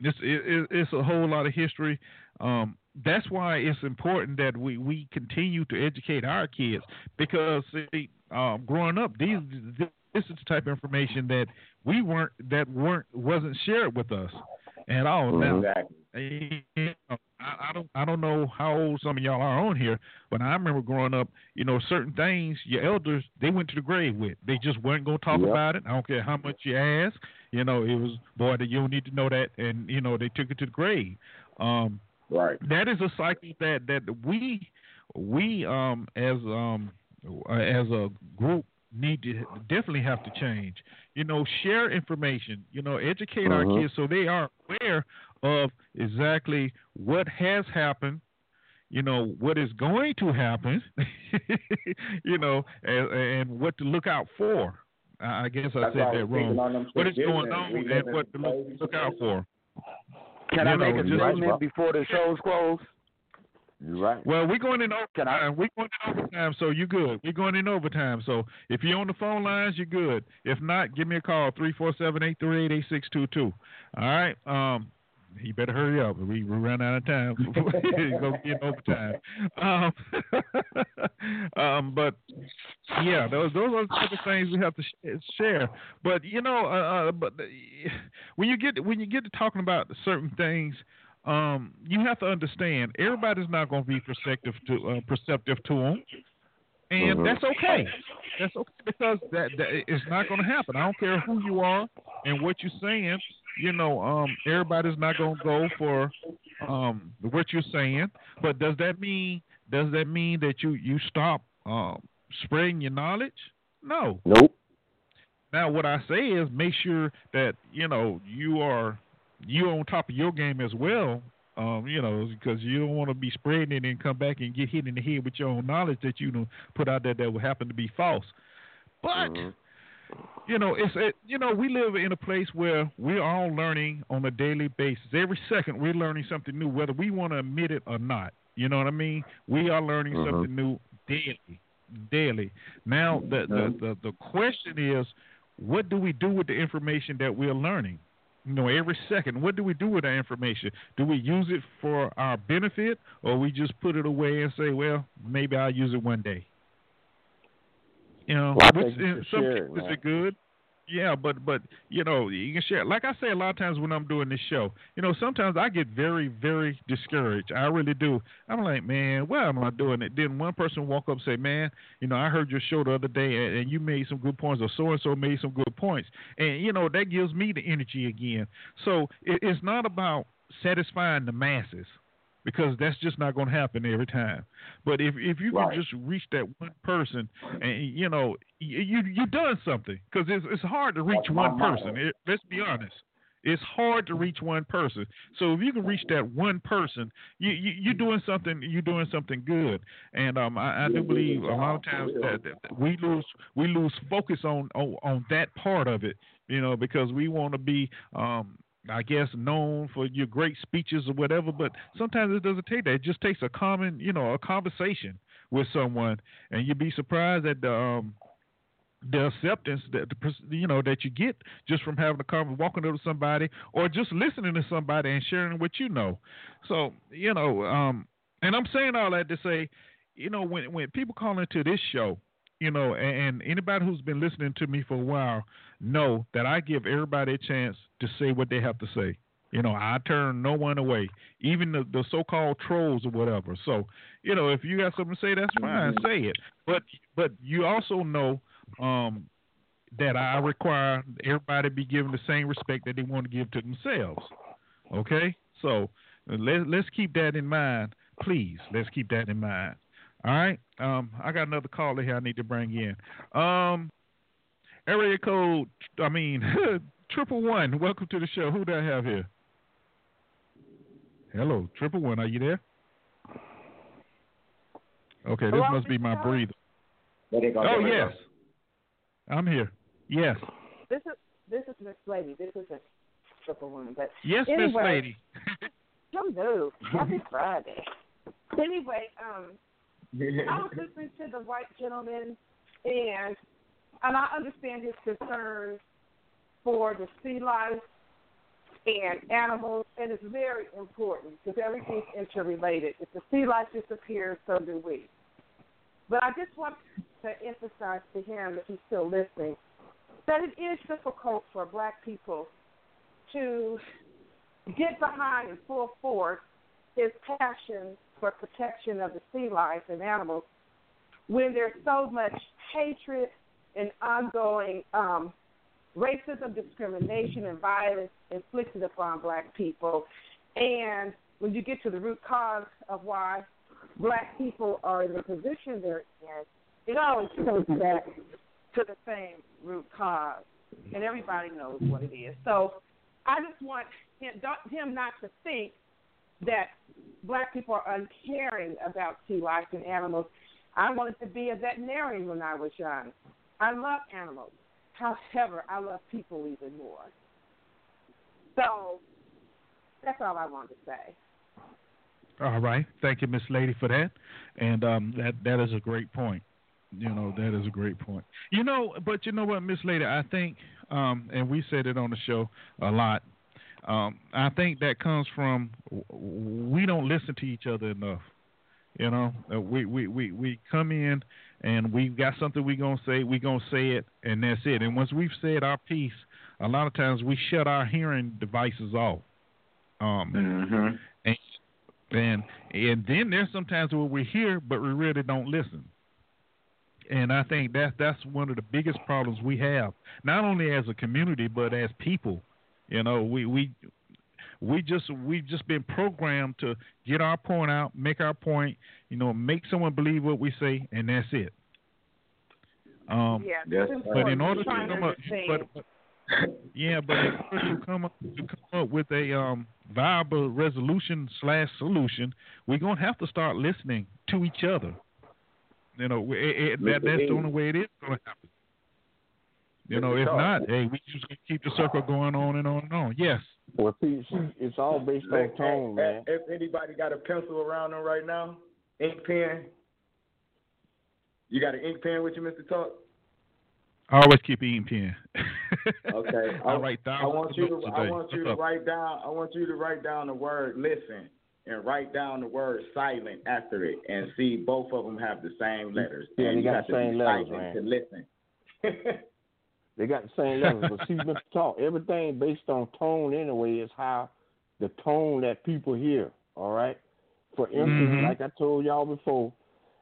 it's it, it's a whole lot of history. Um, that's why it's important that we, we continue to educate our kids because see, um, growing up, these this is the type of information that we weren't that weren't wasn't shared with us at all. Now, Exactly. you know, I, I don't I don't know how old some of y'all are on here, but I remember growing up, you know, certain things your elders they went to the grave with. They just weren't gonna talk Yep. about it. I don't care how much you ask. You know, it was boy that you don't need to know that, and you know they took it to the grave. Um, Right. that is a cycle that that we we um as um as a group need to definitely have to change. You know, share information. You know, educate our Mhm. kids so they are aware of exactly what has happened. You know what is going to happen. you know, and, and what to look out for. I I guess I That's said that wrong. on them What is going on and what to look, look out for. Can I You make a just- statement before the show's closed? You're right. Well, we're going in overtime. We're going in overtime, so you're good. We're going in overtime. So if you're on the phone lines, you're good. If not, give me a call, 347-838-8622. All right? Um, you better hurry up. We, we run out of time. To get overtime. Um, um, but, yeah, those those are the type of things we have to sh- share. But, you know, uh, uh, but uh, when you get when you get to talking about certain things – um, you have to understand everybody's not going to be perceptive to uh, perceptive to them, and Mhm. that's okay. That's okay because that, that it's not going to happen. I don't care who you are and what you're saying. You know, um, everybody's not going to go for um, what you're saying. But does that mean does that mean that you you stop um, spreading your knowledge? No. Nope. Now, what I say is make sure that you know you are you on top of your game as well. Um, you know, because you don't want to be spreading it and come back and get hit in the head with your own knowledge that you know put out there that will happen to be false. But you know, it's it, you know we live in a place where we're all learning on a daily basis. Every second we're learning something new, whether we want to admit it or not. You know what I mean? We are learning Mhm. something new daily, daily. Now the, the the the question is, what do we do with the information that we're learning? You know, every second, what do we do with that information? Do we use it for our benefit, or we just put it away and say, well, maybe I'll use it one day? You know, Well, which in some share it, cases man. are good. Yeah, but but you know you can share. Like I say a lot of times when I'm doing this show, you know sometimes I get very very discouraged. I really do. I'm like, man, why am I doing it? Then one person walk up and say, man, you know I heard your show the other day and, and you made some good points, or so and so made some good points, and you know that gives me the energy again. So it, it's not about satisfying the masses because that's just not going to happen every time. But if if you Right. can just reach that one person, and you know you you done something because it's it's hard to reach That's one person. It, let's be honest. It's hard to reach one person. So if you can reach that one person, you, you you're doing something. You're doing something good. And um, I, I do believe a lot of times that, that we lose we lose focus on, on on that part of it. You know, because we want to be um I guess known for your great speeches or whatever, but sometimes it doesn't take that. It just takes a common, you know, a conversation with someone, and you'd be surprised at the um, the acceptance that the you know that you get just from having a conversation, walking up to somebody, or just listening to somebody and sharing what you know. So you know, um, and I'm saying all that to say, you know, when when people call into this show, you know, and, and anybody who's been listening to me for a while know that I give everybody a chance to say what they have to say. You know, I turn no one away, even the, the so-called trolls or whatever. So, you know, if you got something to say, that's fine, say it. But but you also know um, that I require everybody be given the same respect that they want to give to themselves. Okay, so let let's keep that in mind, please. Let's keep that in mind. All right. Um, I got another caller here I need to bring in. Um, area code, I mean, triple one. Welcome to the show. Who do I have here? Hello, triple one. Are you there? Okay, this Hello, must be my Mr. breather. Go, Oh there they yes, I'm here. Yes, This is this is Miss Lady. This isn't triple one, but yes, Miss anyway, Lady. Hello, happy Friday. Anyway, um, I was listening to the white gentleman, and and I understand his concerns for the sea life and animals, and it's very important because everything's interrelated. If the sea life disappears, so do we. But I just want to emphasize to him, if he's still listening, that it is difficult for black people to get behind in full force his passion for protection of the sea life and animals when there's so much hatred and ongoing um, racism, discrimination, and violence inflicted upon black people. And when you get to the root cause of why black people are in the position they're in, it always comes back to the same root cause. And everybody knows what it is. So I just want him, him not to think that black people are uncaring about sea life and animals. I wanted to be a veterinarian when I was young. I love animals. However, I love people even more. So that's all I wanted to say. All right, thank you, Miss Lady, for that. And um, that that is a great point. You know, that is a great point. You know, but you know what, Miss Lady, I think, um, and we said it on the show a lot. Um, I think that comes from we don't listen to each other enough. You know, uh, we we we we come in and we've got something we're gonna say. We're gonna say it, and that's it. And once we've said our piece, a lot of times we shut our hearing devices off. Um, Mm-hmm. and and and then there's sometimes where we hear but we really don't listen. And I think that that's one of the biggest problems we have, not only as a community but as people. You know, we we we just we've just been programmed to get our point out, make our point, you know, make someone believe what we say, and that's it. Um, Yeah, Yes, but in order to come up, but, but yeah, but in order to come up to come up with a um, viable resolution slash solution, we're gonna have to start listening to each other. You know, it, it, that that's the only way it is gonna happen. You know, if not, hey, we just gonna keep the circle going on and on and on. Yes. Well, see, see, it's all based on tone, man. If anybody got a pencil around them right now, ink pen. You got an ink pen with you, Mr. Talk? I always keep ink pen. Okay. I write down. I want you to a I day. want you to write down I want you to write down the word listen and write down the word silent after it and see both of them have the same letters. Yeah, and they you got got the same be letters, man. to listen. They got the same levels. But see, Mr. Talk, everything based on tone anyway is how the tone that people hear. All right. For instance, Mhm. like I told y'all before,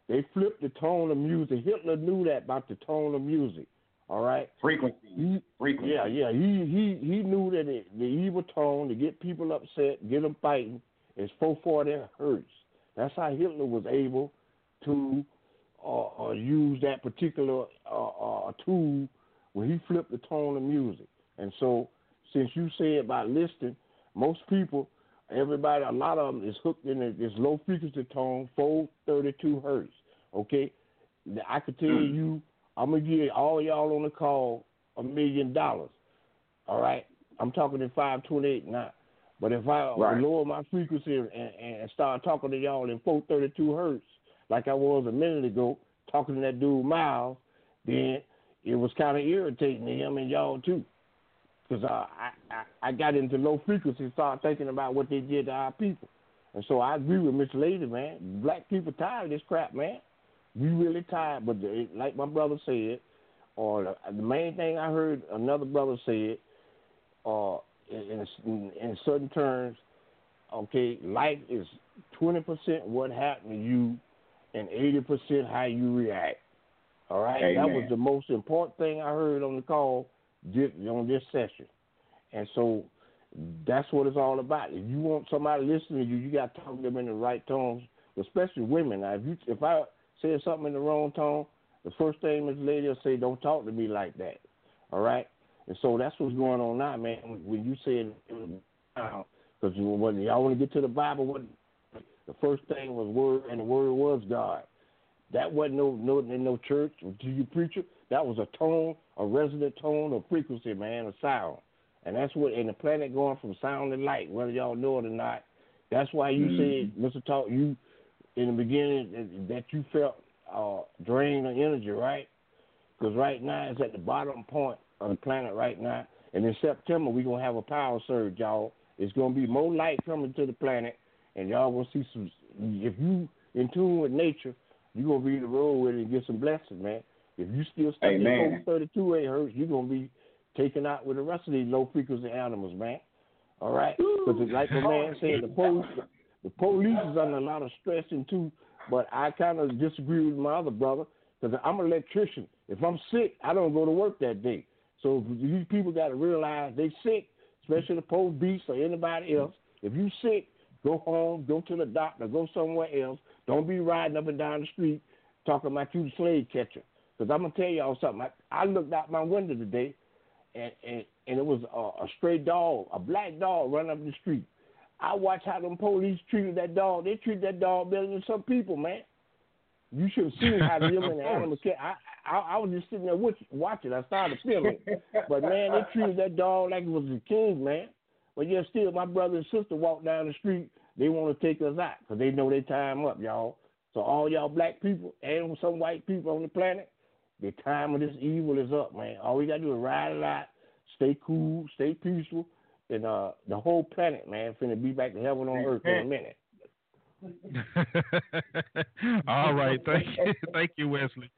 they flipped the tone of music. Hitler knew that about the tone of music. All right. Frequency. He, Frequency. yeah, yeah. He he he knew that it, the evil tone to get people upset, get them fighting, is 440 hertz. That's how Hitler was able to uh, uh, use that particular uh, uh, tool when he flipped the tone of music. And so, since you said about listening, most people, everybody, a lot of them is hooked in this low frequency tone, 432 hertz. Okay, I could tell mm. you, I'm gonna give all y'all on the call a million dollars. All right, I'm talking in 528 now. But if I Right. lower my frequency and, and start talking to y'all in 432 hertz, like I was a minute ago, talking to that dude Miles, then it was kind of irritating to him and y'all too. Because uh, I, I I got into low frequency and started thinking about what they did to our people. And so I agree with Miss Lady, man. Black people tired of this crap, man. We really tired. But the, like my brother said, or the, the main thing I heard another brother said, uh, in, in, in certain terms, okay, life is 20% what happened to you and 80% how you react. All right? That was the most important thing I heard on the call on this session. And so that's what it's all about. If you want somebody listening to you, you got to talk to them in the right tones, especially women. Now, if you if I say something in the wrong tone, the first thing Miss Lady will say, "Don't talk to me like that." All right. And so that's what's going on now, man. When you said because when y'all want to get to the Bible, what the first thing was word, and the word was God. That wasn't no no in no church to you preacher. That was a tone, a resonant tone or frequency, man, a sound. And that's what in the planet going from sound to light, whether y'all know it or not. That's why you mm-hmm. said, Mr. Talk, you in the beginning that you felt uh, drained of energy, right? Because right now it's at the bottom point of the planet right now. And in September we're gonna have a power surge, y'all. It's gonna be more light coming to the planet, and y'all gonna see some. If you in tune with nature, you gonna be the road with it and get some blessings, man. If you still stuck Amen. at 32 eight hertz, you're gonna be taken out with the rest of these low frequency animals, man. All right, because like the man said, the police, the police is under a lot of stress and too. But I kind of disagree with my other brother because I'm an electrician. If I'm sick, I don't go to work that day. So these people got to realize they sick, especially the police or anybody else. If you sick, go home, go to the doctor, go somewhere else. Don't be riding up and down the street talking about you the slave catcher. Because I'm gonna tell y'all something. I, I looked out my window today, and and, and it was a, a stray dog, a black dog, running up the street. I watched how them police treated that dog. They treat that dog better than some people, man. You should have seen how them and the animals. I, I I was just sitting there with, watching. I started feeling, but man, they treated that dog like it was a king, man. But yet still, my brother and sister walk down the street. They want to take us out because they know they time up, y'all. So all y'all black people and some white people on the planet, the time of this evil is up, man. All we gotta do is ride it out, stay cool, stay peaceful, and uh, the whole planet, man, finna be back to heaven on earth in a minute. all right, thank you, thank you, Wesley.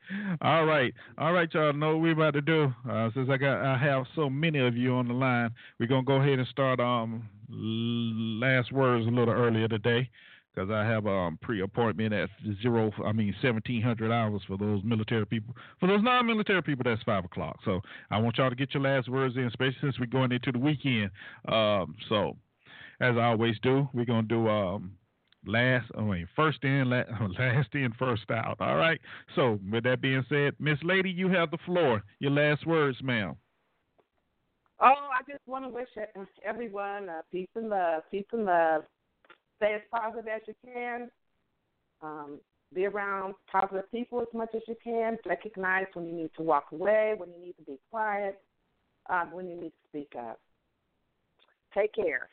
All right, all right, y'all know what we're about to do. Uh, since I got, I have so many of you on the line, we're gonna go ahead and start um last words a little earlier today because I have a um, pre-appointment at zero. I mean, seventeen hundred hours for those military people. For those non-military people, that's five o'clock. So I want y'all to get your last words in, especially since we're going into the weekend. Um, so as I always do, we're gonna do um, last. I mean, first in, last, last in, first out. All right. So with that being said, Miss Lady, you have the floor. Your last words, ma'am. Oh, I just want to wish everyone uh, peace and love, peace and love stay as positive as you can. Um, be around positive people as much as you can. Recognize when you need to walk away, when you need to be quiet, um, when you need to speak up. Take care.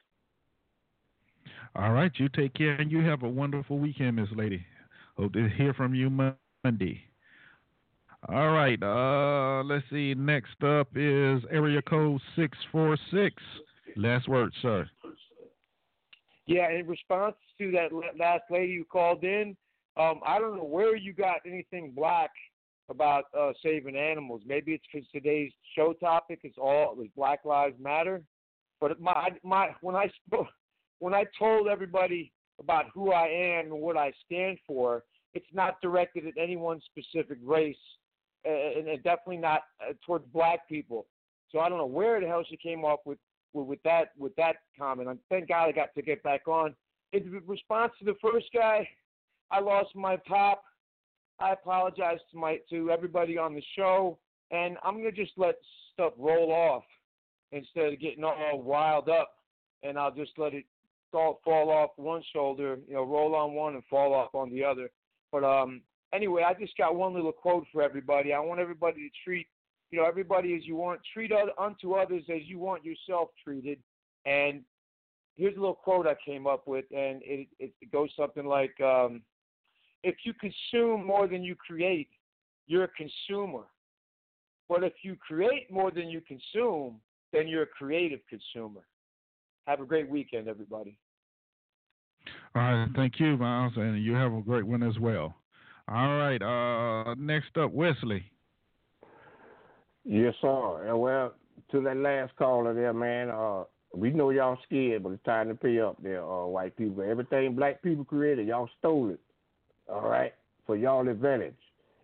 All right, you take care and you have a wonderful weekend, Miss Lady. Hope to hear from you Monday. All right, uh, let's see. Next up is area code six four six. Last word, sir. Yeah, in response to that last lady who called in, um, I don't know where you got anything black about uh, saving animals. Maybe it's because today's show topic is all it was Black Lives Matter. But my my when I spoke, when I told everybody about who I am and what I stand for, it's not directed at any one specific race, and, and definitely not uh, towards black people. So I don't know where the hell she came off with with that with that comment. And thank God I got to get back on. In response to the first guy, I lost my pop. I apologize to my to everybody on the show, and I'm gonna just let stuff roll off instead of getting all riled up, and I'll just let it fall, fall off one shoulder, you know, roll on one and fall off on the other. But um, anyway, I just got one little quote for everybody. I want everybody to treat you know, everybody as you want, treat other, unto others as you want yourself treated. And here's a little quote I came up with, and it, it, it goes something like, um, "If you consume more than you create, you're a consumer. But if you create more than you consume, then you're a creative consumer." Have a great weekend, everybody. All right, thank you, Miles, and you have a great one as well. All right, uh, next up, Wesley. Yes, sir. Well, to that last caller there, man, uh, we know y'all scared, but it's time to pay up there, uh, white people. Everything black people created, y'all stole it. All right? For y'all advantage.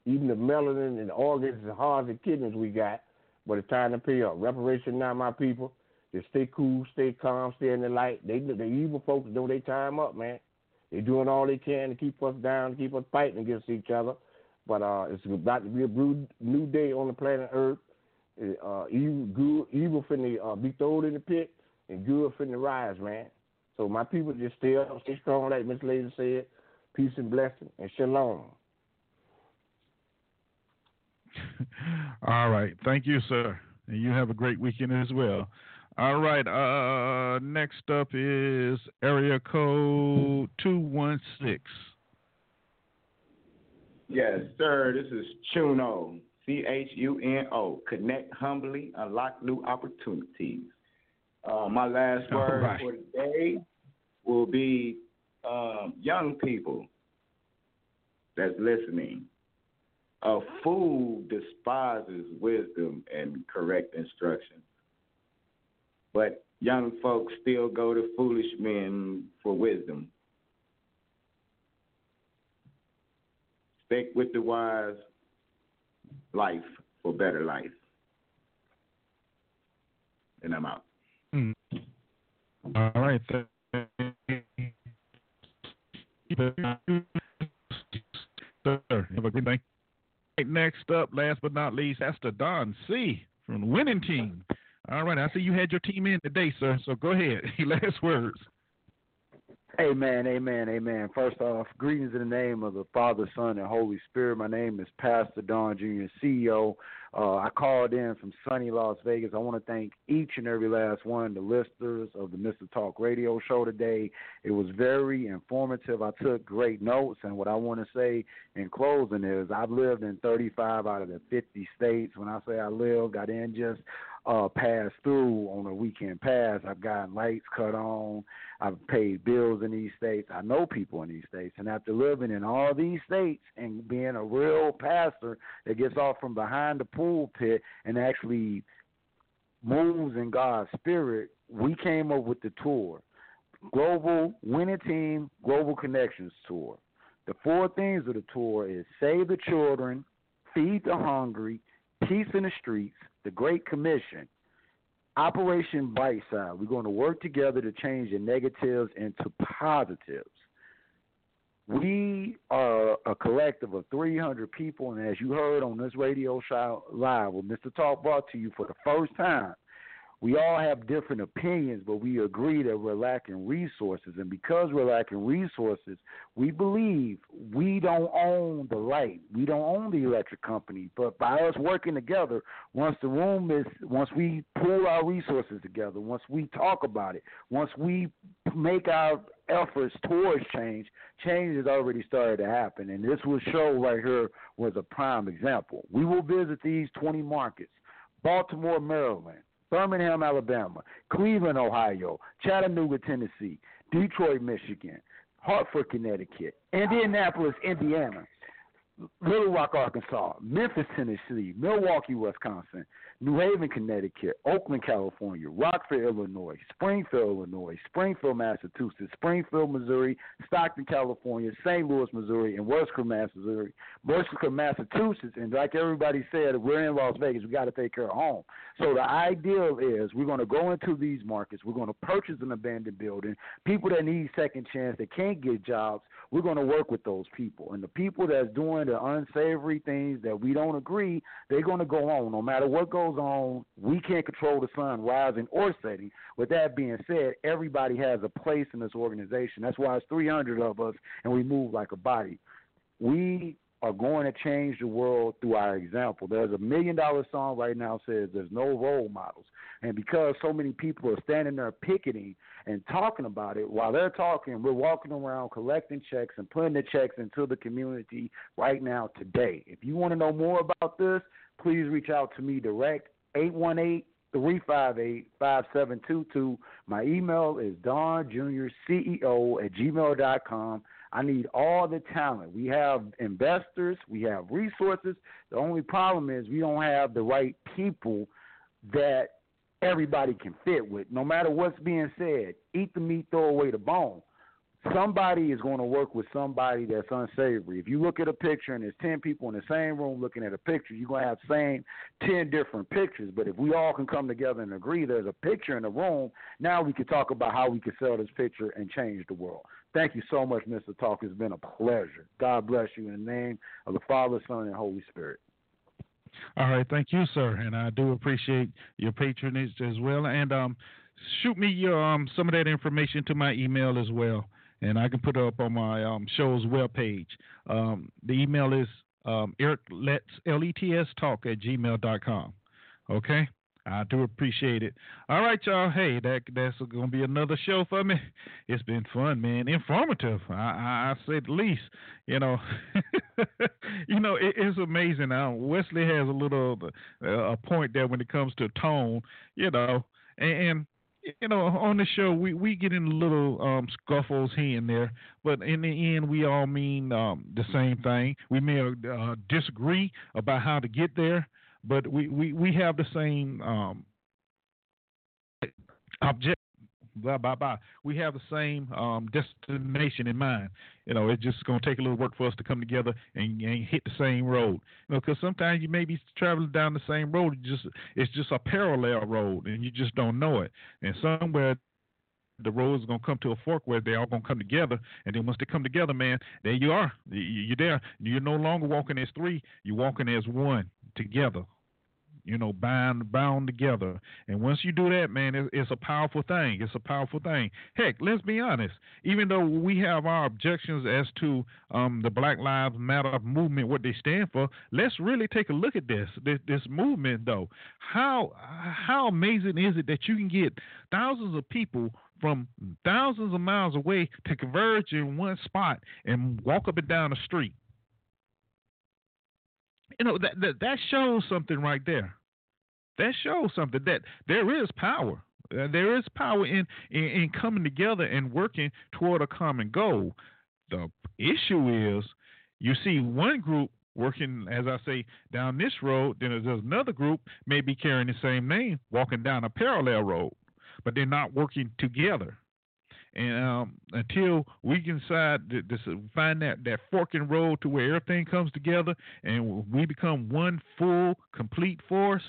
Even the melanin and the organs and hearts and kidneys we got, but it's time to pay up. Reparation now, my people. Just stay cool, stay calm, stay in the light. They the evil folks know they time up, man. They're doing all they can to keep us down, to keep us fighting against each other. But uh, it's about to be a new day on the planet Earth Uh, evil, good, evil finna uh, be thrown in the pit, and good finna rise, man. So my people just stay up, stay strong, like Miss Lady said. Peace and blessing, and shalom. All right. Thank you, sir. And you have a great weekend as well. All right. Uh, next up is area code 216. Yes, sir. This is Chuno. C H U N O. Connect humbly, unlock new opportunities. Uh, my last word right. for today will be um, young people that's listening. A fool despises wisdom and correct instruction. But young folks still go to foolish men for wisdom. Stick with the wise life for better life. And I'm out. Mm. All right. Have a good night. Next up, last but not least, that's the Don C from the winning team. All right, I see you had your team in today, sir. So go ahead. last words. Amen, amen, amen. First off, greetings in the name of the Father, Son, and Holy Spirit. My name is Pastor Don Jr., CEO. Uh, I called in from sunny Las Vegas. I want to thank each and every last one of the listeners of the Mr. Talk radio show today. It was very informative. I took great notes, and what I want to say in closing is I've lived in 35 out of the 50 states. When I say I lived, I didn't just uh, pass through on a weekend pass. I've gotten lights cut on. I've paid bills in these states. I know people in these states. And after living in all these states and being a real pastor that gets off from behind the pulpit and actually moves in God's spirit, we came up with the tour. Global Winning Team Global Connections Tour. The four things of the tour is save the children, feed the hungry, peace in the streets, the Great Commission, Operation Brightside. We're going to work together to change the negatives into positives. We are a collective of 300 people, and as you heard on this radio show live, what Mr. Talk brought to you for the first time, we all have different opinions, but we agree that we're lacking resources. And because we're lacking resources, we believe we don't own the light. We don't own the electric company. But by us working together, once the room is, once we pool our resources together, once we talk about it, once we make our efforts towards change, change has already started to happen. And this will show right here was a prime example. We will visit these 20 markets Baltimore, Maryland. Birmingham, Alabama, Cleveland, Ohio, Chattanooga, Tennessee, Detroit, Michigan, Hartford, Connecticut, Indianapolis, Indiana, Little Rock, Arkansas, Memphis, Tennessee, Milwaukee, Wisconsin, New Haven, Connecticut, Oakland, California, Rockford, Illinois, Springfield, Illinois, Springfield, Massachusetts, Springfield, Missouri, Stockton, California, St. Louis, Missouri, and Worcester, Missouri, Worcester, Massachusetts. And like everybody said, we're in Las Vegas. We got to take care of home. So the ideal is we're going to go into these markets. We're going to purchase an abandoned building. People that need second chance, that can't get jobs, we're going to work with those people. And the people that's doing the unsavory things that we don't agree, they're going to go on. No matter what goes on, we can't control the sun rising or setting. With that being said, everybody has a place in this organization. That's why it's 300 of us, and we move like a body. We are going to change the world through our example. There's a million dollar song right now says there's no role models. And because so many people are standing there picketing and talking about it, while they're talking, we're walking around collecting checks and putting the checks into the community right now today. If you want to know more about this, please reach out to me direct 818 358 5722. My email is donjrceo at gmail.com. I need all the talent. We have investors, we have resources. The only problem is we don't have the right people that everybody can fit with. No matter what's being said, eat the meat, throw away the bone. Somebody is going to work with somebody that's unsavory. If you look at a picture and there's 10 people in the same room looking at a picture, you're going to have same 10 different pictures. But if we all can come together and agree there's a picture in the room, now we can talk about how we can sell this picture and change the world. Thank you so much, Mr. Talk. It's been a pleasure. God bless you in the name of the Father, Son, and Holy Spirit. All right, thank you, sir, and I do appreciate your patronage as well. And um, shoot me your um some of that information to my email as well, and I can put it up on my um show's webpage. Um, the email is um, Eric Let's L E T S Talk at gmail.com. Okay. I do appreciate it. All right, y'all. Hey, that that's gonna be another show for me. It's been fun, man. Informative. I I, I say the least. You know, you know it, it's amazing. Now Wesley has a little uh, a point there when it comes to tone. You know, and, and you know, on the show we we get in little um, scuffles here and there, but in the end we all mean um, the same thing. We may uh, disagree about how to get there, but we we we have the same um, object. Blah blah blah. We have the same um, destination in mind. You know, it's just going to take a little work for us to come together and, and hit the same road. You know, because sometimes you may be traveling down the same road. Just it's just a parallel road, and you just don't know it. And somewhere the road is going to come to a fork where they're all going to come together. And then once they come together, man, there you are. You're there. You're no longer walking as three. You're walking as one together you know, bound bound together. And once you do that, man, it, it's a powerful thing. It's a powerful thing. Heck, let's be honest. Even though we have our objections as to um, the Black Lives Matter movement, what they stand for, let's really take a look at this. This, this movement, though. How how amazing is it that you can get thousands of people from thousands of miles away to converge in one spot and walk up and down the street? You know that, that that shows something right there. That shows something that there is power. Uh, there is power in, in in coming together and working toward a common goal. The issue is, you see one group working, as I say, down this road, then there's another group maybe carrying the same name, walking down a parallel road, but they're not working together. And um, until we can decide to, to find that, that forking road to where everything comes together and we become one full, complete force,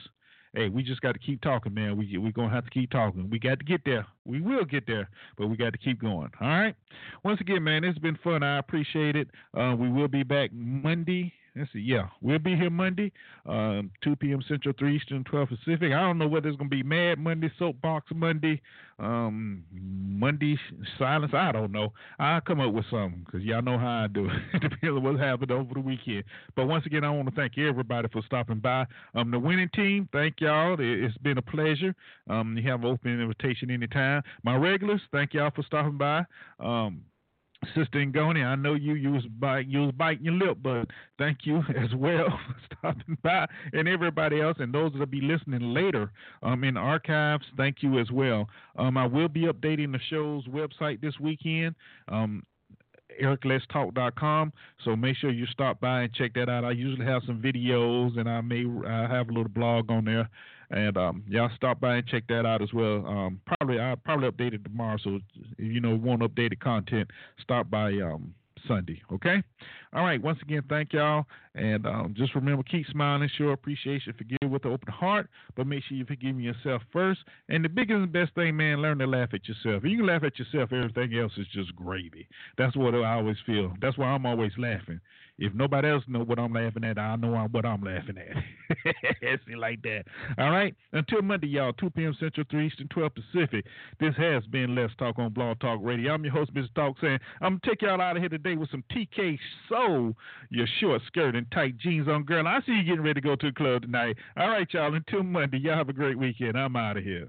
hey, we just got to keep talking, man. We we're gonna have to keep talking. We got to get there. We will get there, but we got to keep going. All right. Once again, man, it's been fun. I appreciate it. Uh, we will be back Monday Let's see. Yeah, we'll be here Monday, um, 2 p.m. Central, 3 Eastern, 12 Pacific. I don't know whether it's going to be Mad Monday, Soapbox Monday, um, Monday Silence. I don't know. I'll come up with something because y'all know how I do it. On what's happened over the weekend. But once again, I want to thank everybody for stopping by. Um, the winning team, thank y'all. It's been a pleasure. Um, you have an open invitation anytime. My regulars, thank y'all for stopping by. Um, Sister Ngoni, I know you, you was bite, you was biting your lip, but thank you as well for stopping by, and everybody else, and those that'll be listening later um, in archives. Thank you as well. Um, I will be updating the show's website this weekend. Um, ericletstalk.com. So make sure you stop by and check that out. I usually have some videos and I may I have a little blog on there and um, y'all stop by and check that out as well. Um, probably I'll probably update it tomorrow. So if you know want updated content, stop by um, Sunday. Okay. All right. Once again, thank y'all, and um, just remember, keep smiling, show appreciation, forgive with an open heart, but make sure you forgive yourself first. And the biggest and best thing, man, learn to laugh at yourself. If you can laugh at yourself, everything else is just gravy. That's what I always feel. That's why I'm always laughing. If nobody else know what I'm laughing at, I know what I'm laughing at. See like that. All right. Until Monday, y'all. 2 p.m. Central, 3 Eastern, 12 Pacific. This has been Let's Talk on Blog Talk Radio. I'm your host, Mr. Talk, saying I'm gonna take y'all out of here today with some TK Soul, your short skirt and tight jeans on, girl. I see you getting ready to go to the club tonight. All right, y'all. Until Monday, y'all have a great weekend. I'm out of here.